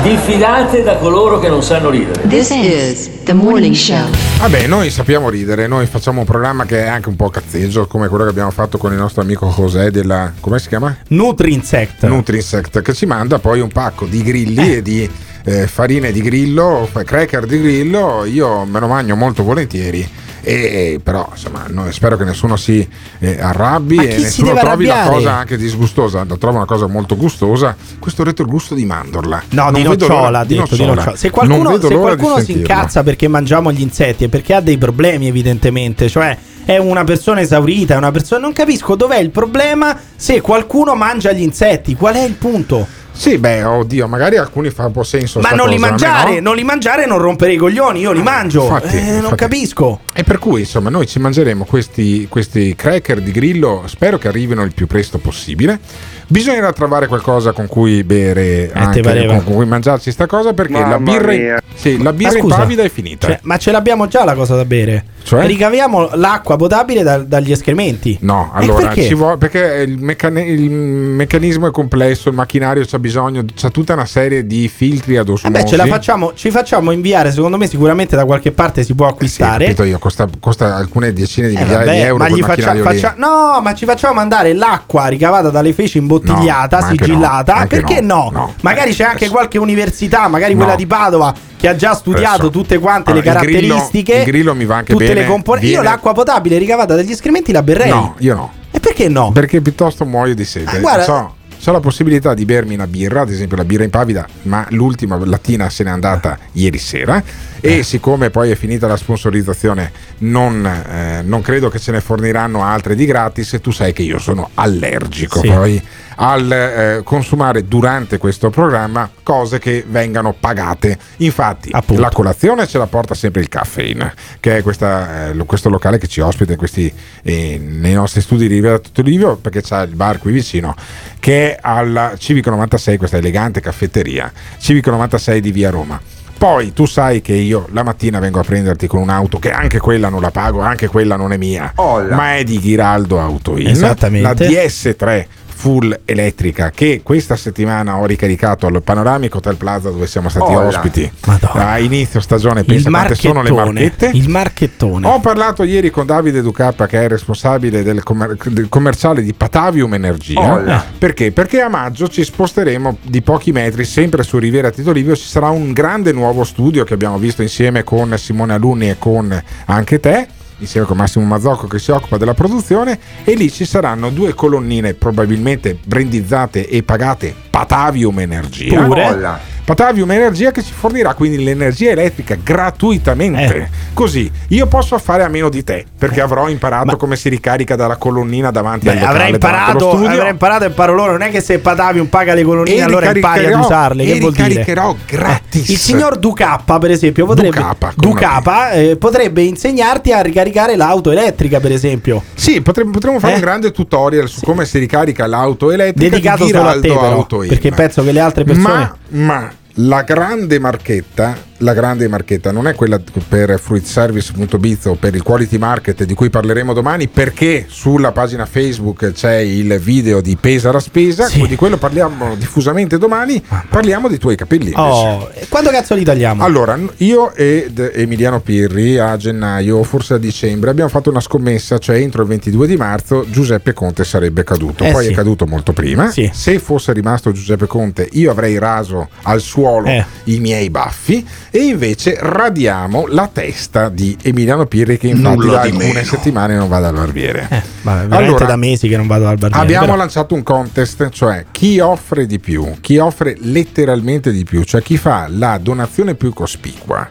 Diffidate da coloro che non sanno ridere. This is the morning show. Vabbè, noi sappiamo ridere, noi facciamo un programma che è anche un po' cazzeggio, come quello che abbiamo fatto con il nostro amico José della... come si chiama? Nutrinsect. Nutrinsect, che ci manda poi un pacco di grilli e di eh, farine di grillo, cracker di grillo, io me lo mangio molto volentieri. E, però insomma no, spero che nessuno si eh, arrabbi e nessuno trovi la cosa anche disgustosa lo trovo una cosa molto gustosa questo retrogusto di mandorla No, Non di nocciola, detto, di nocciola. nocciola. Se qualcuno, se qualcuno si incazza perché mangiamo gli insetti è perché ha dei problemi, evidentemente. Cioè, è una persona esaurita, è una persona. Non capisco dov'è il problema se qualcuno mangia gli insetti. Qual è il punto? Sì, beh, oddio, magari alcuni fa un po' senso. Ma non li cosa, me mangiare, no. non li mangiare e non rompere i coglioni. Io li mangio. Infatti, Eh, non infatti. capisco. E per cui, insomma, noi ci mangeremo questi, questi cracker di grillo. Spero che arrivino il più presto possibile. Bisognerà trovare qualcosa con cui bere, anche, Eh, pareva. con, con cui mangiarci sta cosa perché la Mamma birra, mia. sì, la birra scusa, impavida è finita. Cioè, ma ce l'abbiamo già la cosa da bere. Cioè? Ricaviamo l'acqua potabile da- dagli escrementi. No, allora perché? ci vuole perché il, meccani- il meccanismo è complesso, il macchinario c'ha bisogno, c'ha tutta una serie di filtri ad osmosi. Vabbè, ce la facciamo, ci facciamo inviare. Secondo me, sicuramente da qualche parte si può acquistare. Capito io, costa, costa alcune decine di Eh, migliaia vabbè, di euro ma gli faccia- macchinario lì. faccia- no, ma ci facciamo mandare l'acqua ricavata dalle feci imbottigliata, No, sigillata. no, perché no? no, Magari c'è anche qualche università, magari quella di Padova, che ha già studiato Adesso, tutte quante allora, le il grillo- caratteristiche. il grillo mi va anche tutte bene, le componenti. Io viene- l'acqua potabile ricavata dagli escrementi la berrei. No, io no. E perché no? Perché piuttosto muoio di sete. Ah, guarda- So, so la possibilità di bermi una birra, ad esempio la birra impavida, ma l'ultima lattina se n'è andata ieri sera. Eh. E siccome poi è finita la sponsorizzazione, non, eh, non credo che ce ne forniranno altre di gratis. Tu sai che io sono allergico Sì. poi al eh, consumare durante questo programma cose che vengano pagate. Infatti, la colazione ce la porta sempre il Caffeine, che è questa, eh, questo locale che ci ospita questi, eh, nei nostri studi di Riviera Tutolivio, perché c'ha il bar qui vicino, che è alla Civico 96, questa elegante caffetteria, Civico 96 di Via Roma. Poi tu sai che io la mattina vengo a prenderti con un'auto che anche quella non la pago, anche quella non è mia, ma è di Ghiraldo Auto In, Esattamente. la DS3 full elettrica che questa settimana ho ricaricato al Panoramico Hotel Plaza dove siamo stati Olla. ospiti Madonna. a inizio stagione. Pensa quante sono le marchette. Il marchettone. Ho parlato ieri con Davide Ducappa che è responsabile del, commer- del commerciale di Patavium Energia. Olla. Perché? Perché a maggio ci sposteremo di pochi metri, sempre su Riviera Tito Livio, ci sarà un grande nuovo studio che abbiamo visto insieme con Simone Alunni e con anche te. Insieme con Massimo Mazzocco che si occupa della produzione, e lì ci saranno due colonnine probabilmente brandizzate e pagate Patavium Energia. Pure? Patavium Energia che ci fornirà quindi l'energia elettrica gratuitamente. Eh. Così io posso fare a meno di te perché avrò imparato come si ricarica dalla colonnina davanti al Beh, locale avrei imparato, avrei imparato e imparo loro. Non è che se Patavium paga le colonnine, E allora impari ad usarle. e Che vuol dire? ricaricherò gratis. Il signor Ducappa, per esempio, potrebbe, Ducappa, come Ducappa, eh, potrebbe insegnarti a ricaricare l'auto elettrica, per esempio. Sì, potremmo, potremmo fare Eh? un grande tutorial su come si ricarica l'auto elettrica Dedicato di solo a te, però, perché penso che le altre persone. Ma, ma la grande marchetta, la grande marchetta non è quella per fruitservice.biz o per il quality market di cui parleremo domani perché sulla pagina Facebook c'è il video di Pesa la spesa, di quello parliamo diffusamente domani, parliamo dei tuoi capelli. Oh, quando cazzo li tagliamo? Allora, io ed Emiliano Pirri a gennaio, forse a dicembre, abbiamo fatto una scommessa, cioè entro il 22 di marzo Giuseppe Conte sarebbe caduto. Eh Poi sì. è caduto molto prima. Sì. Se fosse rimasto Giuseppe Conte, io avrei raso al suolo Eh. i miei baffi e invece radiamo la testa di Emiliano Pirri che infatti Nulla da alcune meno. settimane non va dal barbiere. Vabbè, veramente Allora, da mesi che non vado al barbiere. Abbiamo però- lanciato un contest, cioè chi offre di più, chi offre letteralmente di più, cioè chi fa la donazione più cospicua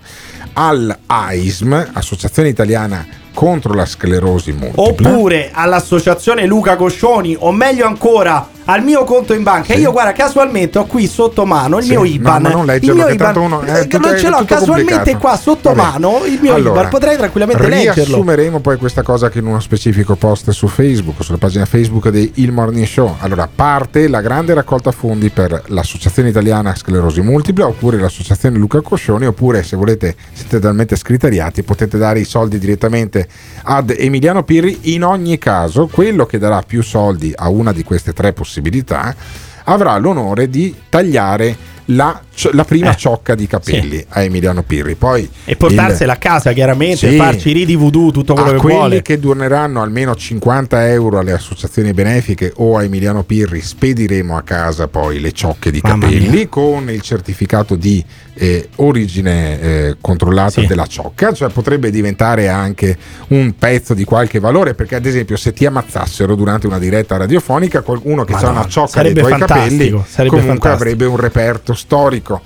all'AISM, Associazione Italiana contro la sclerosi multipla. Oppure all'associazione Luca Coscioni, o meglio ancora al mio conto in banca. Io, guarda, casualmente ho qui sotto mano il mio no, IBAN. ma non il leggerlo, mio che IBAN. uno- è Eh, tutto- non ce l'ho casualmente complicato. qua sotto Vabbè. mano il mio Allora, IBAN. Potrei tranquillamente leggerlo. Riassumeremo poi questa cosa che in uno specifico post su Facebook, sulla pagina Facebook di Il Morning Show. Allora, parte la grande raccolta fondi per l'Associazione Italiana Sclerosi Multipla oppure l'Associazione Luca Coscioni oppure se volete siete talmente scriteriati potete dare i soldi direttamente ad Emiliano Pirri. In ogni caso, quello che darà più soldi a una di queste tre possibilità avrà l'onore di tagliare la, la prima ciocca di capelli a Emiliano Pirri. Poi Eh, E portarsela a casa, chiaramente, Sì. farci ridi voodoo, tutto quello a che quelli vuole. che doneranno almeno 50 euro alle associazioni benefiche o a Emiliano Pirri spediremo a casa poi le ciocche di Mamma capelli mia. con il certificato di eh, origine eh, controllata della ciocca cioè potrebbe diventare anche un pezzo di qualche valore perché ad esempio se ti ammazzassero durante una diretta radiofonica qualcuno che ha una ciocca dei tuoi fantastico, capelli sarebbe comunque fantastico. avrebbe un reperto storico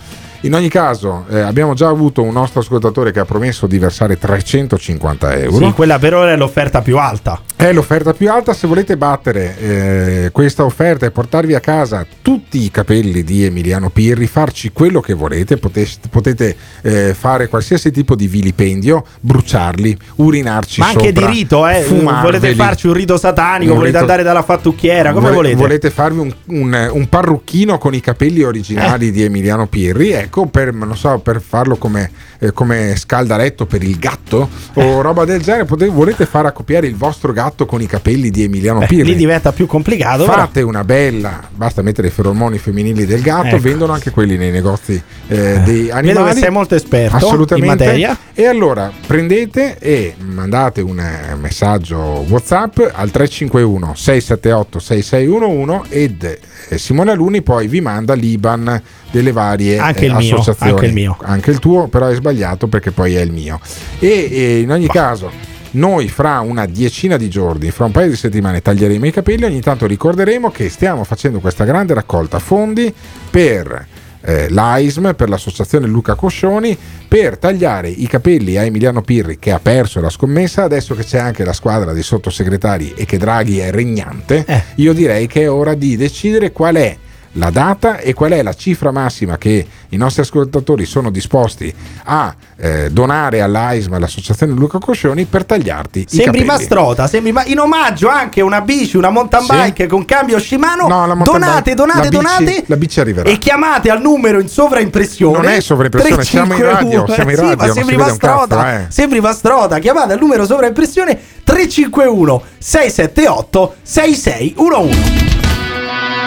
in ogni caso eh, abbiamo già avuto un nostro ascoltatore che ha promesso di versare 350 euro Sì, quella per ora è l'offerta più alta. È l'offerta più alta. Se volete battere eh, questa offerta e portarvi a casa tutti i capelli di Emiliano Pirri, farci quello che volete, potete, potete, eh, fare qualsiasi tipo di vilipendio, bruciarli, urinarci Ma anche sopra, di rito, eh. Volete farci un rito satanico, Un volete rito- andare dalla fattucchiera, come Vole- volete? farvi un, un- un parrucchino con i capelli originali di Emiliano Pirri, ecco, per, non so, per farlo come, eh, come scaldaletto per il gatto o roba del genere, potete- volete far accoppiare il vostro gatto con i capelli di Emiliano Eh, Pirri. lì diventa più complicato. però. Fate una bella, basta mettere i feromoni femminili del gatto, Ecco. vendono anche quelli nei negozi eh, dei animali. Vedo che sei molto esperto Assolutamente. in materia. E allora prendete e mandate un eh, messaggio WhatsApp al 351 678 6611 ed eh, Simone Aluni poi vi manda l'IBAN delle varie Anche eh, il mio, associazioni. anche il mio. Anche il tuo, però è sbagliato perché poi è il mio. E, e in ogni caso, noi fra una decina di giorni, fra un paio di settimane, taglieremo i capelli. Ogni tanto ricorderemo che stiamo facendo questa grande raccolta fondi per. eh, l'AISM per l'associazione Luca Coscioni per tagliare i capelli a Emiliano Pirri che ha perso la scommessa adesso che c'è anche la squadra di sottosegretari e che Draghi è regnante Eh. io direi che è ora di decidere qual è la data e qual è la cifra massima che i nostri ascoltatori sono disposti a eh, donare all'AISM, all'associazione Luca Coscioni, per tagliarti i Sembri capelli. Mastrota, sembri ma- in omaggio anche una bici, una mountain Sì. bike con cambio Shimano. No, la donate, bike- donate, la bici- donate. la bici arriverà. E chiamate al numero in sovraimpressione. Non è sovraimpressione, siamo in radio, 351. siamo in Eh sì, radio, ma sembri Mastrota. cazzo, eh. Sembri Mastrota. Chiamate al numero sovraimpressione 351 678 6611.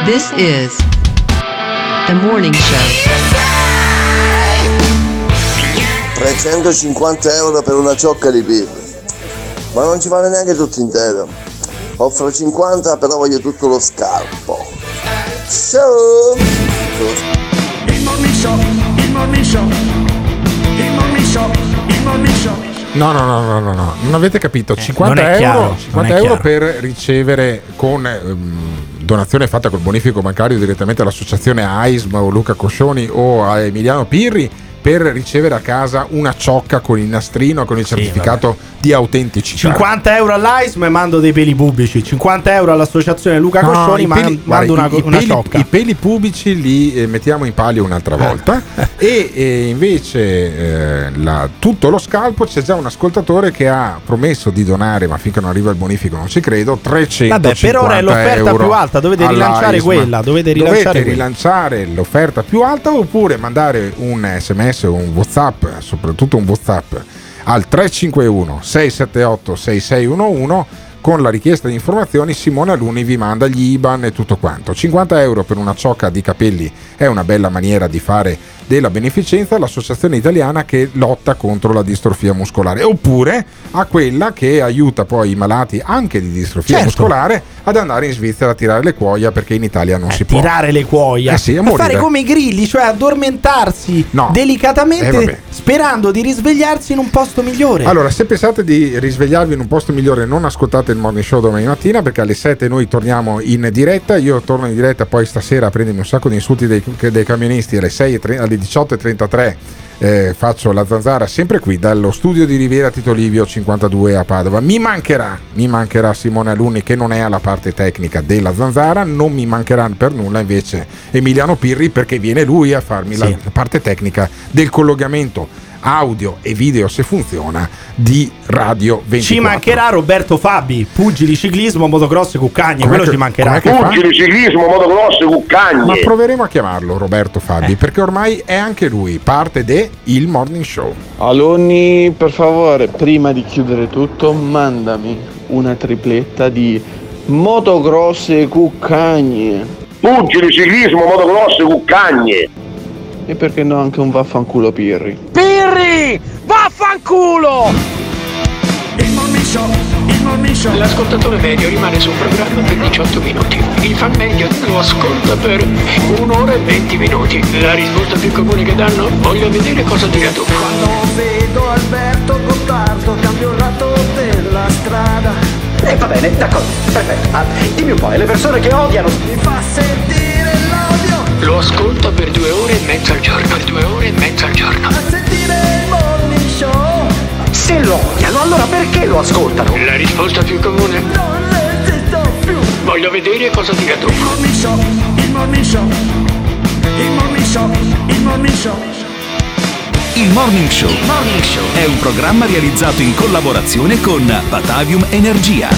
This is The Morning Show. 350 euro per una ciocca di birra. Ma non ci vale neanche tutto intero. Offro 50 però voglio tutto lo scalpo. Ciao! Il morning show, il morning show, il morning show, il morning show. No, no, no, no, no, no, non avete capito. 50 Eh, euro, chiaro, 50 non è euro per ricevere con ehm, donazione fatta col bonifico bancario direttamente all'associazione AISM o Luca Coscioni o a Emiliano Pirri per ricevere a casa una ciocca con il nastrino con il certificato di autenticità. 50 euro all'AISM e mando dei peli pubblici. 50 euro all'associazione Luca No, Coscioni, i ma peli- mando guarda, una, i, i una peli, ciocca. i peli pubblici li eh, mettiamo in palio un'altra volta e, e invece eh, la- tutto lo scalpo c'è già un ascoltatore che ha promesso di donare ma finché non arriva il bonifico non ci credo 350 Vabbè, per ora è l'offerta più alta, dovete rilanciare quella, dovete rilanciare Dovete quella. rilanciare l'offerta più alta oppure mandare un sms o un whatsapp soprattutto un whatsapp al 351 678 6611 con la richiesta di informazioni Simone Aluni vi manda gli IBAN e tutto quanto. 50 euro per una ciocca di capelli è una bella maniera di fare della beneficenza l'associazione italiana che lotta contro la distrofia muscolare oppure a quella che aiuta poi i malati anche di distrofia Certo. muscolare ad andare in Svizzera a tirare le cuoia perché in Italia non si può. Tirare le cuoia. Eh sì, a fare come i grilli, cioè addormentarsi No. delicatamente Eh, sperando di risvegliarsi in un posto migliore. Allora, se pensate di risvegliarvi in un posto migliore, non ascoltate il morning show domani mattina perché alle 7 noi torniamo in diretta. Io torno in diretta poi stasera a prendermi un sacco di insulti dei, dei camionisti alle, 6 e tre- alle 18.33. eh, faccio la zanzara sempre qui dallo studio di Riviera Tito Livio 52 a Padova. Mi mancherà, mi mancherà Simone Alunni che non è alla parte tecnica della zanzara, non mi mancherà per nulla invece Emiliano Pirri perché viene lui a farmi Sì. la parte tecnica del collegamento audio e video se funziona di Radio 24. Ci mancherà Roberto Fabi, pugili, ciclismo, motocross e cuccagne. Com'è Quello che- ci mancherà. Pugili, ciclismo, motocross, Ma cuccagne. proveremo a chiamarlo Roberto Fabi perché ormai è anche lui parte de Il Morning Show. Aloni, per favore, prima di chiudere tutto, mandami una tripletta di motocross e cuccagne. Pugili, ciclismo, motocross, cuccagne. E perché no anche un vaffanculo Pirri. Pirri! Vaffanculo! Il morning show, il morning show. L'ascoltatore medio rimane sul programma per 18 minuti. Il fan medio lo ascolta per un'ora e 20 minuti. La risposta più comune che danno? Voglio vedere cosa dirà tu. Quando vedo Alberto Gottardo cambio il lato della strada. Eh, va bene, d'accordo, perfetto. Ah, dimmi un po', e le persone che odiano. Mi fa sentire. Lo ascolta per due ore e mezza al giorno. Per due ore e mezza al giorno. A sentire il morning show. Se lo odiano, allora perché lo ascoltano? La risposta più comune? Non resisto più. Voglio vedere cosa dirà tu. Il morning show, il morning show. Il morning show, il morning show. Il Morning Show è un programma realizzato in collaborazione con Batavium Energia.